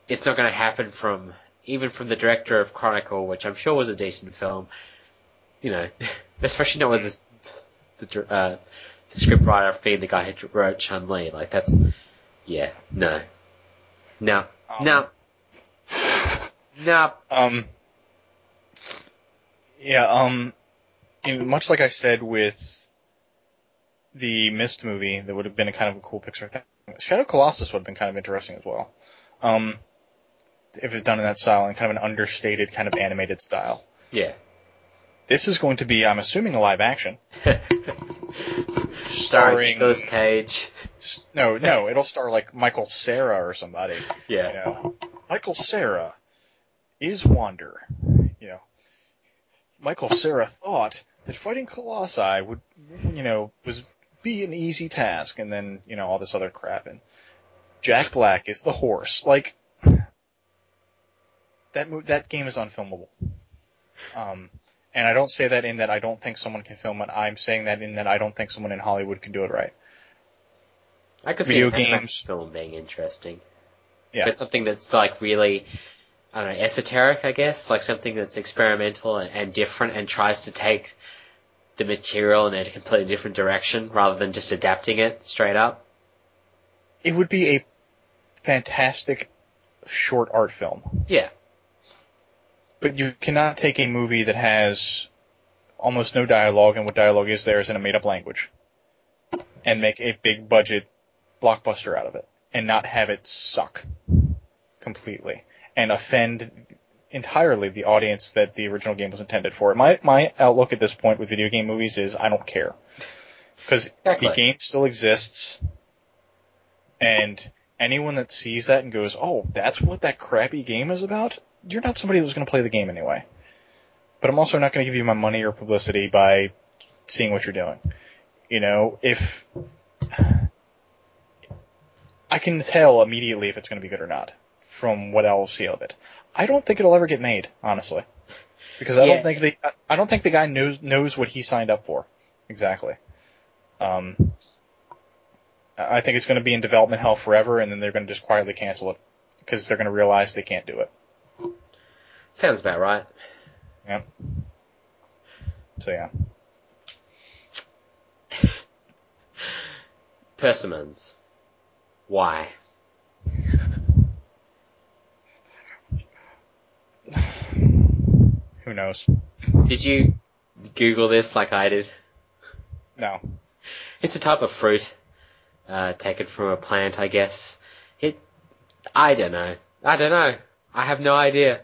it's not going to happen from even from the director of Chronicle, which I'm sure was a decent film. You know, [LAUGHS] especially not with this, the uh, the scriptwriter being the guy who wrote Chun Li. Like that's, yeah, no, no, Um, no, no. Um, yeah, um, much like I said with the Myst movie, that would have been a kind of a cool Pixar thing. Shadow Colossus would have been kind of interesting as well. Um, if it's done in that style, in kind of an understated kind of animated style. Yeah. This is going to be, I'm assuming, a live action. [LAUGHS] Starring Starring- Nicolas Cage. No, no, it'll star like Michael Cera or somebody. Yeah. You know, Michael Cera is Wander. You know, Michael Cera thought that fighting Colossi would, you know, was be an easy task, and then you know all this other crap. And Jack Black is the horse. Like that. Mo- that game is unfilmable. Um, and I don't say that in that I don't think someone can film it. I'm saying that in that I don't think someone in Hollywood can do it right. I could Video see games. film being interesting. Yeah. But something that's like really, I don't know, esoteric, I guess, like something that's experimental and, and different and tries to take the material in a completely different direction rather than just adapting it straight up. it would be a fantastic short art film. Yeah. But you cannot take a movie that has almost no dialogue, and what dialogue is there is in a made up language, and make a big budget blockbuster out of it, and not have it suck completely, and offend entirely the audience that the original game was intended for. My, my outlook at this point with video game movies is I don't care. Because Exactly. the game still exists, and anyone that sees that and goes, "Oh, that's what that crappy game is about," you're not somebody who's going to play the game anyway. But I'm also not going to give you my money or publicity by seeing what you're doing. You know, if [SIGHS] I can tell immediately if it's going to be good or not from what I'll see of it. I don't think it'll ever get made, honestly, because I Yeah. don't think the I don't think the guy knows knows what he signed up for exactly. Um, I think it's going to be in development hell forever, and then they're going to just quietly cancel it because they're going to realize they can't do it. Sounds about right. Yeah. So yeah. Persimmons. Why? [SIGHS] Who knows? Did you Google this like I did? No. It's a type of fruit, uh, taken from a plant, I guess. It, I don't know. I don't know. I have no idea.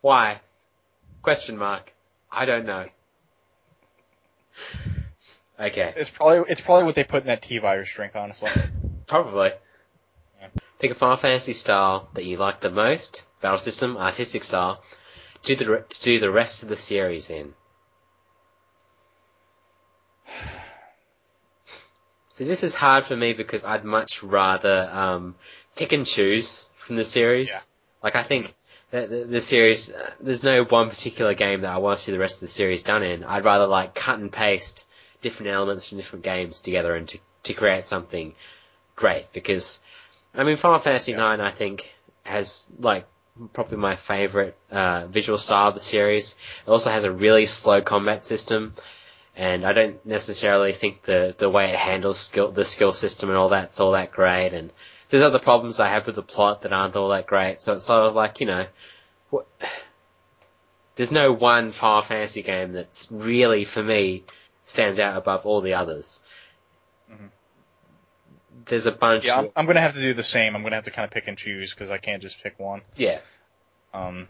Why? Question mark. I don't know. Okay. It's probably it's probably what they put in that T virus drink, honestly. [LAUGHS] Probably. Yeah. Pick a Final Fantasy style that you like the most, battle system, artistic style, do the to do the rest of the series in. [SIGHS] So this is hard for me because I'd much rather um, pick and choose from the series. Yeah. Like I think the, the, the series, uh, there's no one particular game that I want to see the rest of the series done in. I'd rather like cut and paste different elements from different games together and to, to create something great because I mean Final Fantasy Yeah. IX I think has like probably my favorite uh, visual style of the series. It also has a really slow combat system and I don't necessarily think the the way it handles skill the skill system and all that's all that great and there's other problems I have with the plot that aren't all that great so it's sort of like you know what, there's no one Final Fantasy game that's really for me stands out above all the others. Mhm. There's a bunch. Yeah, I'm, I'm gonna have to do the same. I'm gonna have to kind of pick and choose because I can't just pick one. yeah. Um,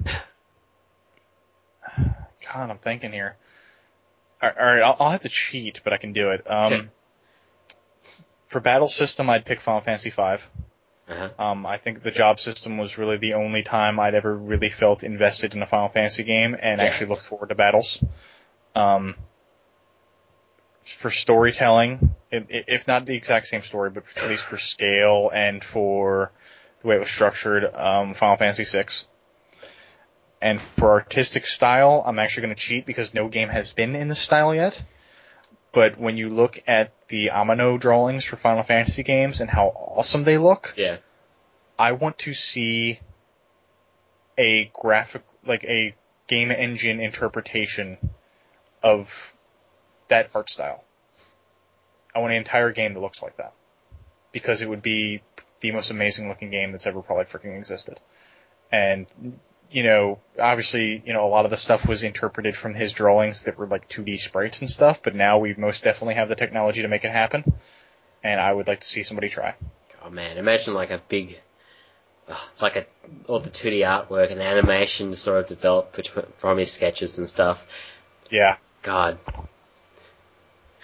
God, I'm thinking here. All all right, I'll, I'll have to cheat, but I can do it. Um, for battle system, I'd pick Final Fantasy V. Uh-huh. Um, I think the job system was really the only time I'd ever really felt invested in a Final Fantasy game and Yeah. actually looked forward to battles. Um, for storytelling, if not the exact same story, but at least for scale and for the way it was structured, um, Final Fantasy VI. And for artistic style, I'm actually going to cheat because no game has been in this style yet. But when you look at the Amano drawings for Final Fantasy games and how awesome they look, Yeah. I want to see a graphic, like a game engine interpretation of that art style. I want an entire game that looks like that. Because it would be the most amazing looking game that's ever probably freaking existed. And, you know, obviously, you know, a lot of the stuff was interpreted from his drawings that were like 2D sprites and stuff, but now we most definitely have the technology to make it happen. And I would like to see somebody try. Oh man, imagine like a big, uh, like a all the 2D artwork and the animation sort of developed between, from his sketches and stuff. Yeah, God,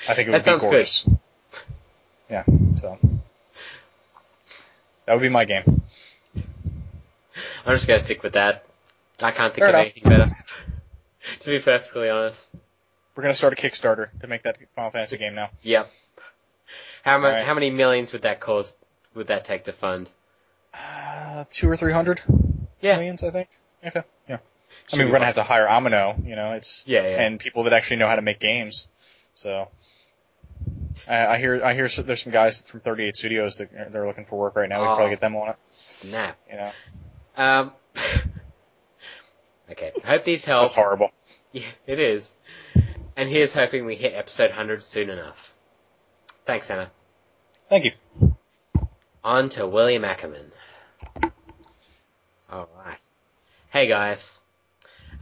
I think it That would be sounds good. Yeah, so that would be my game. I'm just gonna stick with that. I can't think Fair of enough. anything better. [LAUGHS] to be perfectly honest. We're gonna start a Kickstarter to make that Final Fantasy game now. Yep. How, ma- Alright. how many millions would that cost? Would that take to fund? Uh, two or three hundred Yeah. millions, I think. Okay, yeah. I mean, we're gonna have to hire Amano, you know, it's Yeah, yeah. and people that actually know how to make games. So, I, I hear I hear there's some guys from 38 Studios that are- they're looking for work right now. We could Oh. probably get them on it. Snap. You know, Um. Okay. I hope these help. that's horrible. [LAUGHS] Yeah, it is. And here's hoping we hit episode 100 soon enough. Thanks, Anna. Thank you. On to William Ackerman. Alright. Hey guys.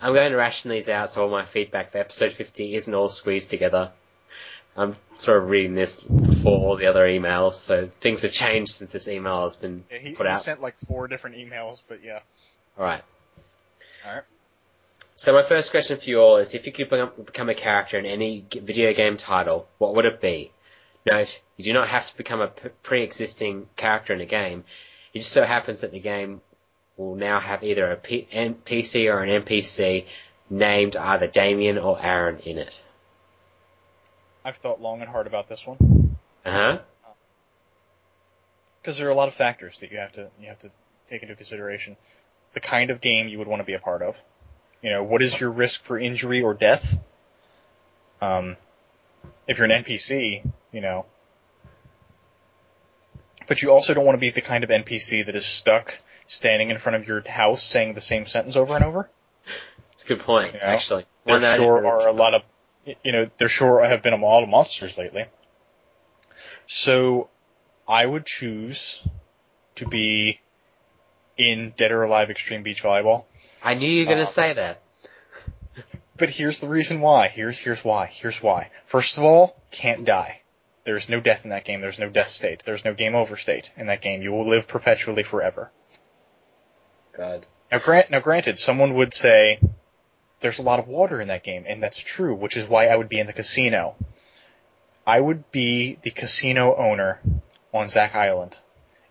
I'm going to ration these out so all my feedback for episode 50 isn't all squeezed together. I'm sort of reading this before all the other emails, so things have changed since this email has been Yeah, he, put he out. sent like four different emails, but yeah. Alright. All right. So my first question for you all is, if you could become, a character in any video game title, what would it be? Note, you do not have to become a pre-existing character in a game. It just so happens that the game will now have either a P- NPC or an NPC named either Damien or Aaron in it. I've thought long and hard about this one. Uh huh. because there are a lot of factors that you have to you have to take into consideration. The kind of game you would want to be a part of. You know, what is your risk for injury or death? Um, if you're an NPC, you know, but you also don't want to be the kind of NPC that is stuck standing in front of your house saying the same sentence over and over. It's a good point, Yeah. actually. There sure are a lot of, you know, there sure have been a lot of monsters lately. So, I would choose to be in Dead or Alive Extreme Beach Volleyball. I knew you were going Uh, to say that. But here's the reason why. Here's here's why. Here's why. First of all, can't die. There's no death in that game. There's no death state. There's no game over state in that game. You will live perpetually forever. God. Now, grant, now granted, someone would say there's a lot of water in that game, and that's true, which is why I would be in the casino. I would be the casino owner on Zack Island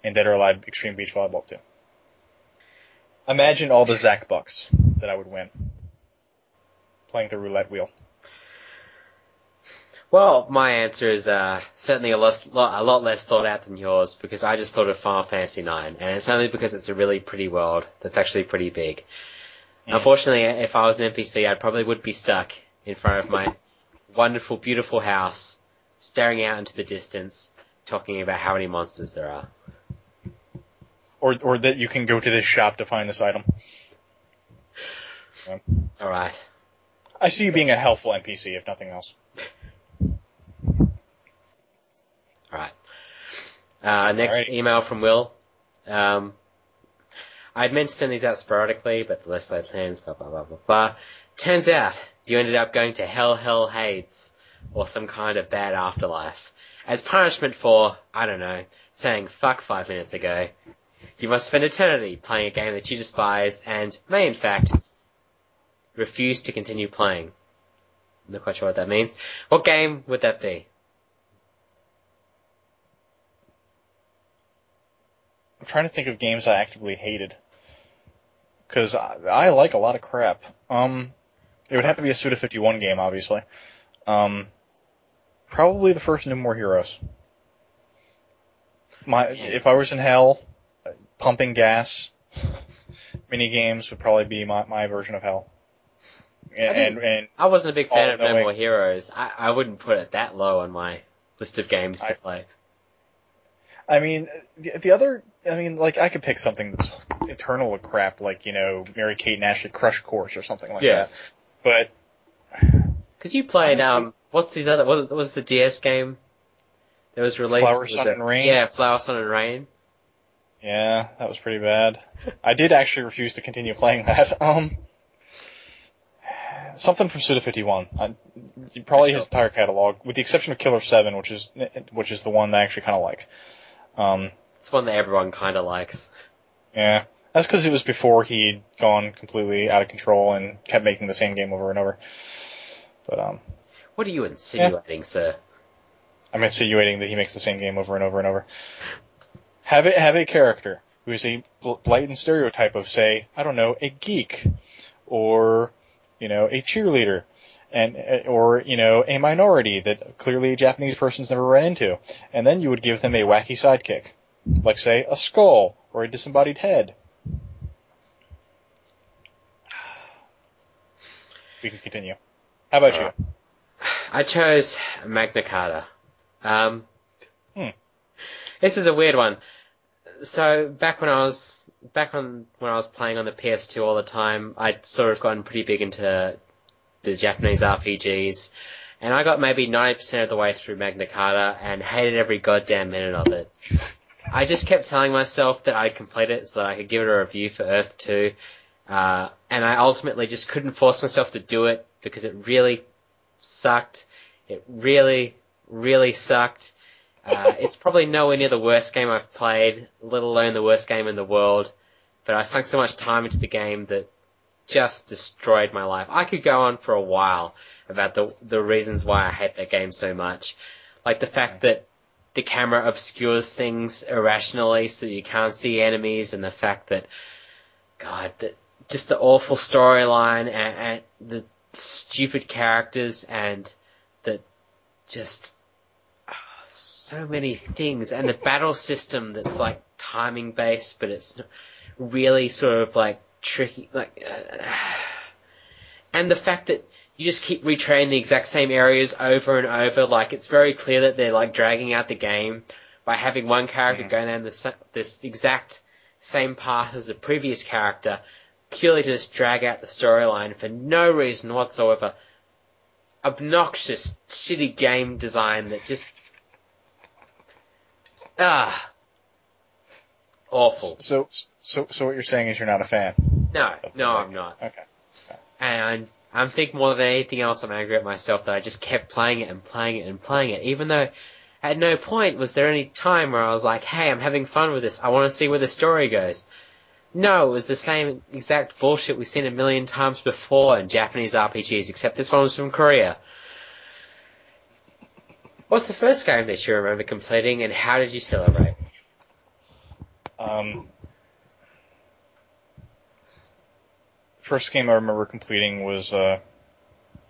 in Dead or Alive Extreme Beach Volleyball 2. Imagine all the Zack bucks that I would win playing the roulette wheel. Well, my answer is uh, certainly a, less, lot, a lot less thought out than yours because I just thought of Final Fantasy IX, and it's only because it's a really pretty world that's actually pretty big. Mm. Unfortunately, if I was an NPC, I probably would be stuck in front of my wonderful, beautiful house, staring out into the distance, talking about how many monsters there are. Or, or that you can go to this shop to find this item. All right. I see you being a helpful NPC, if nothing else. All right. Uh, next email from Will. Um, I'd meant to send these out sporadically, but the list I plans, blah, blah, blah, blah, blah. Turns out you ended up going to Hell, Hell, Hades, or some kind of bad afterlife. As punishment for, I don't know, saying fuck five minutes ago, you must spend eternity playing a game that you despise and may in fact refuse to continue playing. I'm not quite sure what that means. What game would that be? I'm trying to think of games I actively hated. Cause I, I like a lot of crap. Um, it would have to be a Suda 51 game, obviously. Um, probably the first No More Heroes. My, if I was in hell, pumping gas, [LAUGHS] mini games would probably be my, my version of hell. And, and, and I wasn't a big fan of no way. More Heroes. I, I wouldn't put it that low on my list of games to I- play. I mean, the, the other, I mean, like, I could pick something that's eternal with crap, like, you know, Mary Kate and Ashley Crush Course or something like Yeah. that. But, Because you played, Honestly- um, what's these other, what was, what was the DS game that was released? Flower, Was Sun, it- and Rain? Yeah, Flower, Sun, and Rain. Yeah, that was pretty bad. I did actually refuse to continue playing that. [LAUGHS] Um, something from Suda 51. I, probably his entire catalog, with the exception of Killer 7, which is, which is the one that I actually kind of like. Um, It's one that everyone kind of likes. yeah. That's because it was before he'd gone completely out of control and kept making the same game over and over. But, um, What are you insinuating, sir? I'm insinuating that he makes the same game over and over and over. Have it have a character who is a blatant stereotype of, say, I don't know, a geek, or you know, a cheerleader, and uh, or you know, a minority that clearly a Japanese person's never run into, and then you would give them a wacky sidekick, like say a skull or a disembodied head. We can continue. How about you? [SIGHS] I chose Magna Carta. Um, Hmm. This is a weird one. So back when I was back on when I was playing on the PS2 all the time, I'd sort of gotten pretty big into the Japanese RPGs, and I got maybe 90% of the way through Magna Carta and hated every goddamn minute of it. I just kept telling myself that I'd complete it so that I could give it a review for Earth 2, uh, and I ultimately just couldn't force myself to do it because it really sucked. It really, really sucked. Uh, it's probably nowhere near the worst game I've played, let alone the worst game in the world. But I sunk so much time into the game that just destroyed my life. I could go on for a while about the the reasons why I hate that game so much, like the fact that the camera obscures things irrationally so you can't see enemies, and the fact that, God, that just the awful storyline and, and the stupid characters and the just so many things and the battle system that's like timing based but it's really sort of like tricky like uh, [SIGHS] and the fact that you just keep retraining the exact same areas over and over like it's very clear that they're like dragging out the game by having one character Mhm. go down this this exact same path as the previous character purely to just drag out the storyline for no reason whatsoever obnoxious shitty game design that just ah awful So, so, so what you're saying is you're not a fan? no no i'm not Okay. and I I think more than anything else, I'm angry at myself that I just kept playing it and playing it and playing it, even though at no point was there any time where I was like, hey, I'm having fun with this. I want to see where the story goes. No, it was the same exact bullshit we've seen a million times before in Japanese RPGs, except this one was from Korea. What's the first game that you remember completing, and how did you celebrate? Um, first game I remember completing was uh,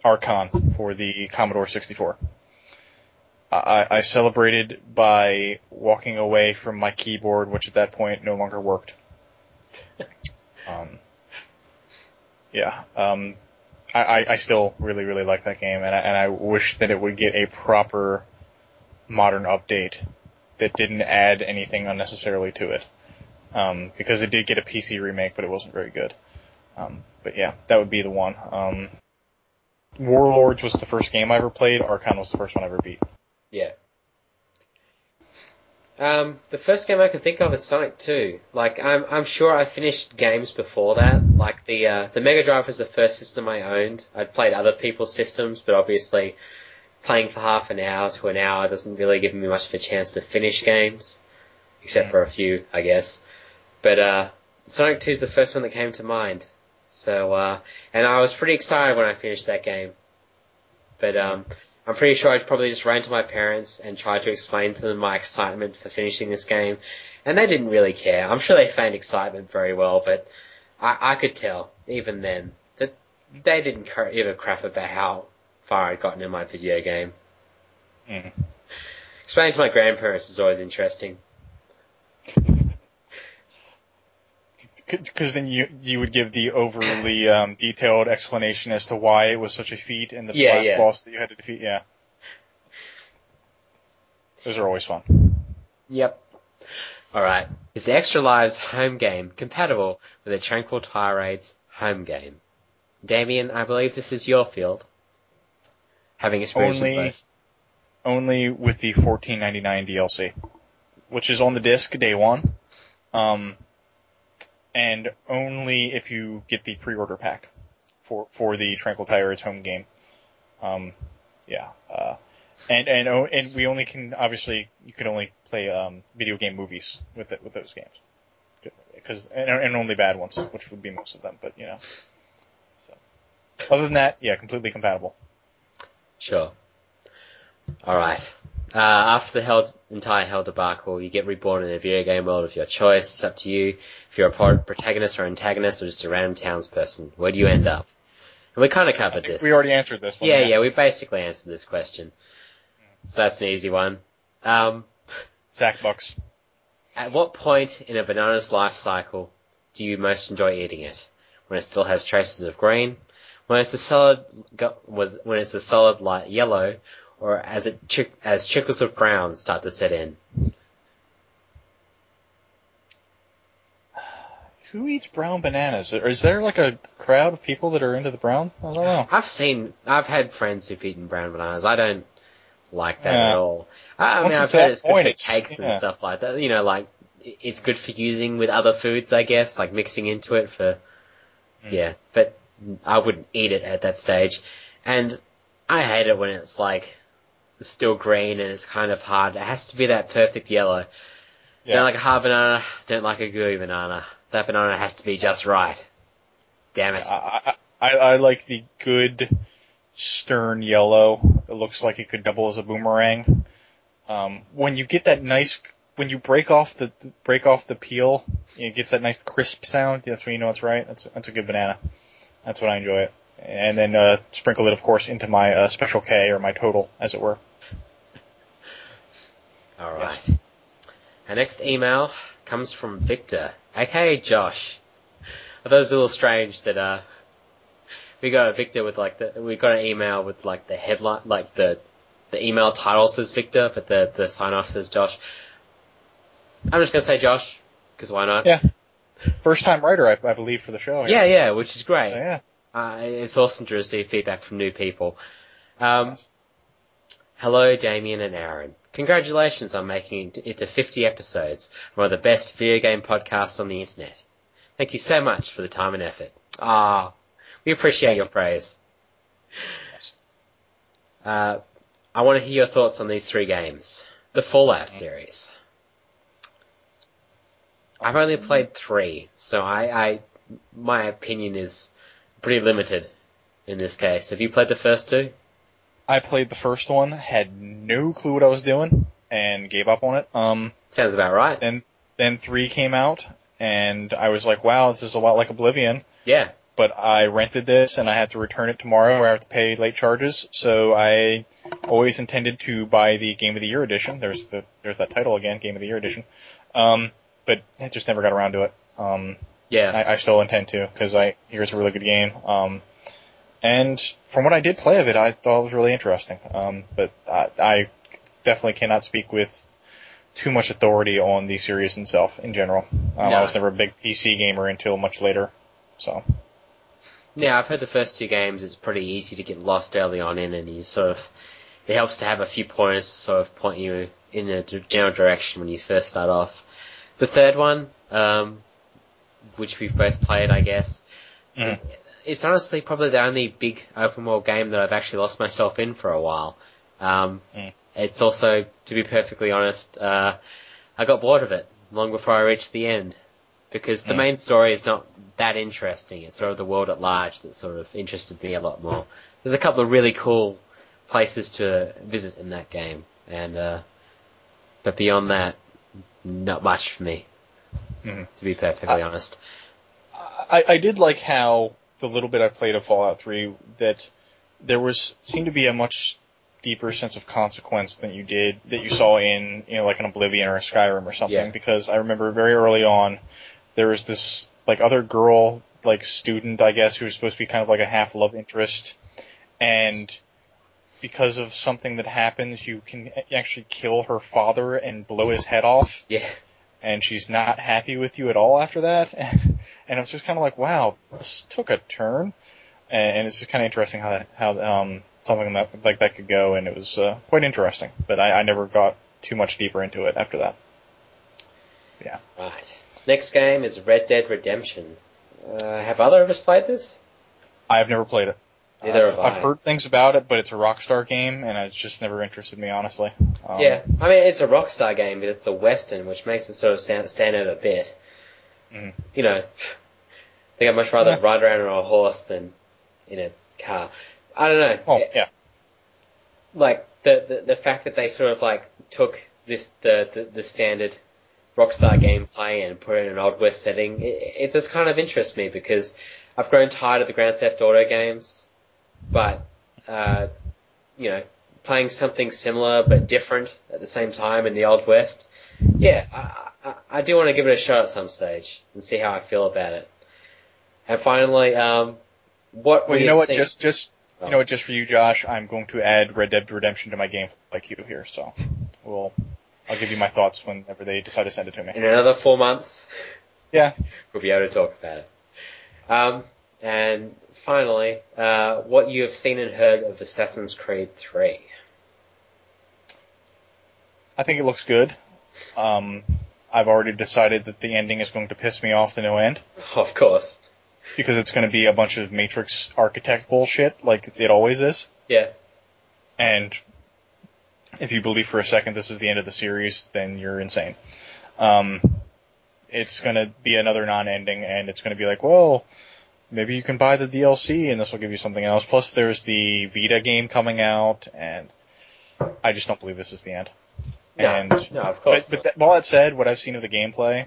Archon for the Commodore 64. I, I celebrated by walking away from my keyboard, which at that point no longer worked. [LAUGHS] um, yeah, um, I, I, still really, really like that game, and I, and I wish that it would get a proper modern update that didn't add anything unnecessarily to it. Um, because it did get a PC remake, but it wasn't very good. Um, but yeah, that would be the one. Um, Warlords was the first game I ever played. Archon was the first one I ever beat. Yeah. Um, the first game I can think of is Sonic 2. Like, I'm, I'm sure I finished games before that. Like, the, uh, the Mega Drive was the first system I owned. I'd played other people's systems, but obviously playing for half an hour to an hour doesn't really give me much of a chance to finish games. Except for a few, I guess. But, uh, Sonic 2 is the first one that came to mind. So, uh, and I was pretty excited when I finished that game. But, um, I'm pretty sure I'd probably just ran to my parents and tried to explain to them my excitement for finishing this game. And they didn't really care. I'm sure they feigned excitement very well, but I, I could tell, even then, that they didn't give a crap about how far I'd gotten in my video game. Mm. Explaining to my grandparents is always interesting. Because then you you would give the overly um, detailed explanation as to why it was such a feat and the Yeah, last yeah. boss that you had to defeat. Yeah, those are always fun. Yep. Alright. Is the Extra Lives home game compatible with the Tranquil Tirades home game? Damien, I believe this is your field. Having experience with Only both. only with the 14.99 DLC, which is on the disc day one, um, and only if you get the pre-order pack for for the Tranquil Tirades home game. Um, yeah, uh, and and oh, and we only can obviously you can only play um, video game movies with it, with those games, because and, and only bad ones, which would be most of them. But you know, so other than that, yeah, completely compatible. Sure. Alright. Uh, after the hell, entire hell debacle, you get reborn in a video game world of your choice. It's up to you if you're a pro- protagonist or antagonist or just a random townsperson. Where do you end up? And we kind of covered this. we already answered this one. Yeah, yeah, we basically answered this question. So that's an easy one. Um, Zach at what point in a banana's life cycle do you most enjoy eating it? When it still has traces of green, when it's a solid was when it's a solid light yellow, or as it as trickles of brown start to set in. [SIGHS] Who eats brown bananas? Or is there like a crowd of people that are into the brown? I don't know. I've seen, I've had friends who've eaten brown bananas. I don't like that Yeah. at all. I, I mean, I've heard it's good point, for it's- cakes and yeah. stuff like that. You know, like it's good for using with other foods, I guess, like mixing into it for, Mm. yeah. But I wouldn't eat it at that stage, and I hate it when it's like still green and it's kind of hard. It has to be that perfect yellow. Yeah. Don't like a hard banana. Don't like a gooey banana. That banana has to be just right. Damn it. I, I, I I like the good stern yellow. It looks like it could double as a boomerang. Um, when you get that nice, when you break off the break off the peel, it gets that nice crisp sound. That's when you know it's right. That's that's a good banana. That's what I enjoy it. And then uh, sprinkle it, of course, into my uh, special K or my total, as it were. All right. Our next email comes from Victor, aka Josh. I thought it was a little strange that uh, we got a Victor with like the we got an email with like the headline, like the the email title says Victor, but the the sign off says Josh. I'm just gonna say Josh because why not? Yeah. First time writer, I, I believe, for the show. yeah, yeah, which is great. Yeah. Uh, it's awesome to receive feedback from new people. Um, hello, Damien and Aaron. Congratulations on making it to 50 episodes, of one of the best video game podcasts on the internet. Thank you so much for the time and effort. Ah, we appreciate Thank your you. praise. Yes. Uh, I want to hear your thoughts on these three games. The Fallout series. I've only played three, so I, I my opinion is pretty limited in this case. Have you played the first two? I played the first one, had no clue what I was doing, and gave up on it. Um, Sounds about right. then then three came out, and I was like, wow, this is a lot like Oblivion. Yeah. But I rented this, and I had to return it tomorrow, or I have to pay late charges. So I always intended to buy the Game of the Year edition. There's the there's that title again, Game of the Year edition. Um, but I just never got around to it. Um, Yeah. I, I still intend to because I hear it's a really good game. Um, and from what I did play of it, I thought it was really interesting. Um, but I, I definitely cannot speak with too much authority on the series itself in general. Um, No. I was never a big PC gamer until much later. So Yeah, I've heard the first two games. It's pretty easy to get lost early on in, and you sort of it helps to have a few pointers to sort of point you in a general direction when you first start off. The third one, um, which we've both played, I guess, Mhm. it's honestly probably the only big open world game that I've actually lost myself in for a while. Um, Mm. It's also, to be perfectly honest, uh, I got bored of it long before I reached the end because the Mm. main story is not that interesting. It's sort of the world at large that sort of interested me a lot more. There's a couple of really cool places to visit in that game, and uh, but beyond that, not much for me. Mhm. To be perfectly I- honest. I, I did like how the little bit I played of Fallout 3 that there was seemed to be a much deeper sense of consequence than you did that you saw in you know like an Oblivion or a Skyrim or something Yeah. because I remember very early on there was this like other girl like student I guess who was supposed to be kind of like a half love interest and because of something that happens you can actually kill her father and blow his head off Yeah. and she's not happy with you at all after that. [LAUGHS] and it's just kind of like, wow, this took a turn. And, it's just kind of interesting how that, how um, something that, like that could go, and it was uh, quite interesting. But I, I never got too much deeper into it after that. Yeah. Right. Next game is Red Dead Redemption. Uh, have other of us played this? I've never played it. Neither I've, I. I've heard things about it, but it's a Rockstar game, and it's just never interested me, honestly. Um, yeah, I mean it's a Rockstar game, but it's a Western, which makes it sort of stand, stand out a bit. Mhm. You know, I [LAUGHS] think I'd much rather Yeah. ride around on a horse than in a car. I don't know. Oh, yeah. Like the, the the fact that they sort of like took this the the, the standard Rockstar gameplay and put it in an Old West setting, it, it does kind of interest me because I've grown tired of the Grand Theft Auto games, but uh, you know, playing something similar but different at the same time in the Old West, yeah, I, I, I do want to give it a shot at some stage and see how I feel about it. And finally, um, what Well, we you know what? seen- Just, just, you know what? Just for you, Josh, I'm going to add Red Dead Redemption to my game like you here. So, we'll, I'll give you my thoughts whenever they decide to send it to me. in another four months, Yeah. [LAUGHS] we'll be able to talk about it. Um, and finally, uh, what you have seen and heard of Assassin's Creed 3. I think it looks good. Um, I've already decided that the ending is going to piss me off to no end [LAUGHS] Of course. because it's going to be a bunch of Matrix architect bullshit like it always is. Yeah. And if you believe for a second this is the end of the series, then you're insane. Um, it's going to be another non-ending, and it's going to be like, well, maybe you can buy the DLC, and this will give you something else. Plus, there's the Vita game coming out, and I just don't believe this is the end. No, and no, of course. but, but that, while that said, what I've seen of the gameplay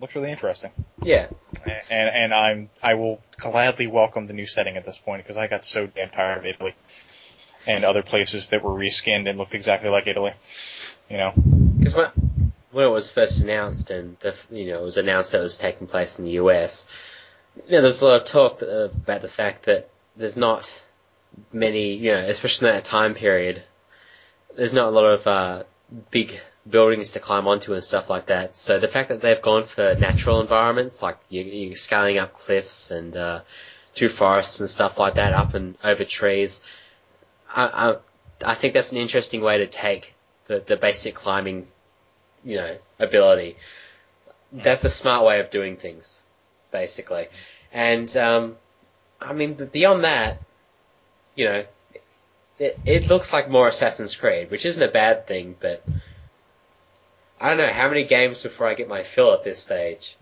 looks really interesting, yeah. and and I'm I will gladly welcome the new setting at this point because I got so damn tired of Italy and other places that were reskinned and looked exactly like Italy. You know, Because when, when it was first announced and the, you know it was announced that it was taking place in the US, know, there's a lot of talk uh, about the fact that there's not many, you know, especially in that time period, there's not a lot of uh, big buildings to climb onto and stuff like that. So the fact that they've gone for natural environments, like you, you're scaling up cliffs and uh, through forests and stuff like that, up and over trees, I, I, I think that's an interesting way to take the, the basic climbing, you know, ability. That's a smart way of doing things, basically. And, um, I mean, beyond that, you know, it, it looks like more Assassin's Creed, which isn't a bad thing, but I don't know how many games before I get my fill at this stage.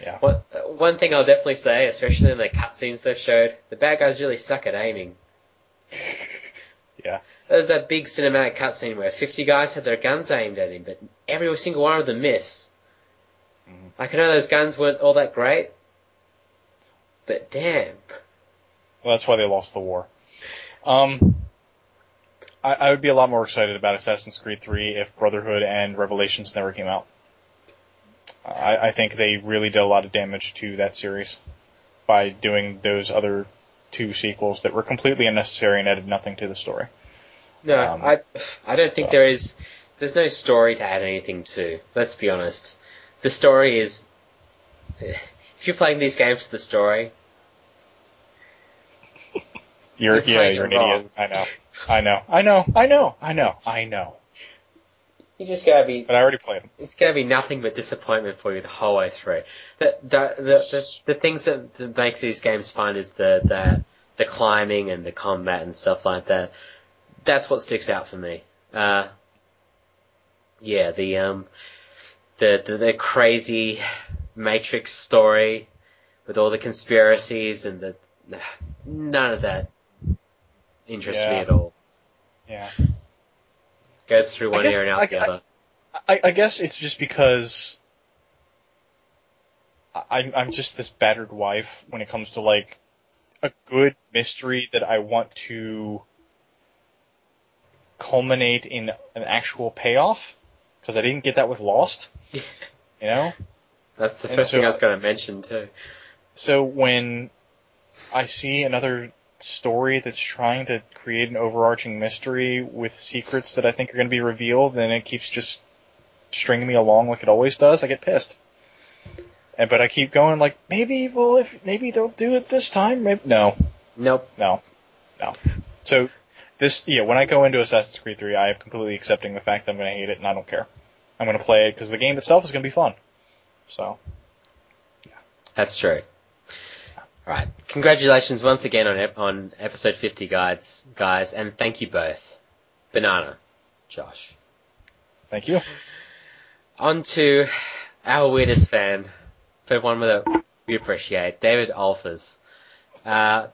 Yeah. One, one thing I'll definitely say, especially in the cutscenes they've showed, the bad guys really suck at aiming. [LAUGHS] Yeah. There's that big cinematic cutscene where 50 guys had their guns aimed at him, but every single one of them miss. Like, I know those guns weren't all that great, but damn. Well, that's why they lost the war. Um, I, I would be a lot more excited about Assassin's Creed 3 if Brotherhood and Revelations never came out. I, I think they really did a lot of damage to that series by doing those other two sequels that were completely unnecessary and added nothing to the story. No, Um, I, I don't think so- there is, there's no story to add anything to. Let's be honest. The story is, if you're playing these games for the story, You're, You're yeah, you're an wrong. idiot. I know. I know. I know. I know. I know. I know. you just gotta be, But I already played them. it's gonna be nothing but disappointment for you the whole way through. The the the, the, the things that, that make these games fun is the, the the climbing and the combat and stuff like that. That's what sticks out for me. Uh, yeah, the um, the, the the crazy Matrix story with all the conspiracies and the none of that interests me at all. Yeah. Goes through one guess- ear and out I- the other. I, I guess it's just because I, I'm just this battered wife when it comes to like a good mystery that I want to culminate in an actual payoff because I didn't get that with Lost. You know, That's the and first thing I was going to mention too. so when I see another story that's trying to create an overarching mystery with secrets that I think are going to be revealed, and it keeps just stringing me along like it always does, I get pissed. And but I keep going like maybe well if maybe they'll do it this time. Maybe no, Nope. no, no. So this yeah, when I go into Assassin's Creed 3, I am completely accepting the fact that I'm going to hate it and I don't care. I'm going to play it because the game itself is going to be fun. So Yeah. That's true. Alright. Congratulations once again on ep- on episode 50 guides, guys, and thank you both. Banana. Josh. thank you. On to our weirdest fan, but one that we appreciate, David Alphas. Uh,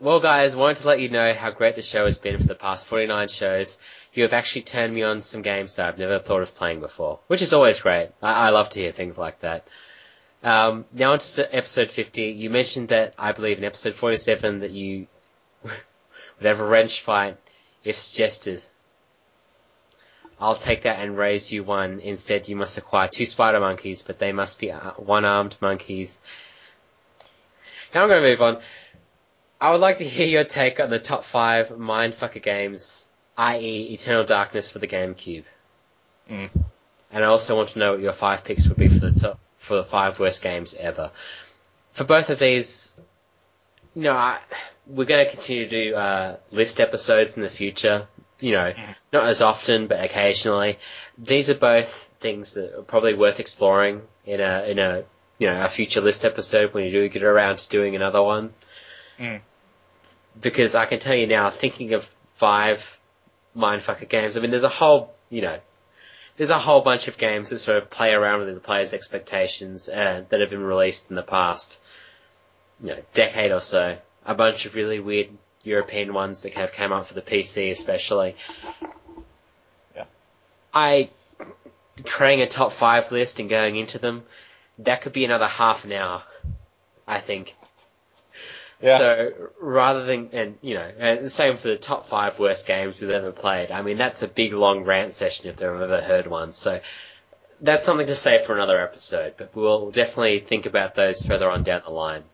well, guys, wanted to let you know how great the show has been for the past 49 shows. You have actually turned me on some games that I've never thought of playing before, which is always great. I, I love to hear things like that. Um, now on to episode 50. You mentioned that, I believe, in episode 47 that you [LAUGHS] would have a wrench fight if suggested. I'll take that and raise you one. Instead, you must acquire two spider monkeys, but they must be uh, one-armed monkeys. Now I'm going to move on. I would like to hear your take on the top five mindfucker games, i.e., Eternal Darkness for the GameCube. Mm. And I also want to know what your five picks would be for the top for the five worst games ever. For both of these, you know, I, we're going to continue to do uh, list episodes in the future. You know, not as often, but occasionally. These are both things that are probably worth exploring in a in a you know a future list episode when you do get around to doing another one. Mm. Because I can tell you now, thinking of five mindfucker games. I mean, there's a whole you know there's a whole bunch of games that sort of play around with the players' expectations uh, that have been released in the past, you know, decade or so. A bunch of really weird European ones that have come out for the PC, especially. Yeah. I creating a top five list and going into them, that could be another half an hour. I think. Yeah. So rather than and you know and the same for the top five worst games we've ever played. I mean that's a big long rant session if they've ever heard one. So that's something to say for another episode. But we'll definitely think about those further on down the line.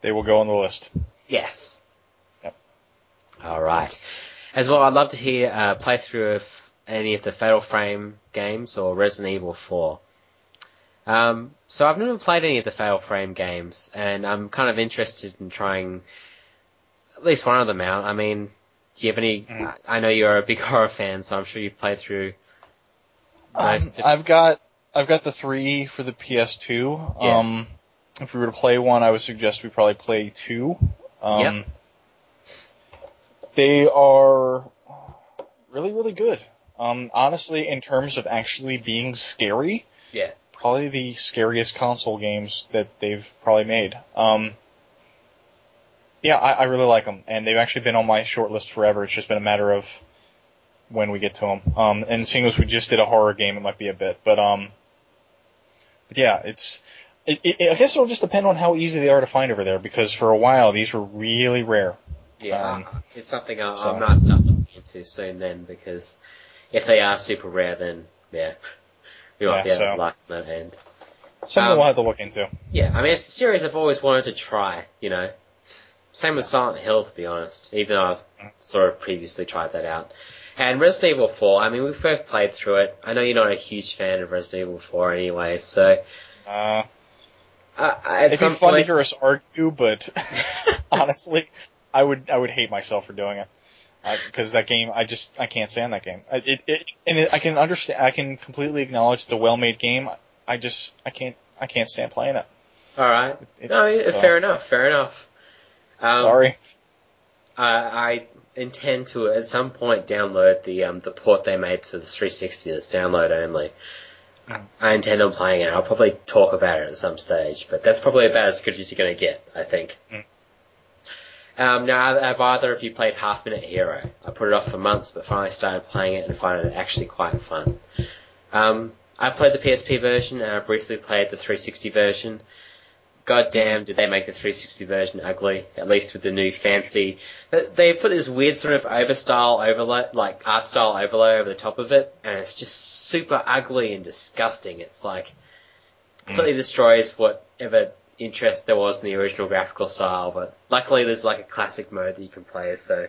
They will go on the list. Yes. Yep. All right. As well, I'd love to hear a playthrough of any of the Fatal Frame games or Resident Evil 4. Um, so I've never played any of the Fatal Frame games, and I'm kind of interested in trying at least one of them out. I mean, do you have any? Mhm. I I know you're a big [LAUGHS] horror fan, so I'm sure you've played through Um, of. I've got I've got the three for the PS2. Yeah. Um, if we were to play one, I would suggest we probably play two. Um, Yep. They are really really good. Um, honestly, in terms of actually being scary, Yeah. Probably the scariest console games that they've probably made. Um, yeah, I, I really like them, and they've actually been on my short list forever. It's just been a matter of when we get to them. Um, and seeing as we just did a horror game, it might be a bit, but um, but yeah, it's. It, it, I guess it'll just depend on how easy they are to find over there, because for a while these were really rare. Yeah, Um, it's something I, so- I might start looking into soon then because if they are super rare, then yeah, might Yeah, be able so- like at the. Something Um, we'll have to look into. Yeah, I mean it's a series I've always wanted to try. You know, same with Silent Hill to be honest. Even though I've sort of previously tried that out. And Resident Evil 4, I mean we've both played through it. I know you're not a huge fan of Resident Evil 4 anyway, so Uh, uh, it'd be fun to hear us argue, but [LAUGHS] honestly, I would I would hate myself for doing it because that game I just I can't stand that game. I, it, it and it, I can understand I can completely acknowledge it's a well made game. I just I can't I can't stand playing it. all right. It- No, so- fair enough. Fair enough. Um, Sorry. I, I intend to at some point download the um, the port they made to the 360 that's download only. Mm. I intend on playing it. I'll probably talk about it at some stage, but that's probably about as good as you're going to get, I think. Mm. Um, now, have either of you played Half Minute Hero? I put it off for months, but finally started playing it and find it actually quite fun. Um, I played the PSP version and I briefly played the 360 version. God damn, did they make the 360 version ugly? At least with the new fancy. They put this weird sort of overstyle overlay, like art style overlay over the top of it, and it's just super ugly and disgusting. It's like completely destroys whatever interest there was in the original graphical style. But luckily, there's like a classic mode that you can play, so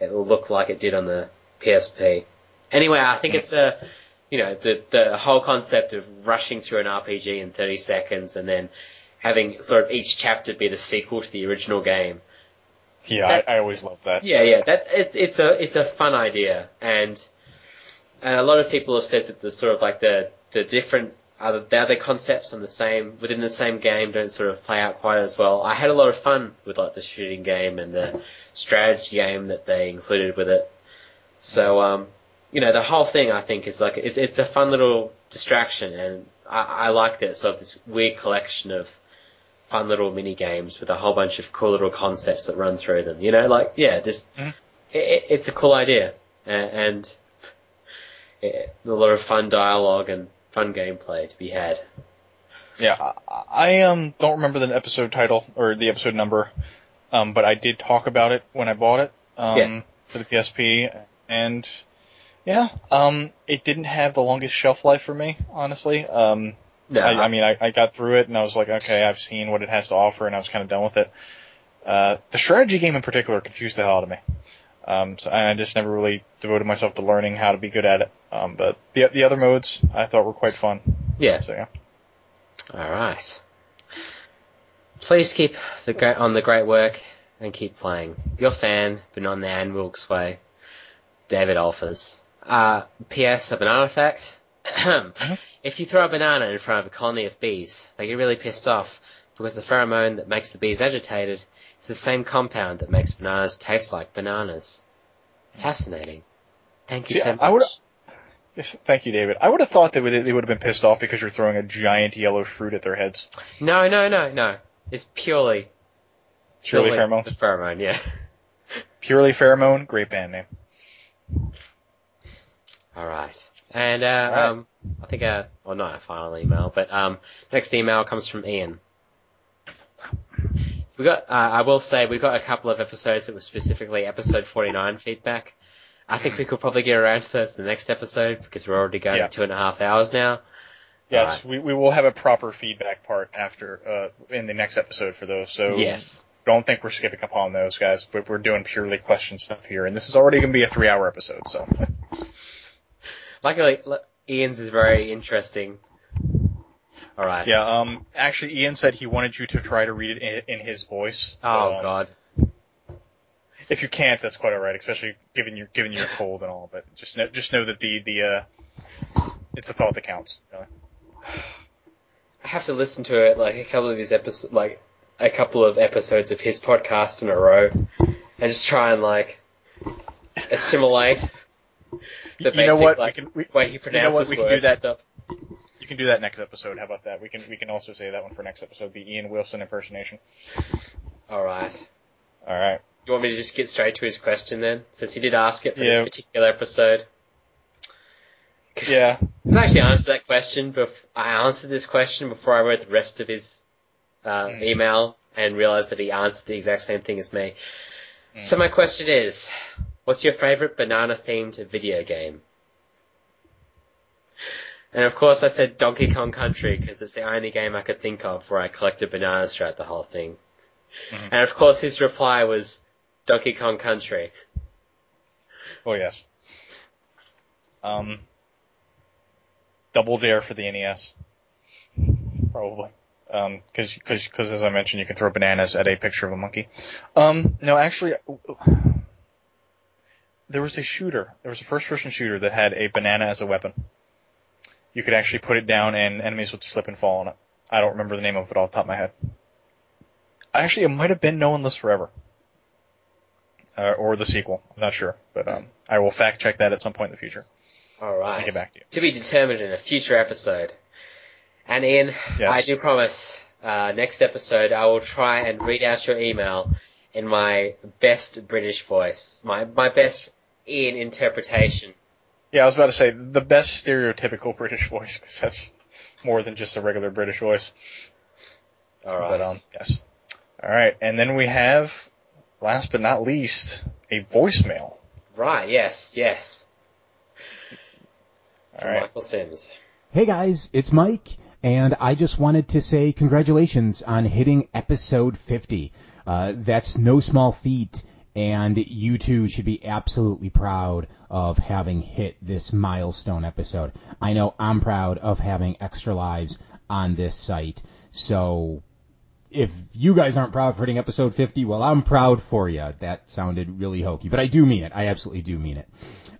it will look like it did on the PSP. Anyway, I think it's a you know, the the whole concept of rushing through an RPG in 30 seconds and then having sort of each chapter be the sequel to the original game. Yeah, that- I, I always love that. Yeah, yeah, that it, it's a it's a fun idea, and and a lot of people have said that the sort of like the the different other the other concepts on the same within the same game don't sort of play out quite as well. I had a lot of fun with like the shooting game and the strategy game that they included with it. So um, you know, the whole thing I think is like it's it's a fun little distraction, and I, I like that sort of this weird collection of fun little mini games with a whole bunch of cool little concepts that run through them. You know, like yeah, just Mhm. it, it- it's a cool idea, and, and it, a lot of fun dialogue and fun gameplay to be had. Yeah, I, I um don't remember the episode title or the episode number, um, but I did talk about it when I bought it um, Yeah. for the PSP, and yeah, um, it didn't have the longest shelf life for me, honestly. Um, No, I, I mean, I, I got through it and I was like, okay, I've seen what it has to offer, and I was kind of done with it. Uh, the strategy game in particular confused the hell out of me. Um, so I just never really devoted myself to learning how to be good at it. Um, but the the other modes I thought were quite fun. yeah. So yeah. All right. Please keep the great, on the great work and keep playing. Your fan, but not the Annie Wilkes way, David Alphas. Uh, P.S. A banana fact. [CLEARS THROAT] if you throw a banana in front of a colony of bees, they get really pissed off because the pheromone that makes the bees agitated is the same compound that makes bananas taste like bananas. Fascinating. Thank you See, so much. I would- Yes, thank you, David. I would have thought they would they would have been pissed off because you're throwing a giant yellow fruit at their heads. No, no, no, no. It's purely Purely pheromones. pheromone, yeah. [LAUGHS] Purely pheromone. Great band name. All right. And uh, All right. um, I think, uh, well, not a final email, but um, next email comes from Ian. We got. Uh, I will say we got a couple of episodes that were specifically episode 49 feedback. I think we could probably get around to those in the next episode because we're already going Yeah. two and a half hours now. Yes, we, we will have a proper feedback part after uh, in the next episode for those. So Yes. don't think we're skipping upon those guys, but we're doing purely question stuff here, and this is already going to be a three-hour episode. So [LAUGHS] Luckily, Ian's is very interesting. All right. yeah, um, actually, Ian said he wanted you to try to read it in, in his voice. Oh Um, God. If you can't, that's quite all right, especially given your given your cold and all. But just know, just know that the the uh, it's a thought that counts. Really. I have to listen to it like a couple of his episodes, like a couple of episodes of his podcast in a row, and just try and like assimilate the you know what? like, we can we, way he you know pronounces what? We can do that. stuff. You can do that next episode. How about that? We can we can also say that one for next episode. The Ian Wilson impersonation. All right. All right. Do you want me to just get straight to his question then, since he did ask it for Yeah. this particular episode? [LAUGHS] Yeah. [LAUGHS] I actually answered that question. Bef- I answered this question before I read the rest of his uh, Mm. email and realized that he answered the exact same thing as me. Mm. So my question is, what's your favorite banana-themed video game? And of course, I said Donkey Kong Country because it's the only game I could think of where I collected bananas throughout the whole thing. Mhm. And of course, his reply was Donkey Kong Country. Oh yes. Um. Double Dare for the NES. Probably. Um, cause, cause, cause as I mentioned, you can throw bananas at a picture of a monkey. Um, no, actually, there was a shooter. There was a first-person shooter that had a banana as a weapon. You could actually put it down and enemies would slip and fall on it. I don't remember the name of it off the top of my head. Actually, it might have been No One Lives Forever. Uh, or the sequel. I'm not sure. But, um, I will fact check that at some point in the future. All I'll get back to you. To be determined in a future episode. And Ian, Yes. I do promise, uh, next episode I will try and read out your email in my best British voice, my my best Ian interpretation. Yeah, I was about to say the best stereotypical British voice because that's more than just a regular British voice. All right. But um, yes. All right, and then we have, last but not least, a voicemail. Right. Yes. Yes. All From right. Michael Sims. Hey guys, it's Mike, and I just wanted to say congratulations on hitting episode 50. Uh, that's no small feat, and you two should be absolutely proud of having hit this milestone episode. I know I'm proud of having extra lives on this site, so if you guys aren't proud for hitting episode 50, well, I'm proud for you. That sounded really hokey, but I do mean it. I absolutely do mean it.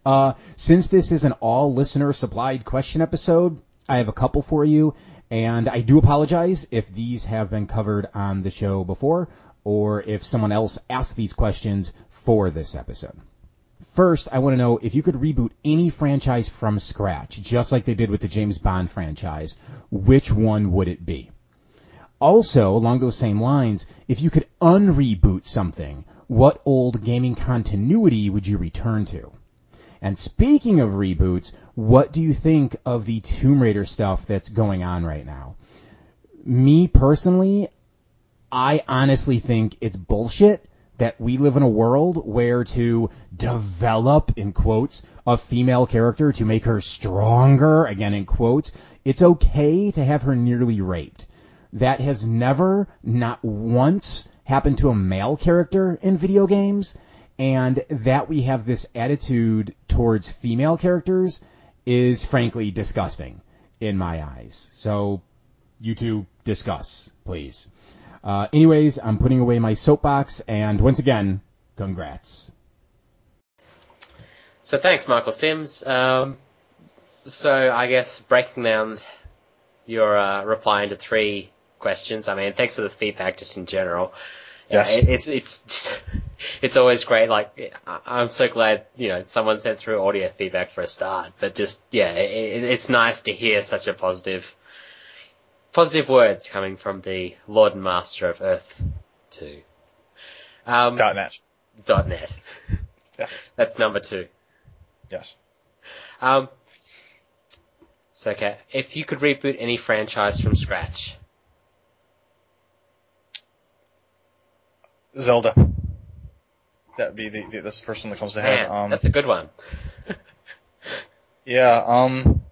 Uh, since this is an all listener supplied question episode, I have a couple for you, and I do apologize if these have been covered on the show before, or if someone else asked these questions for this episode. First, I want to know if you could reboot any franchise from scratch, just like they did with the James Bond franchise, which one would it be? Also, along those same lines, if you could unreboot something, what old gaming continuity would you return to? And speaking of reboots, what do you think of the Tomb Raider stuff that's going on right now? Me personally, I honestly think it's bullshit that we live in a world where to develop, in quotes, a female character to make her stronger, again in quotes, it's okay to have her nearly raped. That has never, not once, happened to a male character in video games, and that we have this attitude towards female characters is frankly disgusting in my eyes. So, you two discuss, please. Uh, anyways, I'm putting away my soapbox, and once again, congrats. So thanks, Michael Sims. Um, so I guess breaking down your uh, reply into three questions. I mean, thanks for the feedback just in general. Yes. Yeah, it, it's it's [LAUGHS] it's always great. Like I'm so glad you know someone sent through audio feedback for a start. But just yeah, it, it's nice to hear such a positive positive words coming from the Lord and Master of Earth Two. Um, Dot net. dot net. [LAUGHS] Yes. That's number two. Yes. Um, so okay, if you could reboot any franchise from scratch, Zelda. That'd be the, the first one that comes to head. man, Um, that's a good one. [LAUGHS] Yeah, um,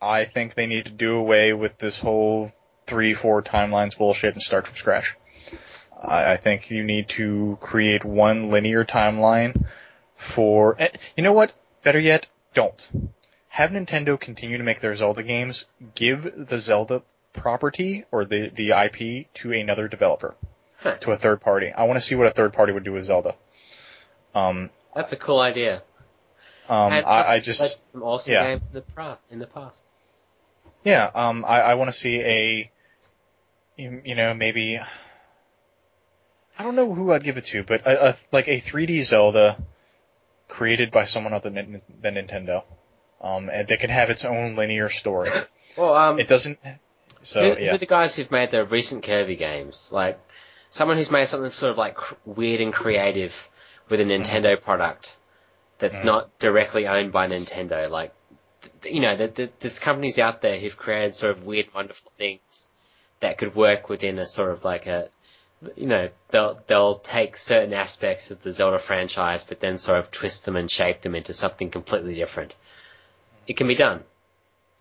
I think they need to do away with this whole three, four timelines bullshit and start from scratch. I, I think you need to create one linear timeline for, eh, you know what? Better yet, don't. Have Nintendo continue to make their Zelda games, give the Zelda property or the, the IP to another developer, Huh. to a third party. I want to see what a third party would do with Zelda. Um, That's a cool idea. um, I, I just, some awesome yeah. games in the, pra- in the past. Yeah, um, I, I want to see a, you, you know, maybe, I don't know who I'd give it to, but a, a, like a 3D Zelda created by someone other than, than Nintendo, um, and that can have its own linear story. Well, um, It doesn't. So who, who yeah, are the guys who've made the recent Kirby games? Like someone who's made something sort of like cr- weird and creative with a Nintendo product that's Mhm. not directly owned by Nintendo. Like th- you know, the, the, there's companies out there who've created sort of weird, wonderful things that could work within a sort of like a you know, they'll they'll take certain aspects of the Zelda franchise, but then sort of twist them and shape them into something completely different. It can be done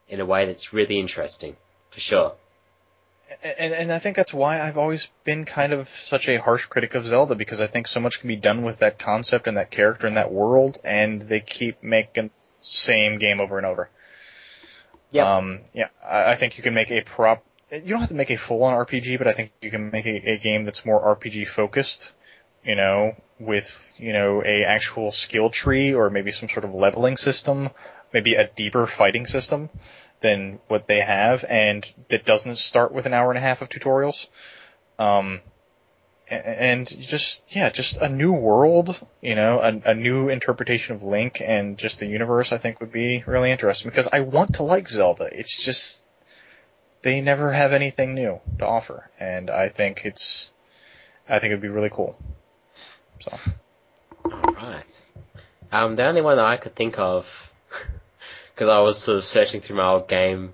in a way that's really interesting, for sure. And and I think that's why I've always been kind of such a harsh critic of Zelda because I think so much can be done with that concept and that character and that world, and they keep making the same game over and over. Yep. Um, yeah, I, I think you can make a prop. You don't have to make a full-on RPG, but I think you can make a, a game that's more RPG focused. You know, with you know a actual skill tree or maybe some sort of leveling system, maybe a deeper fighting system than what they have, and that doesn't start with an hour and a half of tutorials. Um, and just yeah, just a new world, you know, a, a new interpretation of Link and just the universe. I think would be really interesting because I want to like Zelda. It's just they never have anything new to offer, and I think it's I think it'd be really cool. So Alright. Um, the only one that I could think of, because I was sort of searching through my old game,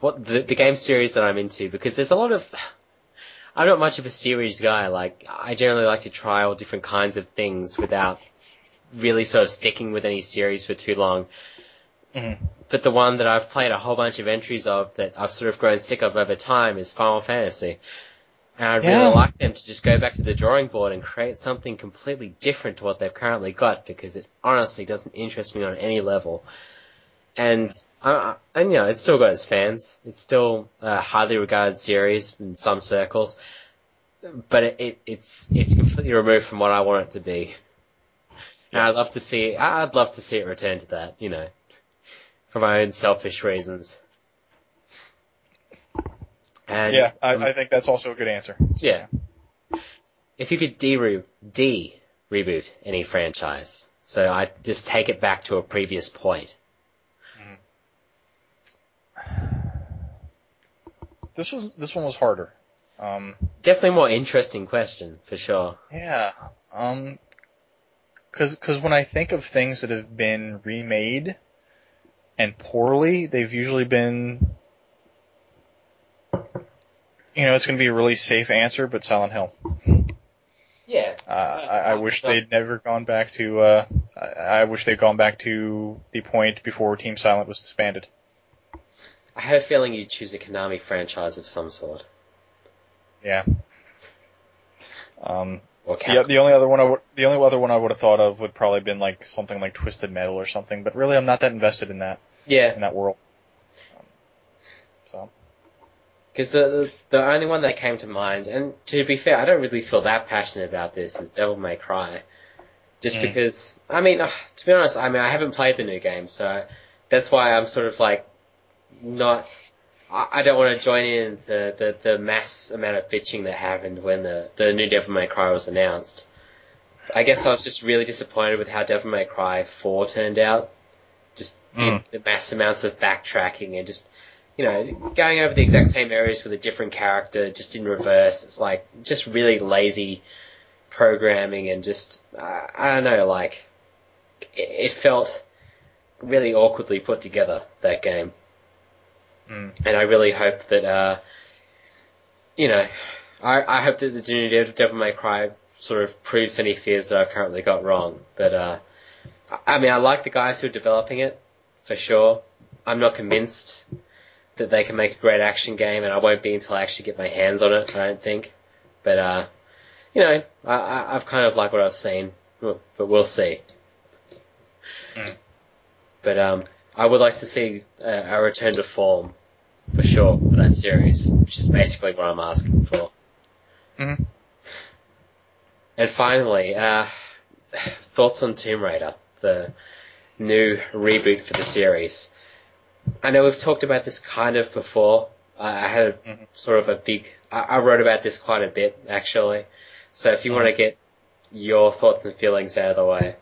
what the, the game series that I'm into, because there's a lot of, [SIGHS] I'm not much of a series guy, like, I generally like to try all different kinds of things without really sort of sticking with any series for too long. Mhm. But the one that I've played a whole bunch of entries of that I've sort of grown sick of over time is Final Fantasy. And I'd Yeah. really like them to just go back to the drawing board and create something completely different to what they've currently got because it honestly doesn't interest me on any level. And, uh, and you know, it's still got its fans. It's still a highly regarded series in some circles. But it, it, it's, it's completely removed from what I want it to be. And I'd love to see, I'd love to see it return to that, you know, for my own selfish reasons. And yeah, I, um, I think that's also a good answer. yeah. If you could de re de reboot any franchise, so I just take it back to a previous point. This was this one was harder. Um, Definitely more interesting question for sure. Yeah. Um, cause, cause when I think of things that have been remade and poorly, they've usually been, you know, it's gonna be a really safe answer, but Silent Hill. Yeah. Uh, I, I wish they'd never gone back to, uh, I, I wish they'd gone back to the point before Team Silent was disbanded. I had a feeling you'd choose a Konami franchise of some sort. Yeah. Um, Or the, the only other one I would, the only other one I would have thought of would probably been like something like Twisted Metal or something, but really I'm not that invested in that, Yeah, in that world. Um, so. because the, the the only one that came to mind, and to be fair, I don't really feel that passionate about this, is Devil May Cry. Just Mm. because, I mean, uh, to be honest, I mean, I haven't played the new game, so that's why I'm sort of like not. I I don't want to join in the, the, the mass amount of bitching that happened when the, the new Devil May Cry was announced. I guess I was just really disappointed with how Devil May Cry 4 turned out. Just the, Mm. the mass amounts of backtracking and just, you know, going over the exact same areas with a different character, just in reverse. It's like, just really lazy programming and just, uh, I don't know, like, it, it felt really awkwardly put together, that game Mm. and I really hope that, uh, you know, I, I hope that the new Devil May Cry sort of proves any fears that I've currently got wrong. But, uh, I mean, I like the guys who are developing it, for sure. I'm not convinced that they can make a great action game, and I won't be until I actually get my hands on it, I don't think. But, uh, you know, I, I've kind of liked what I've seen, but but we'll see. Mm. But, um, I would like to see a, a return to form for sure for that series, which is basically what I'm asking for. Mhm. And finally, uh, thoughts on Tomb Raider, the new reboot for the series. I know we've talked about this kind of before. I had a, Mhm. sort of a big. I, I wrote about this quite a bit actually. So if you want to get your thoughts and feelings out of the way,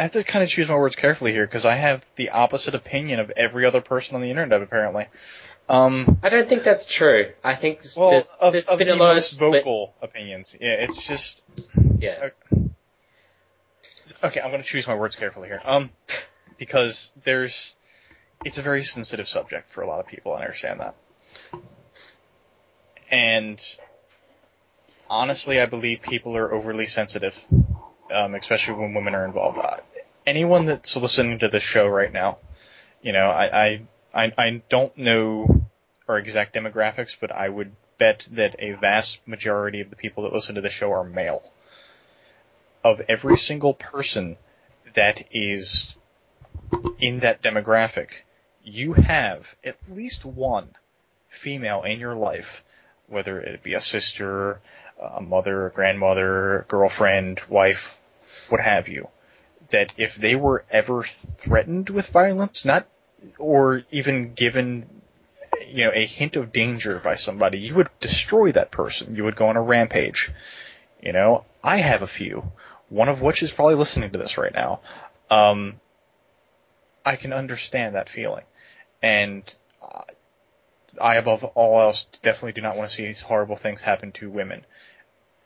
I have to kind of choose my words carefully here because I have the opposite opinion of every other person on the internet apparently. Um, I don't think that's true. I think well, there's, of, there's of been the a lot of split- vocal opinions. Yeah, it's just Yeah. okay. I'm going to choose my words carefully here. Um, because there's, it's a very sensitive subject for a lot of people. I understand that, and honestly, I believe people are overly sensitive, um, especially when women are involved. Uh, anyone that's listening to this show right now, you know, I, I, I, I don't know our exact demographics, but I would bet that a vast majority of the people that listen to the show are male. Of every single person that is in that demographic, you have at least one female in your life, whether it be a sister, a mother, a grandmother, girlfriend, wife, what have you, that if they were ever threatened with violence, not, or even given, you know, a hint of danger by somebody, you would destroy that person. You would go on a rampage. You know, I have a few, one of which is probably listening to this right now. Um, I can understand that feeling. And I, above all else, definitely do not want to see these horrible things happen to women.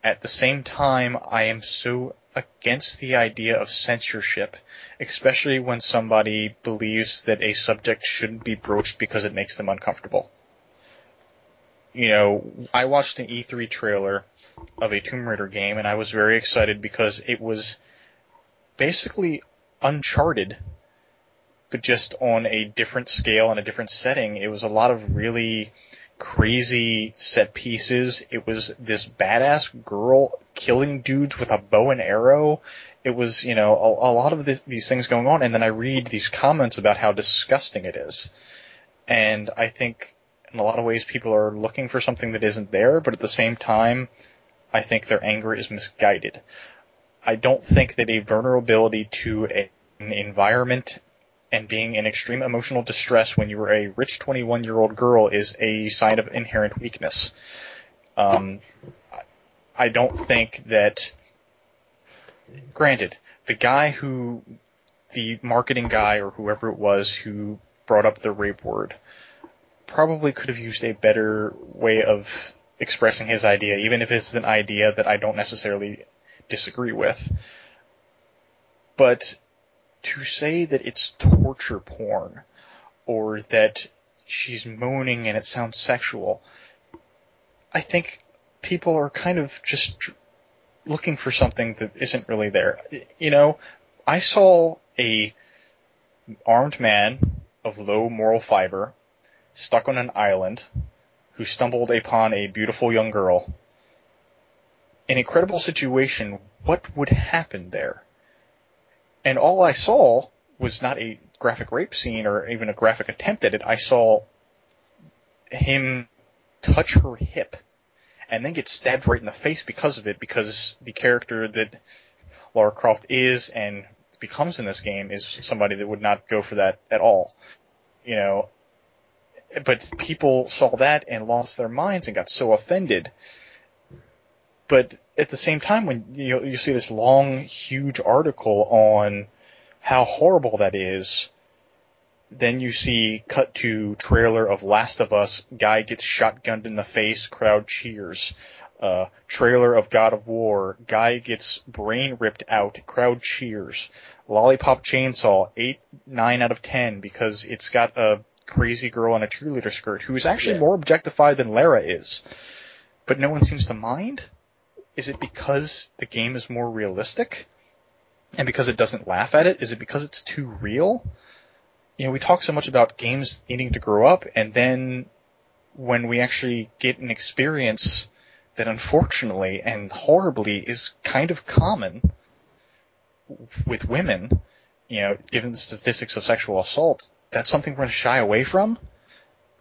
At the same time, I am so against the idea of censorship, especially when somebody believes that a subject shouldn't be broached because it makes them uncomfortable. You know, I watched an E3 trailer of a Tomb Raider game and I was very excited because it was basically Uncharted, but just on a different scale and a different setting. It was a lot of really crazy set pieces. It was this badass girl killing dudes with a bow and arrow. It was, you know, a, a lot of this, these things going on. And then I read these comments about how disgusting it is. And I think in a lot of ways people are looking for something that isn't there, but at the same time, I think their anger is misguided. I don't think that a vulnerability to a, an environment and being in extreme emotional distress when you were a rich 21 year old girl is a sign of inherent weakness. Um, I don't think that, granted, the guy who, the marketing guy or whoever it was who brought up the rape word, probably could have used a better way of expressing his idea, even if it's an idea that I don't necessarily disagree with. But to say that it's torture porn or that she's moaning and it sounds sexual, I think people are kind of just looking for something that isn't really there. You know, I saw a armed man of low moral fiber stuck on an island who stumbled upon a beautiful young girl. An incredible situation. What would happen there? And all I saw was not a graphic rape scene or even a graphic attempt at it. I saw him touch her hip and then get stabbed right in the face because of it because the character that Lara Croft is and becomes in this game is somebody that would not go for that at all. You know, but people saw that and lost their minds and got so offended. But at the same time, when you you see this long, huge article on how horrible that is, then you see cut to trailer of Last of Us, guy gets shotgunned in the face, crowd cheers. Uh, trailer of God of War, guy gets brain ripped out, crowd cheers. Lollipop Chainsaw, 8, 9 out of 10 because it's got a crazy girl in a cheerleader skirt who is actually Yeah. more objectified than Lara is. But no one seems to mind? Is it because the game is more realistic? And because it doesn't laugh at it? Is it because it's too real? You know, we talk so much about games needing to grow up, and then when we actually get an experience that unfortunately and horribly is kind of common with women, you know, given the statistics of sexual assault, that's something we're going to shy away from?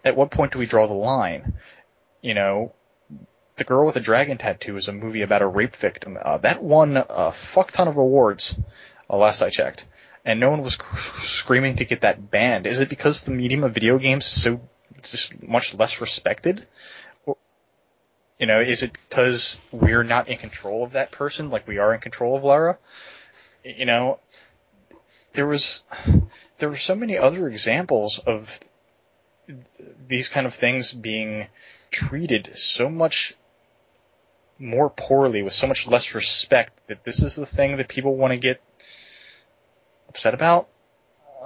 At what point do we draw the line? You know, The Girl with a Dragon Tattoo is a movie about a rape victim. Uh, that won a fuck ton of awards, uh, last I checked. And no one was cr- screaming to get that banned. Is it because the medium of video games is so just much less respected? Or- You know, is it because we're not in control of that person like we are in control of Lara? You know, there was there were so many other examples of th- these kind of things being treated so much more poorly with so much less respect that this is the thing that people want to get upset about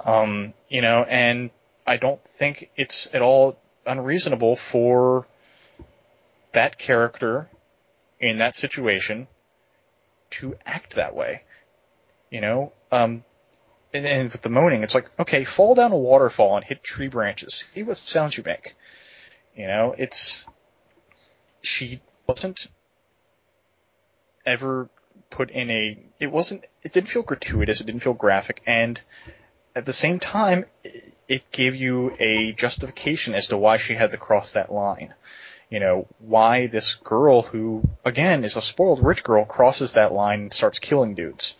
um, you know and I don't think it's at all unreasonable for that character in that situation to act that way you know um, and, and with the moaning, it's like, okay, fall down a waterfall and hit tree branches. See what sounds you make. You know, it's she wasn't ever put in a. It wasn't. It didn't feel gratuitous. It didn't feel graphic, and at the same time, it- gave you a justification as to why she had to cross that line. You know, why this girl who, again, is a spoiled rich girl crosses that line and starts killing dudes.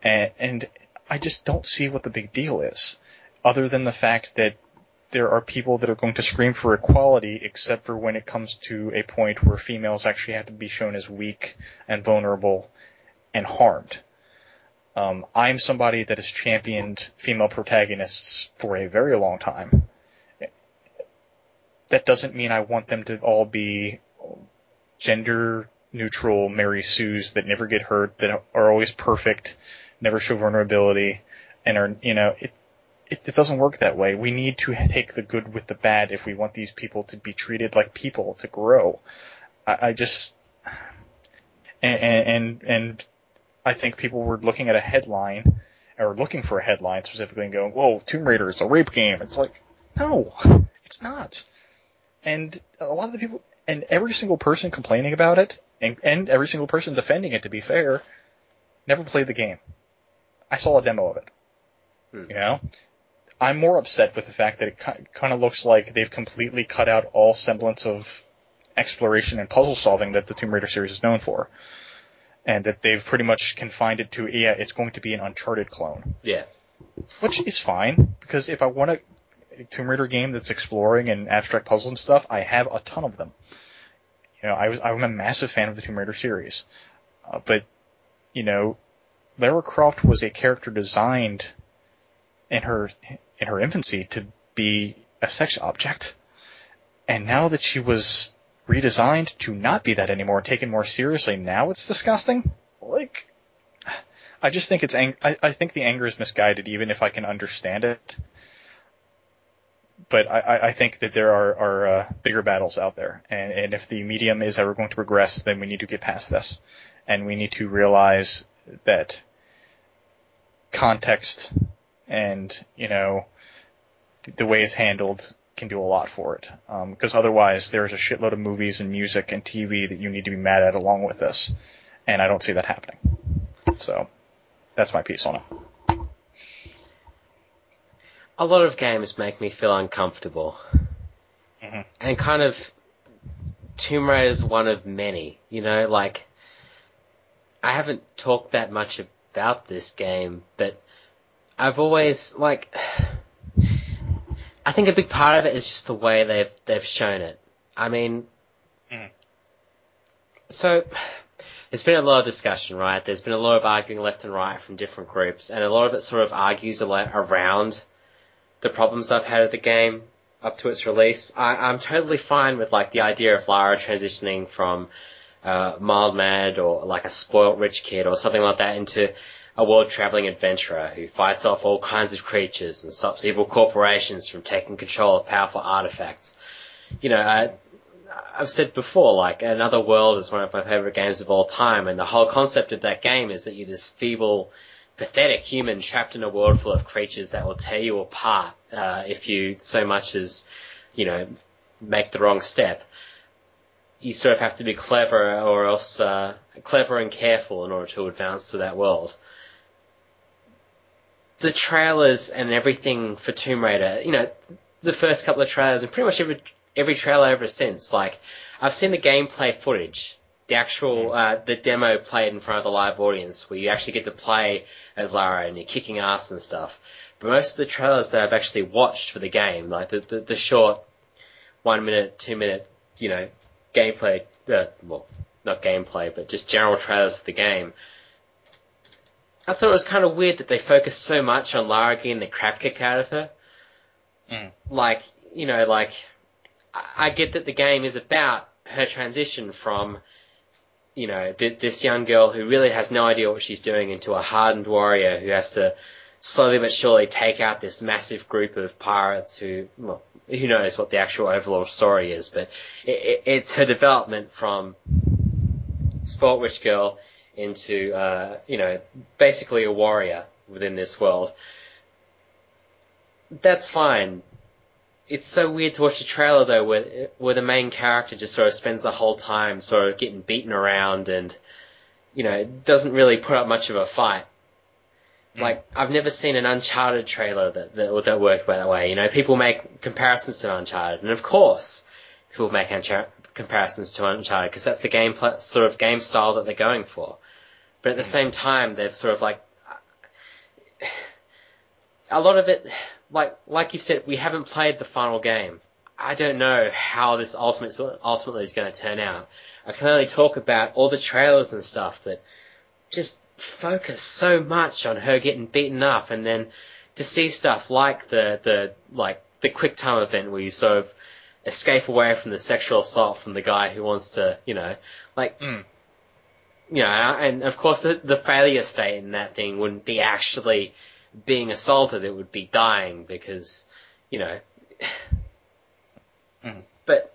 And, and I just don't see what the big deal is, other than the fact that there are people that are going to scream for equality, except for when it comes to a point where females actually have to be shown as weak and vulnerable and harmed. Um, I'm somebody that has championed female protagonists for a very long time. That doesn't mean I want them to all be gender neutral Mary Sues that never get hurt, that are always perfect, never show vulnerability, and are, you know, it, it, it doesn't work that way. We need to take the good with the bad if we want these people to be treated like people, to grow. I, I just, and, and, and I think people were looking at a headline, or looking for a headline specifically and going, whoa, Tomb Raider is a rape game. It's like, no, it's not. And a lot of the people, and every single person complaining about it, and, and every single person defending it, to be fair, never played the game. I saw a demo of it. Hmm. You know? I'm more upset with the fact that it kind of looks like they've completely cut out all semblance of exploration and puzzle solving that the Tomb Raider series is known for. And that they've pretty much confined it to, yeah, it's going to be an Uncharted clone. Yeah. Which is fine, because if I want a Tomb Raider game that's exploring and abstract puzzles and stuff, I have a ton of them. You know, I was, I'm a massive fan of the Tomb Raider series. Uh, but, you know, Lara Croft was a character designed in her, in her infancy to be a sex object. And now that she was redesigned to not be that anymore, taken more seriously, now it's disgusting? Like, I just think it's ang- I, I think the anger is misguided, even if I can understand it. But I, I- think that there are, are uh, bigger battles out there, and, and if the medium is ever going to progress, then we need to get past this, and we need to realize that context and you know the, way it's handled can do a lot for it. Because otherwise, there's a shitload of movies and music and TV that you need to be mad at along with this, and I don't see that happening. So that's my piece on it. A lot of games make me feel uncomfortable. Mhm. And kind of Tomb Raider is one of many, you know, like I haven't talked that much about this game, but I've always like I think a big part of it is just the way they've they've shown it. I mean Mhm. so there's been a lot of discussion, right? There's been a lot of arguing left and right from different groups, and a lot of it sort of argues a lot around the problems I've had with the game up to its release. I, I'm totally fine with like the idea of Lara transitioning from uh, mild mannered or like a spoilt rich kid or something like that into a world traveling adventurer who fights off all kinds of creatures and stops evil corporations from taking control of powerful artifacts. You know, I, I've said before, like Another World is one of my favorite games of all time, and the whole concept of that game is that you're this feeble, pathetic human trapped in a world full of creatures that will tear you apart uh, if you so much as, you know, make the wrong step. You sort of have to be clever, or else uh, clever and careful in order to advance to that world. The trailers and everything for Tomb Raider, you know, the first couple of trailers and pretty much every every trailer ever since. Like, I've seen the gameplay footage, the actual uh, the demo played in front of the live audience, where you actually get to play as Lara and you're kicking ass and stuff. But most of the trailers that I've actually watched for the game, like the the, the short one minute, two minute, you know, gameplay, uh, well, not gameplay, but just general trailers for the game. I thought it was kind of weird that they focused so much on Lara getting the crap kicked out of her. Mm. Like, you know, like, I get that the game is about her transition from, you know, th- this young girl who really has no idea what she's doing into a hardened warrior who has to slowly but surely take out this massive group of pirates who, well, who knows what the actual overall story is, but it, it, it's her development from sport rich girl into, uh, you know, basically a warrior within this world. That's fine. It's so weird to watch a trailer though, where where the main character just sort of spends the whole time sort of getting beaten around and, you know, doesn't really put up much of a fight. Like I've never seen an Uncharted trailer that that, that worked that way. You know, people make comparisons to Uncharted, and of course, people make Unchar- comparisons to Uncharted because that's the game pl- sort of game style that they're going for. But at the same time, they've sort of like a lot of it, like like you said, we haven't played the final game. I don't know how this ultimate ultimately is going to turn out. I can only talk about all the trailers and stuff that just focus so much on her getting beaten up, and then to see stuff like the the like the quick time event where you sort of escape away from the sexual assault from the guy who wants to, you know, like Mm. You know, and of course the, the failure state in that thing wouldn't be actually being assaulted, it would be dying because, you know, Mhm. but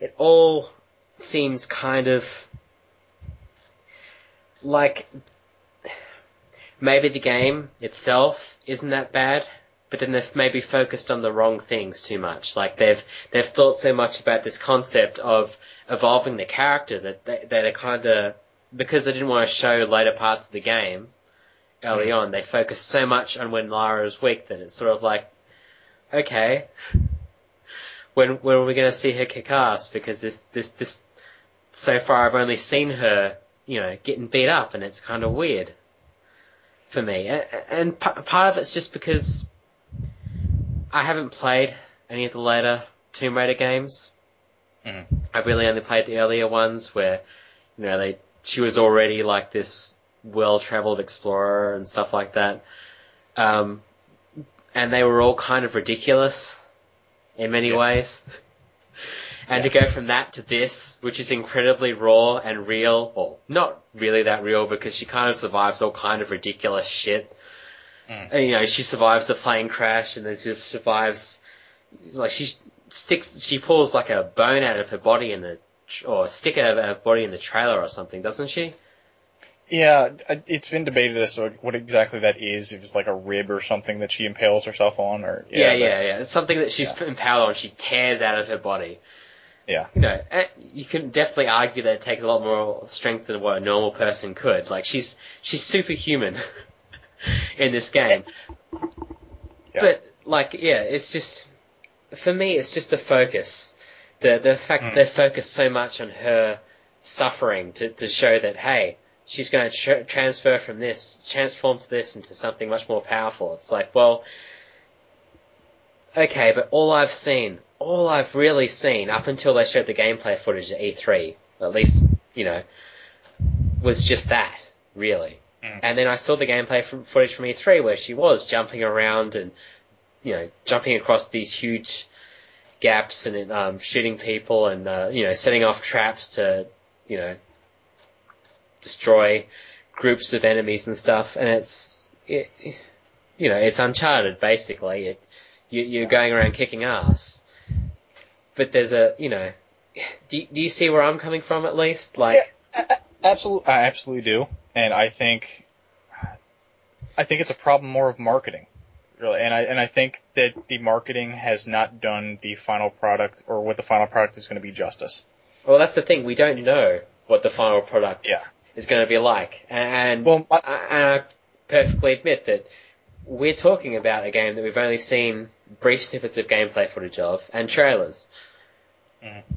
it all seems kind of like maybe the game itself isn't that bad, but then they've maybe focused on the wrong things too much. Like they've they've thought so much about this concept of evolving the character that they, they're kind of because they didn't want to show later parts of the game early Mm. on. They focused so much on when Lara is weak that it's sort of like, okay, when when are we going to see her kick ass? Because this this this so far I've only seen her, you know, getting beat up, and it's kind of weird for me. And p- part of it's just because I haven't played any of the later Tomb Raider games. Mhm. I've really only played the earlier ones where, you know, they she was already like this well-traveled explorer and stuff like that. Um, and they were all kind of ridiculous in many Yeah. ways. [LAUGHS] And to go from that to this, which is incredibly raw and real, or not really that real because she kind of survives all kind of ridiculous shit. Mm. And, you know, she survives the plane crash and then she survives, like she sticks, she pulls like a bone out of her body in the, or a stick out of her body in the trailer or something, doesn't she? Yeah, it's been debated as to what exactly that is. If it's like a rib or something that she impales herself on, or Yeah, but- yeah, yeah. It's something that she's impaled on. She tears out of her body. yeah. You know, eh, you can definitely argue that it takes a lot more strength than what a normal person could. Like she's she's superhuman [LAUGHS] in this game. Yeah. But like, yeah, it's just for me, it's just the focus. The the fact that Mm. they focus so much on her suffering to to show that hey, she's going to tr- transfer from this, transform to this into something much more powerful. It's like, well, okay, but all I've seen, all I've really seen up until they showed the gameplay footage at E3, at least you know, was just that really. Mm. And then I saw the gameplay from footage from E3 where she was jumping around and you know jumping across these huge gaps and um, shooting people and uh, you know setting off traps to you know destroy groups of enemies and stuff. And it's it, you know it's Uncharted basically. It, you, you're going around kicking ass. But there's a you know. Do, you- do you see where I'm coming from at least? Like, Absolutely, I absolutely do, and I think, I think it's a problem more of marketing, really, and I and I think that the marketing has not done the final product or what the final product is going to be justice. well, that's the thing. We don't know what the final product Yeah. is going to be like, and Well, I, I, and I perfectly admit that we're talking about a game that we've only seen brief snippets of gameplay footage of and trailers. Mm-hmm.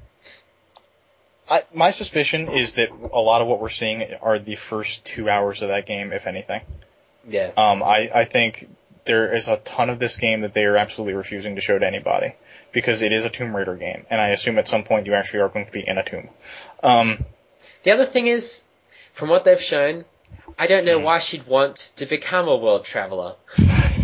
I, my suspicion is that a lot of what we're seeing are the first two hours of that game, if anything. Yeah. Um, I, I think there is a ton of this game that they are absolutely refusing to show to anybody because it is a Tomb Raider game, and I assume at some point you actually are going to be in a tomb. Um, The other thing is, from what they've shown, I don't know Mm. why she'd want to become a world traveler.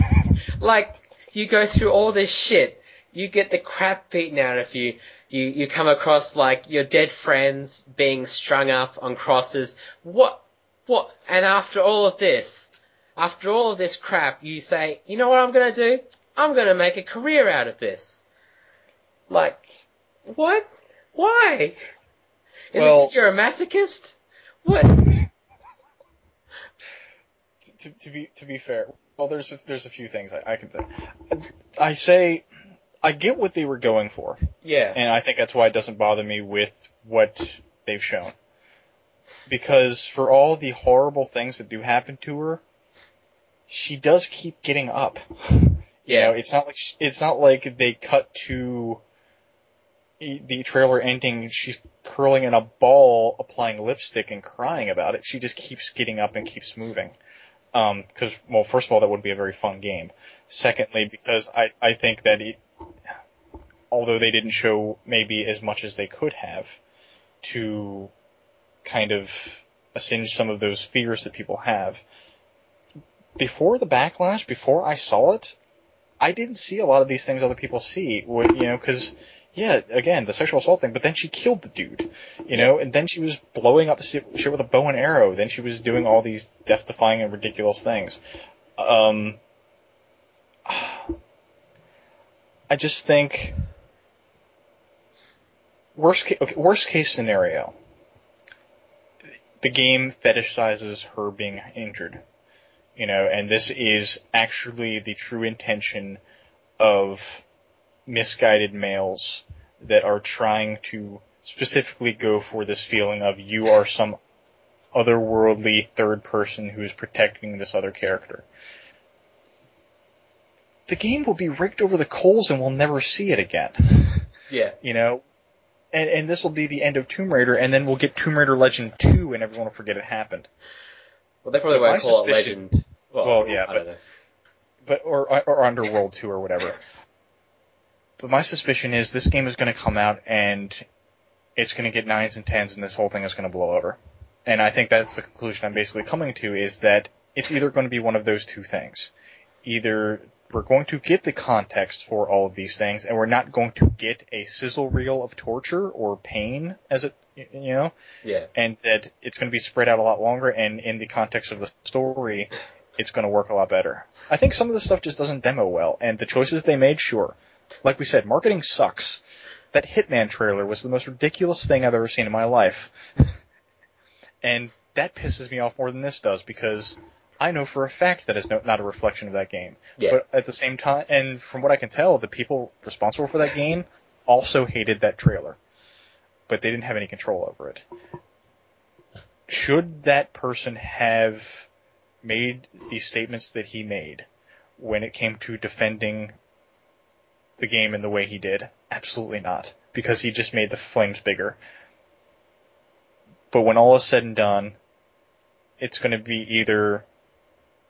[LAUGHS] like, you go through all this shit, you get the crap beaten out of you, you, you come across like your dead friends being strung up on crosses. What, what, and after all of this, after all of this crap, you say, you know what I'm gonna do? I'm gonna make a career out of this. Like, what? Why? Is Well- it because you're a masochist? What? to, to be to be fair, well, there's a, there's a few things I, I can say. I say I get what they were going for, Yeah. and I think that's why it doesn't bother me with what they've shown. Because for all the horrible things that do happen to her, she does keep getting up. [LAUGHS] You Yeah. know, it's not like sh it's not like they cut to the trailer ending. She's curling in a ball, applying lipstick and crying about it. She just keeps getting up and keeps moving. Um, because well, first of all, that would be a very fun game. Secondly, because I I think that it, although they didn't show maybe as much as they could have, to kind of assuage some of those fears that people have. Before the backlash, before I saw it, I didn't see a lot of these things other people see. You know, because yeah, again, the sexual assault thing, but then she killed the dude, you know, and then she was blowing up shit with a bow and arrow. Then she was doing all these death-defying and ridiculous things. Um, [SIGHS] I just think worst case, okay, worst case scenario, the game fetishizes her being injured, you know, and this is actually the true intention of misguided males that are trying to specifically go for this feeling of you are some otherworldly third person who is protecting this other character. The game will be raked over the coals and we'll never see it again. Yeah. You know? And and this will be the end of Tomb Raider and then we'll get Tomb Raider Legend 2 and everyone will forget it happened. Well, they probably But won't call it Legend. Well, Well, yeah, don't but or or Underworld 2 or whatever. But my suspicion is this game is going to come out and it's going to get nines and tens and this whole thing is going to blow over. And I think that's the conclusion I'm basically coming to is that it's either going to be one of those two things. Either we're going to get the context for all of these things and we're not going to get a sizzle reel of torture or pain as it, you know, Yeah. and that it's going to be spread out a lot longer and in the context of the story it's going to work a lot better. I think some of the stuff just doesn't demo well and the choices they made sure. Like we said marketing sucks. That hitman trailer was the most ridiculous thing i've ever seen in my life. [LAUGHS] And that pisses me off more than this does because i know for a fact that it's no, not a reflection of that game Yeah. but at the same time and from what i can tell the people responsible for that game also hated that trailer but they didn't have any control over it should that person have made the statements that he made when it came to defending the game in the way he did? Absolutely not. Because he just made the flames bigger. But when all is said and done, it's going to be either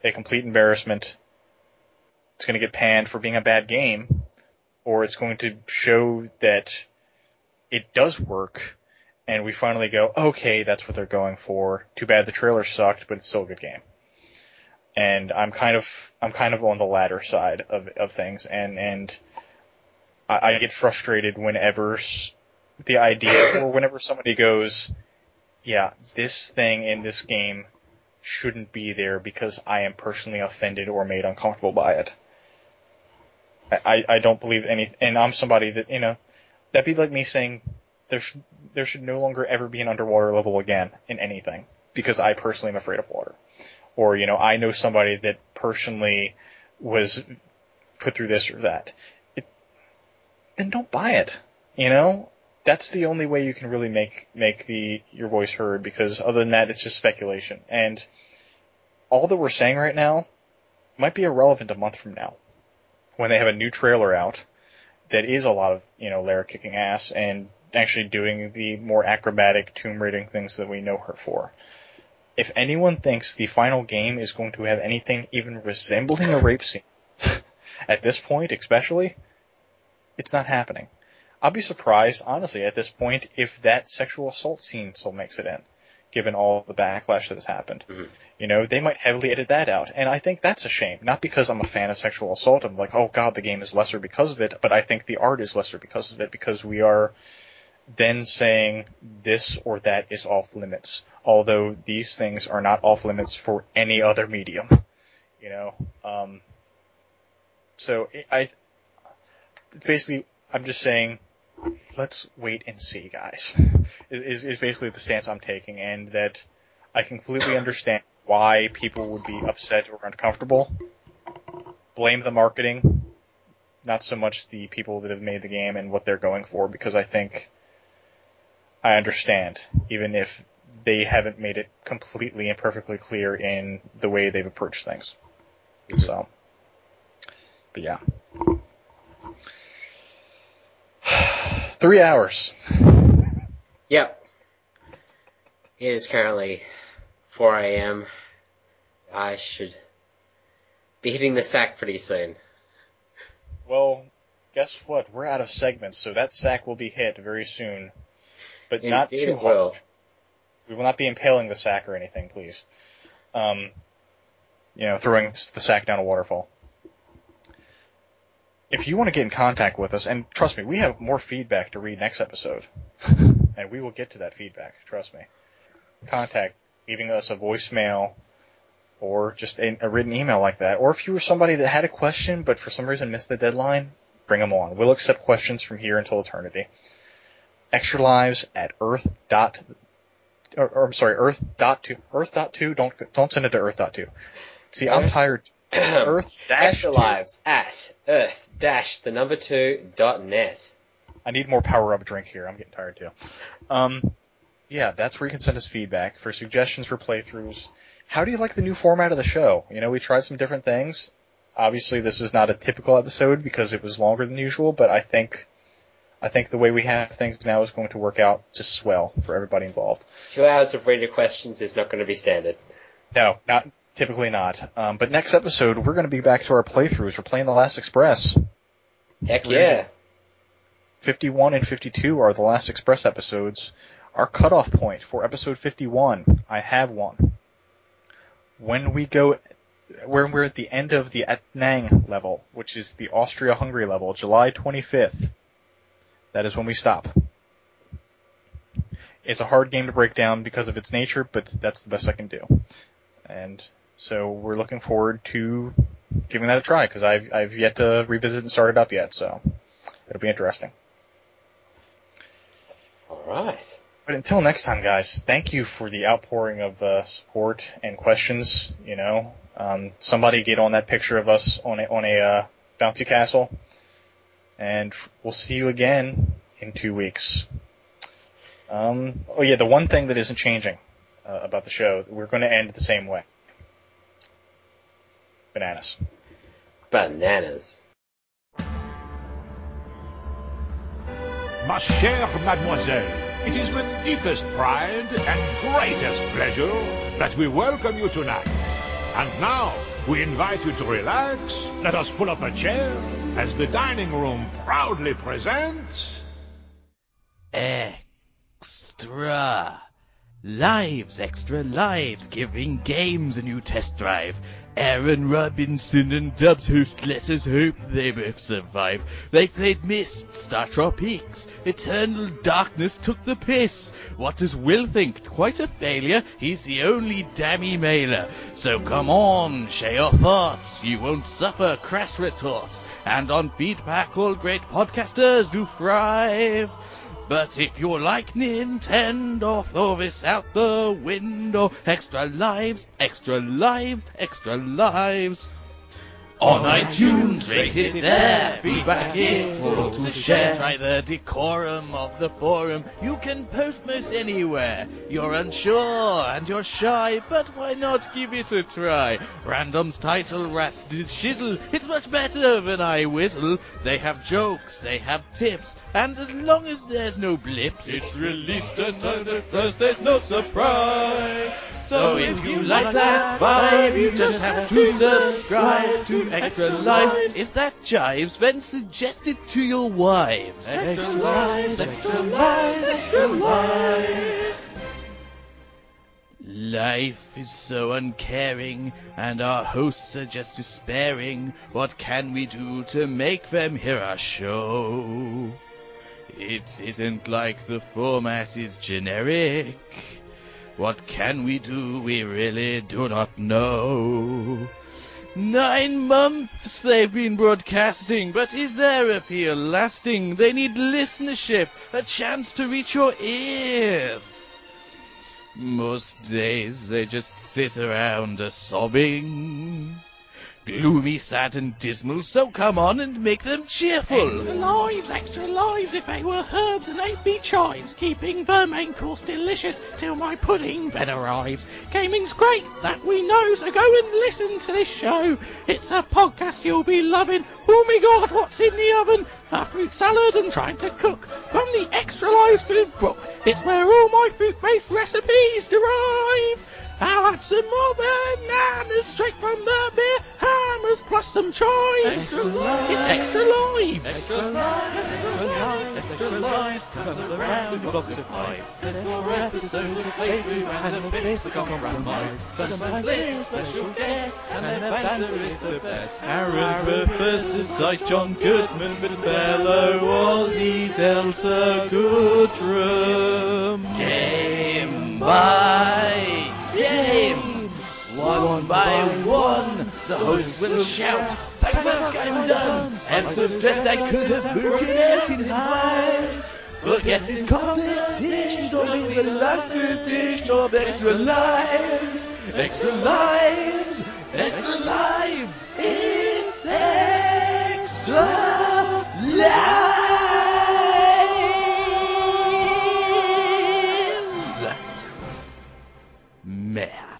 a complete embarrassment, it's going to get panned for being a bad game, or it's going to show that it does work and we finally go, okay, that's what they're going for. Too bad the trailer sucked, but it's still a good game. And I'm kind of I'm kind of on the latter side of of things, and and I, I get frustrated whenever the idea or whenever somebody goes, yeah, this thing in this game shouldn't be there because I am personally offended or made uncomfortable by it. I, I don't believe any, and I'm somebody that you know that'd be like me saying there should there should no longer ever be an underwater level again in anything because I personally am afraid of water. Or you know, I know somebody that personally was put through this or that. It, then don't buy it. You know, that's the only way you can really make make the your voice heard because other than that, it's just speculation. And all that we're saying right now might be irrelevant a month from now when they have a new trailer out that is a lot of you know Lara kicking ass and actually doing the more acrobatic tomb raiding things that we know her for. If anyone thinks the final game is going to have anything even resembling a rape scene, [LAUGHS] at this point especially, it's not happening. I'll be surprised, honestly, at this point, if that sexual assault scene still makes it in. given all the backlash that has happened. Mhm. You know, they might heavily edit that out, and I think that's a shame. Not because I'm a fan of sexual assault. I'm like, oh god, the game is lesser because of it, but I think the art is lesser because of it because we are then saying this or that is off limits, although these things are not off limits for any other medium. You know, um, so I basically I'm just saying let's wait and see, guys. [LAUGHS] Is, is basically the stance I'm taking, and that I completely understand why people would be upset or uncomfortable. Blame the marketing, not so much the people that have made the game and what they're going for, because I think I understand, even if they haven't made it completely and perfectly clear in the way they've approached things. So, but yeah. Three hours. [LAUGHS] Yep. It is currently 4 a.m. I should be hitting the sack pretty soon. Well, guess what? We're out of segments, so that sack will be hit very soon. But not too it will. hard. We will not be impaling the sack or anything, please. Um, you know, throwing the sack down a waterfall. If you want to get in contact with us, and trust me, we have more feedback to read next episode, [LAUGHS] and we will get to that feedback. Trust me. Contact, leaving us a voicemail, or just a, a written email like that. Or if you were somebody that had a question but for some reason missed the deadline, bring them on. We'll accept questions from here until eternity. Extra lives at earth dot or, or I'm sorry, Earth dot two. Earth dot two. Don't don't send it to Earth dot two. See, I'm tired. Earth [CLEARS THROAT] dash lives at earth dash the number two dot net. I need more power up drink here. I'm getting tired too. Um, yeah, that's where you can send us feedback for suggestions for playthroughs. How do you like the new format of the show? You know, we tried some different things. Obviously, this is not a typical episode because it was longer than usual, but I think, I think the way we have things now is going to work out just swell for everybody involved. Two hours of reader questions is not going to be standard. No, not typically not. Um, but next episode, we're going to be back to our playthroughs. We're playing The Last Express. Heck yeah. 51 and 52 are the Last Express episodes. Our cutoff point for episode 51, I have one. When we go, when we're at the end of the Etnang level, which is the Austria-Hungary level, July 25th, that is when we stop. It's a hard game to break down because of its nature, but that's the best I can do. And so we're looking forward to giving that a try because I've I've yet to revisit and start it up yet, so it'll be interesting. Alright. But until next time, guys, thank you for the outpouring of uh, support and questions. You know, um, somebody get on that picture of us on a on a uh, bouncy castle, and we'll see you again in two weeks. Um, oh yeah, the one thing that isn't changing uh, about the show, we're going to end the same way. Bananas. Bananas. Ma chère mademoiselle, it is with deepest pride and greatest pleasure that we welcome you tonight. And now, we invite you to relax, let us pull up a chair, as the dining room proudly presents... Extra. Lives, extra lives, giving games a new test drive. Aaron Robinson and Dubs host let us hope they both survive. They played Myst, Star Tropics, Eternal Darkness took the piss. What does Will think? Quite a failure, he's the only damn emailer. So come on, share your thoughts, you won't suffer crass retorts. And on feedback all great podcasters do thrive. But if you're like Nintendo, throw this out the window. Extra lives, extra lives, extra lives. On iTunes, rate it there. Feedback info to share. Try the decorum of the forum. You can post most anywhere. You're unsure and you're shy, but why not give it a try? Random's title raps did shizzle. It's much better than I whistle. They have jokes, they have tips, and as long as there's no blips, it's released and under first there's no surprise. So if you like that vibe, you just have to subscribe to Extra Lives. If that jives, then suggest it to your wives. Extra Lives, Extra Lives, Extra Lives. Life is so uncaring, and our hosts are just despairing. What can we do to make them hear our show? It isn't like the format is generic. What can we do? We really do not know. Nine months they've been broadcasting, but is their appeal lasting? They need listenership, a chance to reach your ears. Most days they just sit around a sobbing. Gloomy, sad, and dismal, so come on and make them cheerful. Extra lives, extra lives if they were herbs and they'd be chives, keeping the main course delicious till my pudding then arrives. Gaming's great, that we know, so go and listen to this show. It's a podcast you'll be loving. Oh my god, what's in the oven? A fruit salad and trying to cook from the Extra Lives food book. It's where all my fruit-based recipes derive. I'll add some more bananas straight from the beer hammers plus some chives. Extra lives. It's extra lives. Extra lives, extra lives, extra lives comes around your box of five. There's more episodes to play through and the bits that compromised. Sometimes there's special guests and their banter is the best. Aaron Professor Sight, John Goodman, but fellow Aussie Delta Goodrem. Game by game. One by one, the host will shout, Thank fuck, I'm done. I'm so stressed I could have forgotten times. Forget this competition, don't be the last two edition of Extra Lives. Extra Lives, Extra Lives, it's Extra Lives. Man.